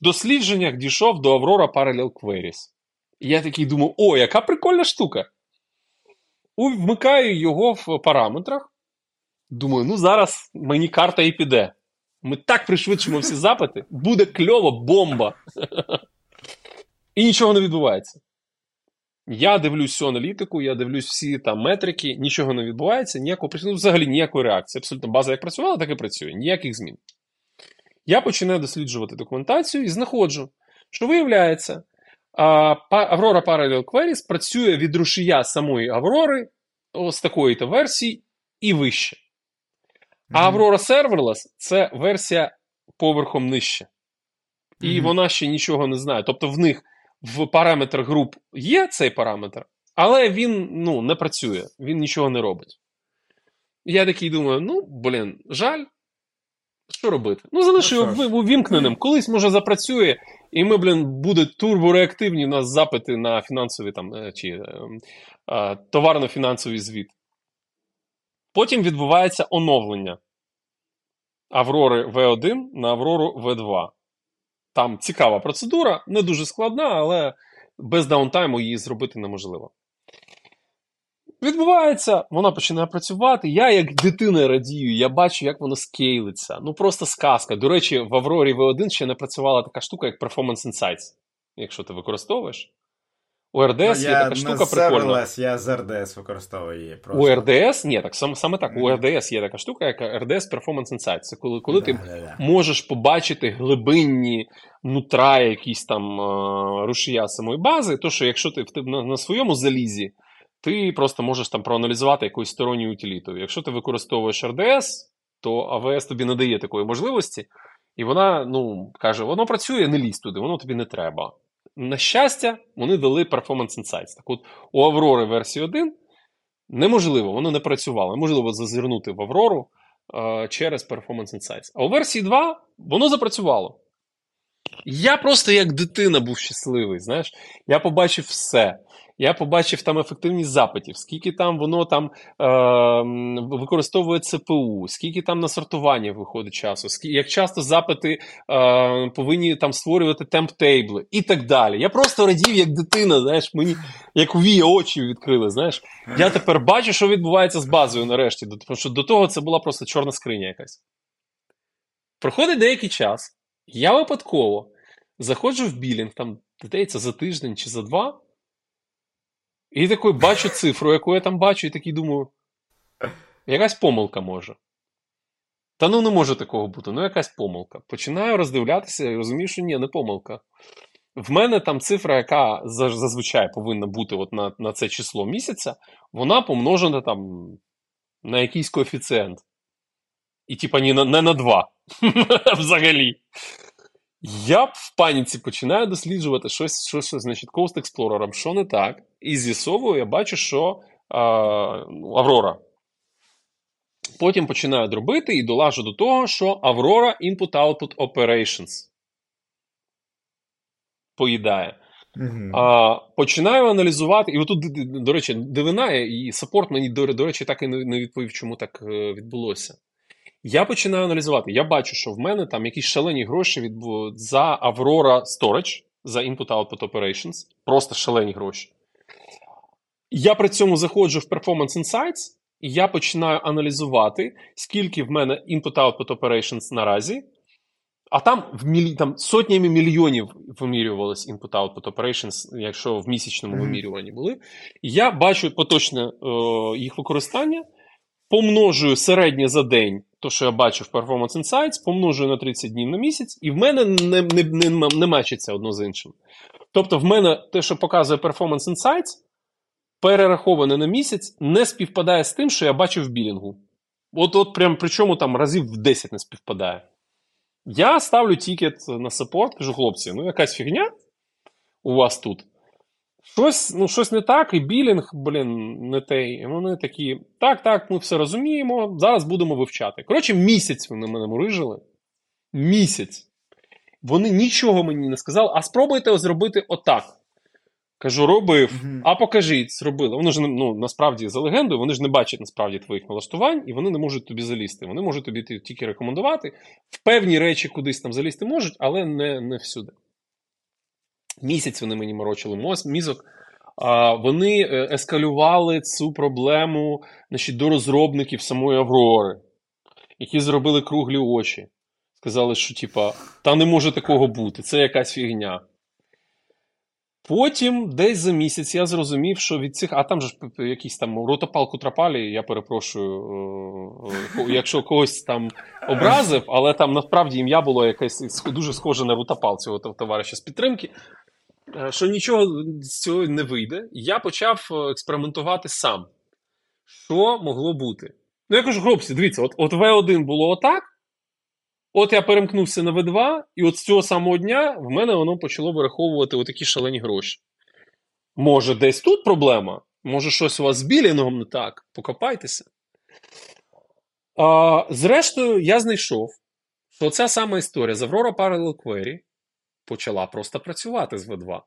дослідженнях дійшов до Aurora Parallel Queries. І я такий думаю, о, яка прикольна штука! Вмикаю його в параметрах. Думаю, ну зараз мені карта і піде. Ми так пришвидшимо всі запити, буде кльово бомба. І нічого не відбувається. Я дивлюсь всю аналітику, я дивлюсь всі там метрики, нічого не відбувається, ніякого ну, взагалі ніякої реакції. Абсолютно база як працювала, так і працює. Ніяких змін. Я починаю досліджувати документацію і знаходжу, що виявляється, Aurora Parallel Queries працює від рушія самої Аврори з такої то версії і вище. А Aurora Serverless це версія поверхом нижче. І mm-hmm. вона ще нічого не знає. Тобто в них в параметрах груп є цей параметр, але він ну, не працює, він нічого не робить. Я такий думаю: ну, блін, жаль. Що робити? Ну, залишу його увімкненим. Колись, може, запрацює, і ми, блін, буде турбореактивні у нас запити на фінансові там, е, чи е, товарно-фінансовий звіт. Потім відбувається оновлення Аврори V1 на Аврору V2. Там цікава процедура, не дуже складна, але без даунтайму її зробити неможливо. Відбувається, вона починає працювати. Я, як дитина, радію, я бачу, як воно скейлиться. Ну просто сказка. До речі, в Аврорі V1 ще не працювала така штука, як Performance Insights. Якщо ти використовуєш. У RDS ну, є така штука прикольна. Я з RDS використовую її. просто. У RDS, ні, так саме, саме так. У RDS є така штука, яка RDS Performance Insights. Це коли коли да, ти да, да. можеш побачити глибинні нутра, якісь там рушія самої бази, то що якщо ти на, на своєму залізі, ти просто можеш там проаналізувати якусь сторонню утиліту. Якщо ти використовуєш RDS, то AWS тобі не дає такої можливості, і вона ну, каже: воно працює, не лізь туди, воно тобі не треба. На щастя, вони дали Performance Insights. Так от у Аврори версії 1 неможливо, воно не працювало. Неможливо зазирнути в Аврору е, через Performance Insights. А у версії 2 воно запрацювало. Я просто як дитина був щасливий. знаєш. Я побачив все. Я побачив там ефективність запитів, скільки там воно там е, використовує ЦПУ, скільки там на сортування виходить часу, скільки, як часто запити е, повинні там створювати темптейбли і так далі. Я просто радів, як дитина, знаєш, мені як у вії очі відкрили. знаєш. Я тепер бачу, що відбувається з базою нарешті, тому що до того це була просто чорна скриня якась. Проходить деякий час, я випадково заходжу в білінг, там, здається, за тиждень чи за два. І такий бачу цифру, яку я там бачу, і такий думаю, якась помилка може. Та ну не може такого бути, ну якась помилка. Починаю роздивлятися і розумію, що ні, не помилка. В мене там цифра, яка зазвичай повинна бути от на на це число місяця, вона помножена там на якийсь коефіцієнт. І, типа, не на, не на 2 взагалі. Я в паніці починаю досліджувати щось, що, що значить, Coast Explorer, що не так. І з'ясовую, я бачу, що а, Аврора. Потім починаю дробити і долажу до того, що Aurora Input-Output Operations поїдає. Mm-hmm. А, Починаю аналізувати, і отут, до речі, дивина, і саппорт мені, до, до речі, так і не відповів, чому так е, відбулося. Я починаю аналізувати. Я бачу, що в мене там якісь шалені гроші від... за Aurora Storage, за Input-Output Operations. Просто шалені гроші. Я при цьому заходжу в Performance Insights, і я починаю аналізувати, скільки в мене Input-Output Operations наразі. А там в мілі... там сотнями мільйонів вимірювалось Input-Output Operations, якщо в місячному вимірюванні були. я бачу поточне е, їх використання, помножую середнє за день то, що я бачу в Performance Insights, помножую на 30 днів на місяць, і в мене не не, не, не мечиться одно з іншим. Тобто, в мене те, що показує Performance Insights, перераховане на місяць, не співпадає з тим, що я бачив в білінгу. От, от прям причому там разів в 10 не співпадає. Я ставлю тікет на саппорт, кажу, хлопці, ну якась фігня у вас тут. Щось ну, щось не так, і білінг, блін, не. І вони такі, так, так, ми все розуміємо, зараз будемо вивчати. Коротше, місяць вони мене мурижили. Місяць. Вони нічого мені не сказали, а спробуйте зробити отак. Кажу, робив, mm-hmm. а покажіть, зробили. Вони ж ну, насправді за легендою, вони ж не бачать насправді твоїх налаштувань, і вони не можуть тобі залізти. Вони можуть тобі тільки рекомендувати. В певні речі кудись там залізти можуть, але не, не всюди. Місяць вони мені морочили мізок. А Вони е, ескалювали цю проблему значить, до розробників самої Аврори, які зробили круглі очі. Сказали, що, типа, та не може такого бути, це якась фігня. Потім, десь за місяць, я зрозумів, що від цих. А там же якісь там ротопалку трапалі, я перепрошую, е, е, якщо когось там образив, але там насправді ім'я було якесь дуже схоже на ротопал цього товариша з підтримки. Е, що нічого з цього не вийде, я почав е, експериментувати сам. Що могло бути? Ну, я кажу, хлопці, дивіться, от от В1 було отак. От я перемкнувся на В2, і от з цього самого дня в мене воно почало вираховувати отакі шалені гроші. Може, десь тут проблема? Може, щось у вас з білінгом не так? Покопайтеся. А, Зрештою, я знайшов, що ця сама історія з Aurora Parallel Query почала просто працювати з V2.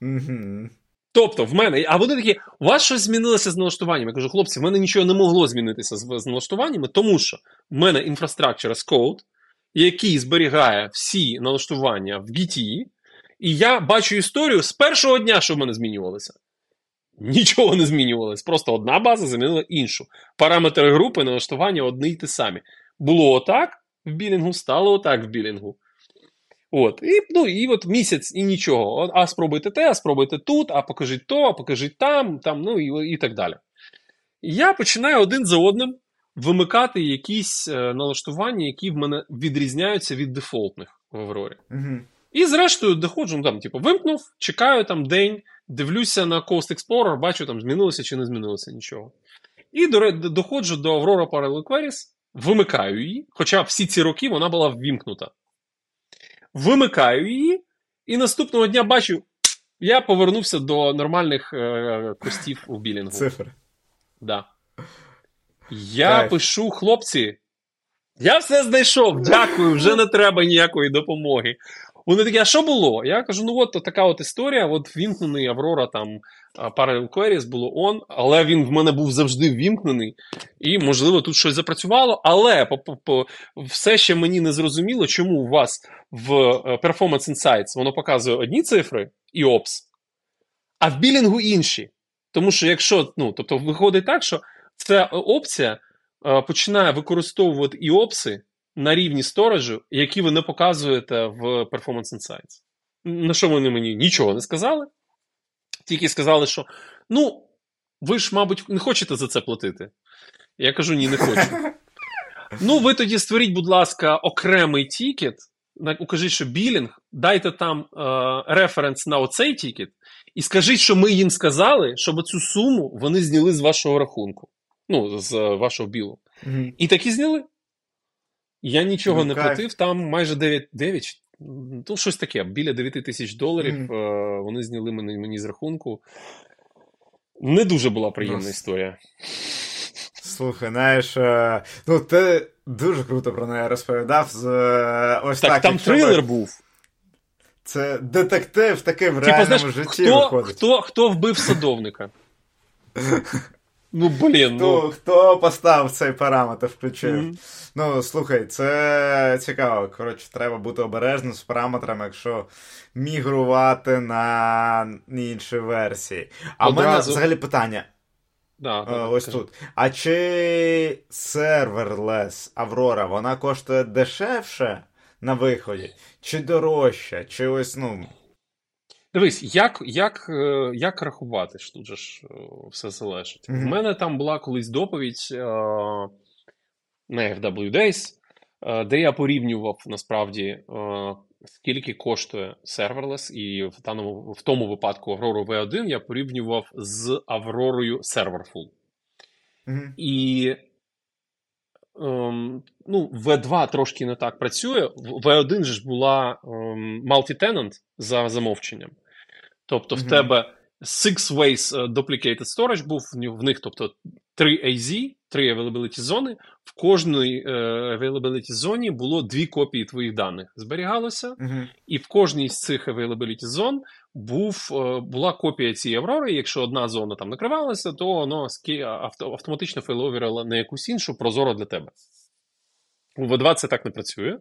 Mm-hmm. Тобто, в мене, а вони такі, у вас щось змінилося з налаштуванням. Я кажу, хлопці, в мене нічого не могло змінитися з, з налаштуваннями, тому що в мене Infrastructure as Code, який зберігає всі налаштування в GT, і я бачу історію з першого дня, що в мене змінювалося. Нічого не змінювалося. Просто одна база замінила іншу. Параметри групи налаштування одні й ті самі. Було отак в білінгу, стало отак в білінгу. От, і, ну, і от місяць і нічого. А спробуйте те, а спробуйте тут, а покажіть то, а покажіть там, там, ну і, і так далі. Я починаю один за одним вимикати якісь е, налаштування, які в мене відрізняються від дефолтних в Аврорі. Угу. І зрештою доходжу, ну, там, типу, вимкнув, чекаю там день, дивлюся на Coast Explorer, бачу, там змінилося чи не змінилося нічого. І до, доходжу до Aurora Parallel Queries, вимикаю її, хоча всі ці роки вона була ввімкнута. Вимикаю її, і наступного дня бачу, я повернувся до нормальних е, костів у білінгу. Цифр. Да. Я Кайф. пишу, хлопці, я все знайшов, дякую, вже не треба ніякої допомоги. Вони такі, а що було? Я кажу: ну от така от історія. От вімкнений Аврора там Parallel Queries було он, але він в мене був завжди ввімкнений. І, можливо, тут щось запрацювало. Але все ще мені не зрозуміло, чому у вас в е, Performance Insights воно показує одні цифри і OPS, а в білінгу інші. Тому що якщо, ну, тобто, виходить так, що ця опція е, починає використовувати і опси на рівні сторажу, які ви не показуєте в Performance Insights. На що вони мені нічого не сказали? Тільки сказали, що ну, ви ж, мабуть, не хочете за це платити. Я кажу, ні, не хочу. Ну, ви тоді створіть, будь ласка, окремий тікет, укажіть, що білінг, дайте там е, референс на оцей тікет, і скажіть, що ми їм сказали, щоб цю суму вони зняли з вашого рахунку. Ну, з вашого білу. І так і зняли. Я нічого не платив, там майже 9, 9 ну, щось таке, біля 9 тисяч доларів mm-hmm. вони зняли мені, мені з рахунку. Не дуже була приємна ну, історія. Слухай, знаєш, е, ну ти дуже круто про неї розповідав. З, е, ось Так, так там трилер був. Це детектив такий в реальному знаєш, житті хто, виходить. Хто, хто вбив садовника? Ну, блін. ну... Хто поставив цей параметр, включив? Mm-hmm. Ну, слухай, це цікаво. Коротше, треба бути обережним з параметрами, якщо мігрувати на інші версії. А в мене взагалі питання. Да, О, ось кажу. тут. А чи серверлес Аврора, вона коштує дешевше на виході? Чи дорожче? Чи ось, ну. Дивись, як як, е, як рахувати ж тут же ж е, все залежить. У mm-hmm. мене там була колись доповідь е, на FW Days, де я порівнював насправді, скільки коштує серверлес, і в даному, в тому випадку Aurora V1 я порівнював з Авророю Serverful. Mm-hmm. І ем, ну, V2 трошки не так працює. V1 ж була ем, multi-tenant за замовченням. Тобто, mm-hmm. в тебе Six Ways е, Duplicated Storage був в них, тобто 3 AZ, 3 availability зони. В кожній е, availability зоні було дві копії твоїх даних. Зберігалося, mm-hmm. і в кожній з цих availability зон був, е, була копія цієї Аврори. Якщо одна зона там накривалася, то воно автоматично фейловерило на якусь іншу прозоро для тебе. У V2 це так не працює.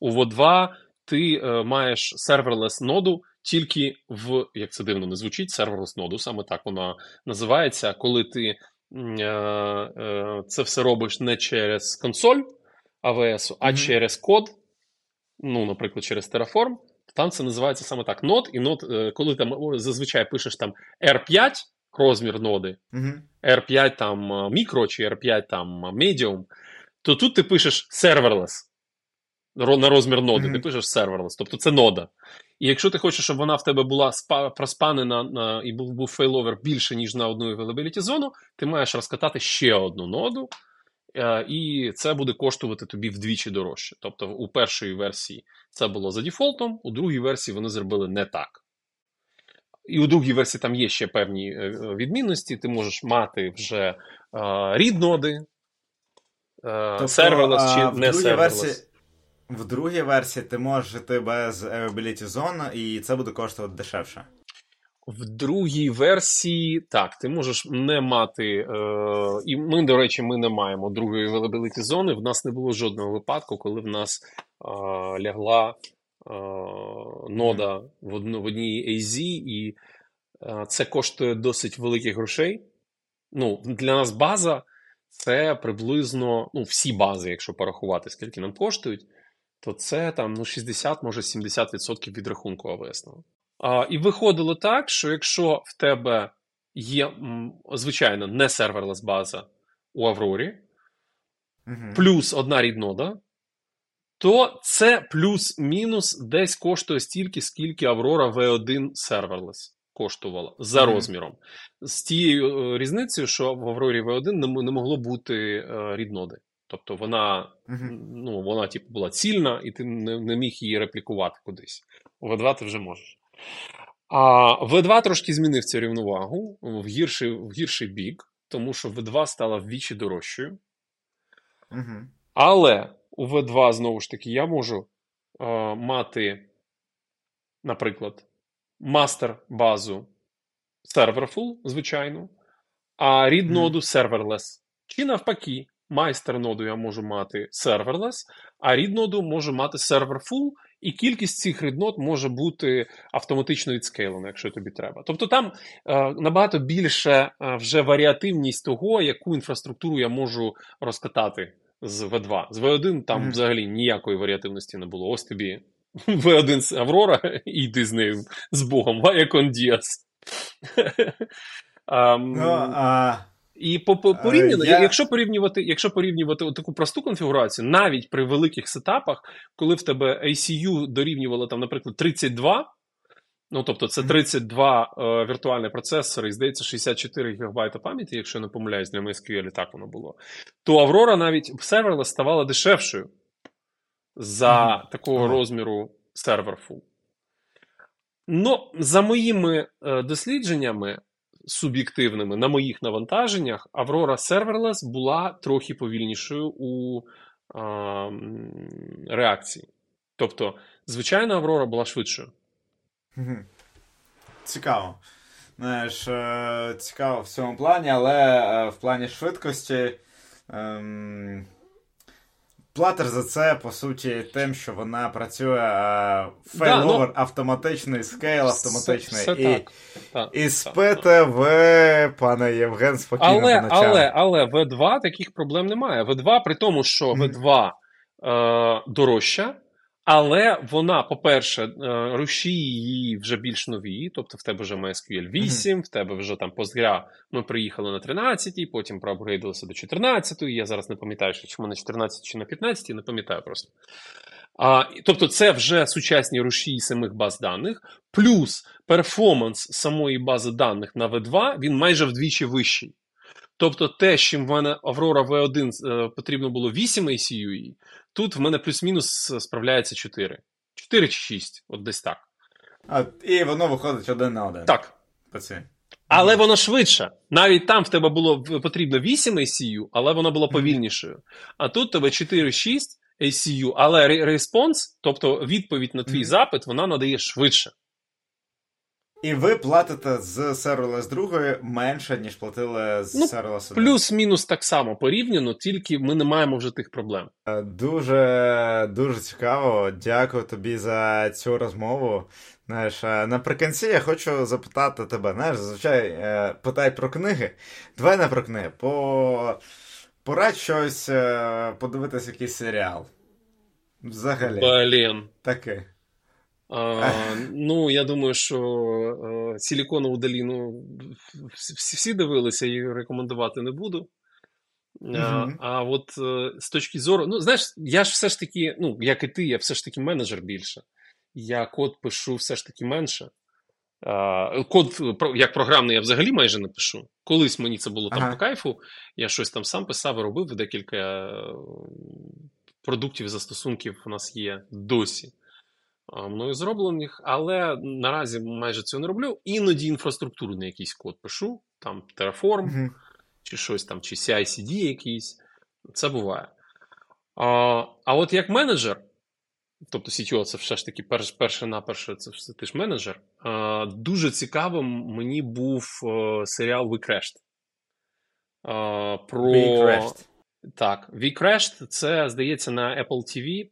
У V2 ти е, маєш серверлес ноду тільки в, як це дивно не звучить, серверлес ноду, саме так вона називається, коли ти е, е, це все робиш не через консоль AWS, а mm-hmm. через код, ну, наприклад, через Terraform, то там це називається саме так нод, і нод, е, коли там зазвичай пишеш там R5 розмір ноди, mm-hmm. R5 там мікро чи R5 там medium, то тут ти пишеш serverless на розмір ноди, mm-hmm. ти пишеш serverless, тобто це нода. І якщо ти хочеш, щоб вона в тебе була спа, проспанена на, і був був failover більше, ніж на одну availability зону, ти маєш розкатати ще одну ноду, е, і це буде коштувати тобі вдвічі дорожче. Тобто у першої версії це було за дефолтом, у другій версії вони зробили не так. І у другій версії там є ще певні е, відмінності. Ти можеш мати вже е, read ноди, е, тобто, serverless чи не serverless. Версії... В другій версії ти можеш жити без Availability Zone, і це буде коштувати дешевше. В другій версії так, ти можеш не мати. Е, І ми, до речі, ми не маємо другої availability зони. В нас не було жодного випадку, коли в нас е, лягла е, нода в, одну, в одній AZ, і е, це коштує досить великих грошей. Ну, Для нас база це приблизно ну, всі бази, якщо порахувати, скільки нам коштують то це там ну, 60, може 70% від рахунку АВС. А, І виходило так, що якщо в тебе є, звичайно, не серверлес база у Аврорі, угу. плюс одна ріднода, то це плюс-мінус десь коштує стільки, скільки Аврора V1 серверлес коштувала за mm-hmm. розміром. З тією е, різницею, що в Аврорі V1 не могло бути е, рідноди. Тобто вона mm-hmm. ну, вона типу, була цільна, і ти не, не міг її реплікувати кудись. У V2 ти вже можеш. А V2 трошки змінив цю рівновагу в гірший в гірший бік, тому що V2 стала вдвічі дорожчою. Mm-hmm. Але у V2, знову ж таки, я можу е, мати, наприклад, мастер-базу serverful, звичайно, а рід ноду serverless. Чи навпаки, майстер ноду я можу мати serverless, а рід ноду можу мати serverful, і кількість цих ріднот може бути автоматично відскейлена, якщо тобі треба. Тобто там е, набагато більше е, вже варіативність того, яку інфраструктуру я можу розкатати з V2. З V1 там mm-hmm. взагалі ніякої варіативності не було. Ось тобі V1 Аврора, і йди з нею з Богом, Ваякон Діас. І по, по порівняно, я... якщо порівнювати якщо порівнювати таку просту конфігурацію, навіть при великих сетапах, коли в тебе ACU дорівнювало, там, наприклад, 32, ну тобто це 32 е, віртуальні процесори, і здається, 64 ГБ пам'яті, якщо не помиляюсь, для MySQL так воно було, то Aurora навіть в серверлес ставала дешевшою за mm-hmm. такого mm-hmm. розміру серверфул. Ну, за моїми е, дослідженнями суб'єктивними на моїх навантаженнях, Aurora Serverless була трохи повільнішою у е, реакції. Тобто, звичайна Аврора була швидшою. Цікаво. Знаєш, е, цікаво в цьому плані, але е, в плані швидкості. Ем... Платер за це, по суті, тим, що вона працює failover, да, ну, автоматичний scale, автоматичний. Все, все і так, і спите в пане Євген спокійно. Але але, але V2 таких проблем немає. V2 при тому, що V2 е, дорожча, але вона, по-перше, е, рушії її вже більш нові, тобто в тебе вже MySQL 8, mm-hmm. в тебе вже там Postgre, Ми приїхали на 13, потім проапгрейдилися до 14. Я зараз не пам'ятаю, що чому на 14 чи на 15, не пам'ятаю просто. А, Тобто, це вже сучасні рушії самих баз даних, плюс перформанс самої бази даних на V2 він майже вдвічі вищий. Тобто, те, з чим в мене Aurora V1 е, потрібно було 8 ACUE, тут в мене плюс-мінус справляється 4. 4 чи 6, от десь так. А, І воно виходить один на один. Так. Але воно швидше. Навіть там в тебе було потрібно 8 ACU, але воно було повільнішою. А тут тебе 4-6 ACU, але респонс, тобто відповідь на твій запит, вона надає швидше. І ви платите з Serverless 2 менше, ніж платили з ну, Serverless 1. Плюс-мінус так само порівняно, тільки ми не маємо вже тих проблем. Е, дуже дуже цікаво. Дякую тобі за цю розмову. Знаєш, е, наприкінці я хочу запитати тебе. Знаєш, зазвичай е, питають про книги. Давай не про книги. По... Порадь щось подивитись якийсь серіал. Взагалі. Блін. Такий. А, Ну, я думаю, що а, Силіконову доліну всі, всі дивилися і рекомендувати не буду. А а от е, з точки зору, ну, знаєш, я ж все ж таки, ну, як і ти, я все ж таки менеджер більше. Я код пишу все ж таки менше. А, Код як програмний я взагалі майже не пишу. Колись мені це було там ага. по кайфу, я щось там сам писав і робив, декілька е, продуктів застосунків у нас є досі мною зроблених, але наразі майже цього не роблю. Іноді інфраструктуру на якийсь код пишу, там Terraform, mm-hmm. чи щось там, чи CI-CD якийсь. Це буває. А а от як менеджер, тобто CTO, це все ж таки перш, перше наперше, це все ти ж менеджер. А, Дуже цікавим мені був а, серіал We Crashed. А, про... We Crashed. Так, We Crashed, це, здається, на Apple TV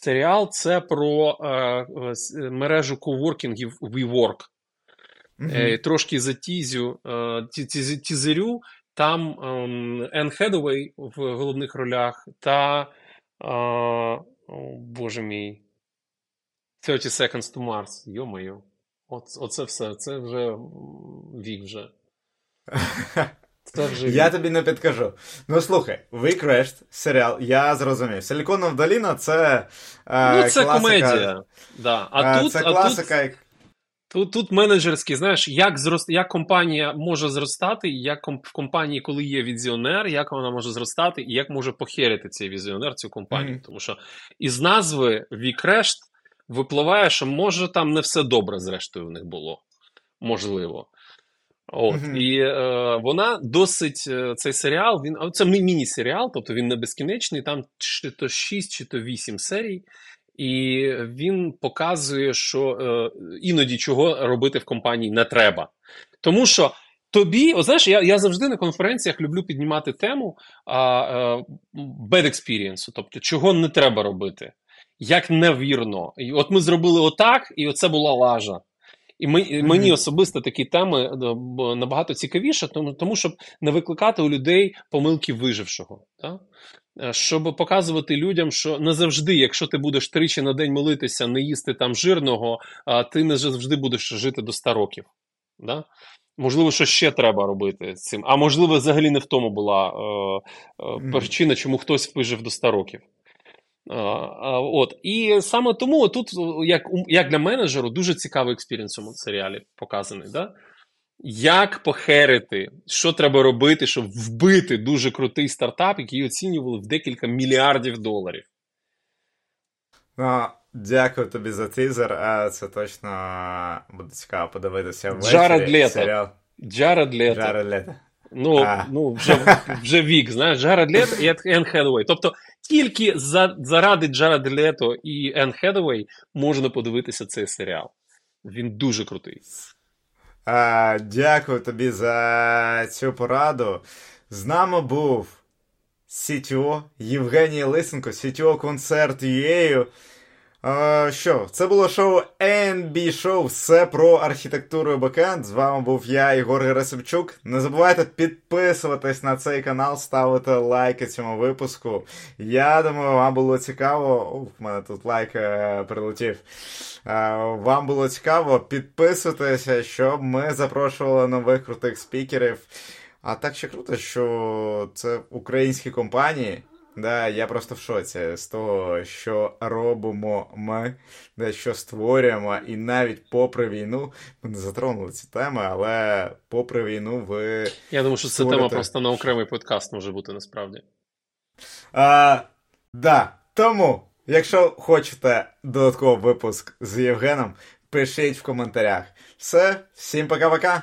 серіал це про е, е мережу коворкінгів WeWork. Mm-hmm. Е, Трошки затізю, е, тізерю. Там е, Енн Хедовей в головних ролях та е, О, Боже мій. 30 Seconds to Mars. Йо-моє. Оце все. Це вже вік вже. Це вже Я тобі не підкажу. Ну слухай, We Crashed, серіал, я зрозумів. Силіконова доліна це. Е, ну, це класика, комедія. Да. А е, тут, Це класика. А тут... Тут тут менеджерський, знаєш, як зрост, як компанія може зростати, як в компанії, коли є візіонер, як вона може зростати, і як може похерити цей візіонер цю компанію. Mm-hmm. Тому що із назви Вікрешт випливає, що може там не все добре, зрештою, в них було. Можливо. От, mm-hmm. І е, вона досить е, цей серіал, він це міні-серіал, тобто він не безкінечний, там чи то 6, чи то 8 серій. І він показує, що е, іноді чого робити в компанії не треба. Тому що тобі, о, знаєш, я я завжди на конференціях люблю піднімати тему а, е, bad experience, тобто чого не треба робити, як невірно. І От ми зробили отак, і оце була лажа. І ми, мені особисто такі теми е, набагато цікавіше, тому, тому щоб не викликати у людей помилки вижившого. Так? Е, щоб показувати людям, що не завжди, якщо ти будеш тричі на день молитися, не їсти там жирного, ти не завжди будеш жити до 100 років. Да? Можливо, що ще треба робити з цим. А можливо, взагалі не в тому була е, е, причина, чому хтось вижив до 100 років. Е, от. І саме тому тут, як як для менеджеру, дуже цікавий experience у серіалі показаний. Да? Як похерити, що треба робити, щоб вбити дуже крутий стартап, який оцінювали в декілька мільярдів доларів. Ну, Дякую тобі за тизер. Це точно буде цікаво подивитися ввечері. Джаред Лето. Джаред Лето. Джаред Лето. Ну, а. ну вже вже вік, знаєш, Джаред Лето і Енн Хетевей. Тобто тільки за, заради Джаред Лето і Енн Хетевей можна подивитися цей серіал. Він дуже крутий. А, Дякую тобі за цю пораду. З нами був Сітьо Євгеній Лисенко, Сітьо концерт UA. Що, це було шоу NB Show, все про архітектуру і бекенд. З вами був я, Ігор Герасимчук. Не забувайте підписуватись на цей канал, ставити лайки цьому випуску. Я думаю, вам було цікаво. Ух, мене тут лайк е, прилетів. Е, вам було цікаво, підписуйтеся, щоб ми запрошували нових крутих спікерів. А так ще круто, що це українські компанії. Да, Я просто в шоці з того, що робимо ми, де що створюємо, і навіть попри війну ми не затронули ці теми, але попри війну ви. Я думаю, що створите... це тема просто на окремий подкаст може бути насправді. А, Да. Тому, якщо хочете додатковий випуск з Євгеном, пишіть в коментарях. Все, всім пока-пока!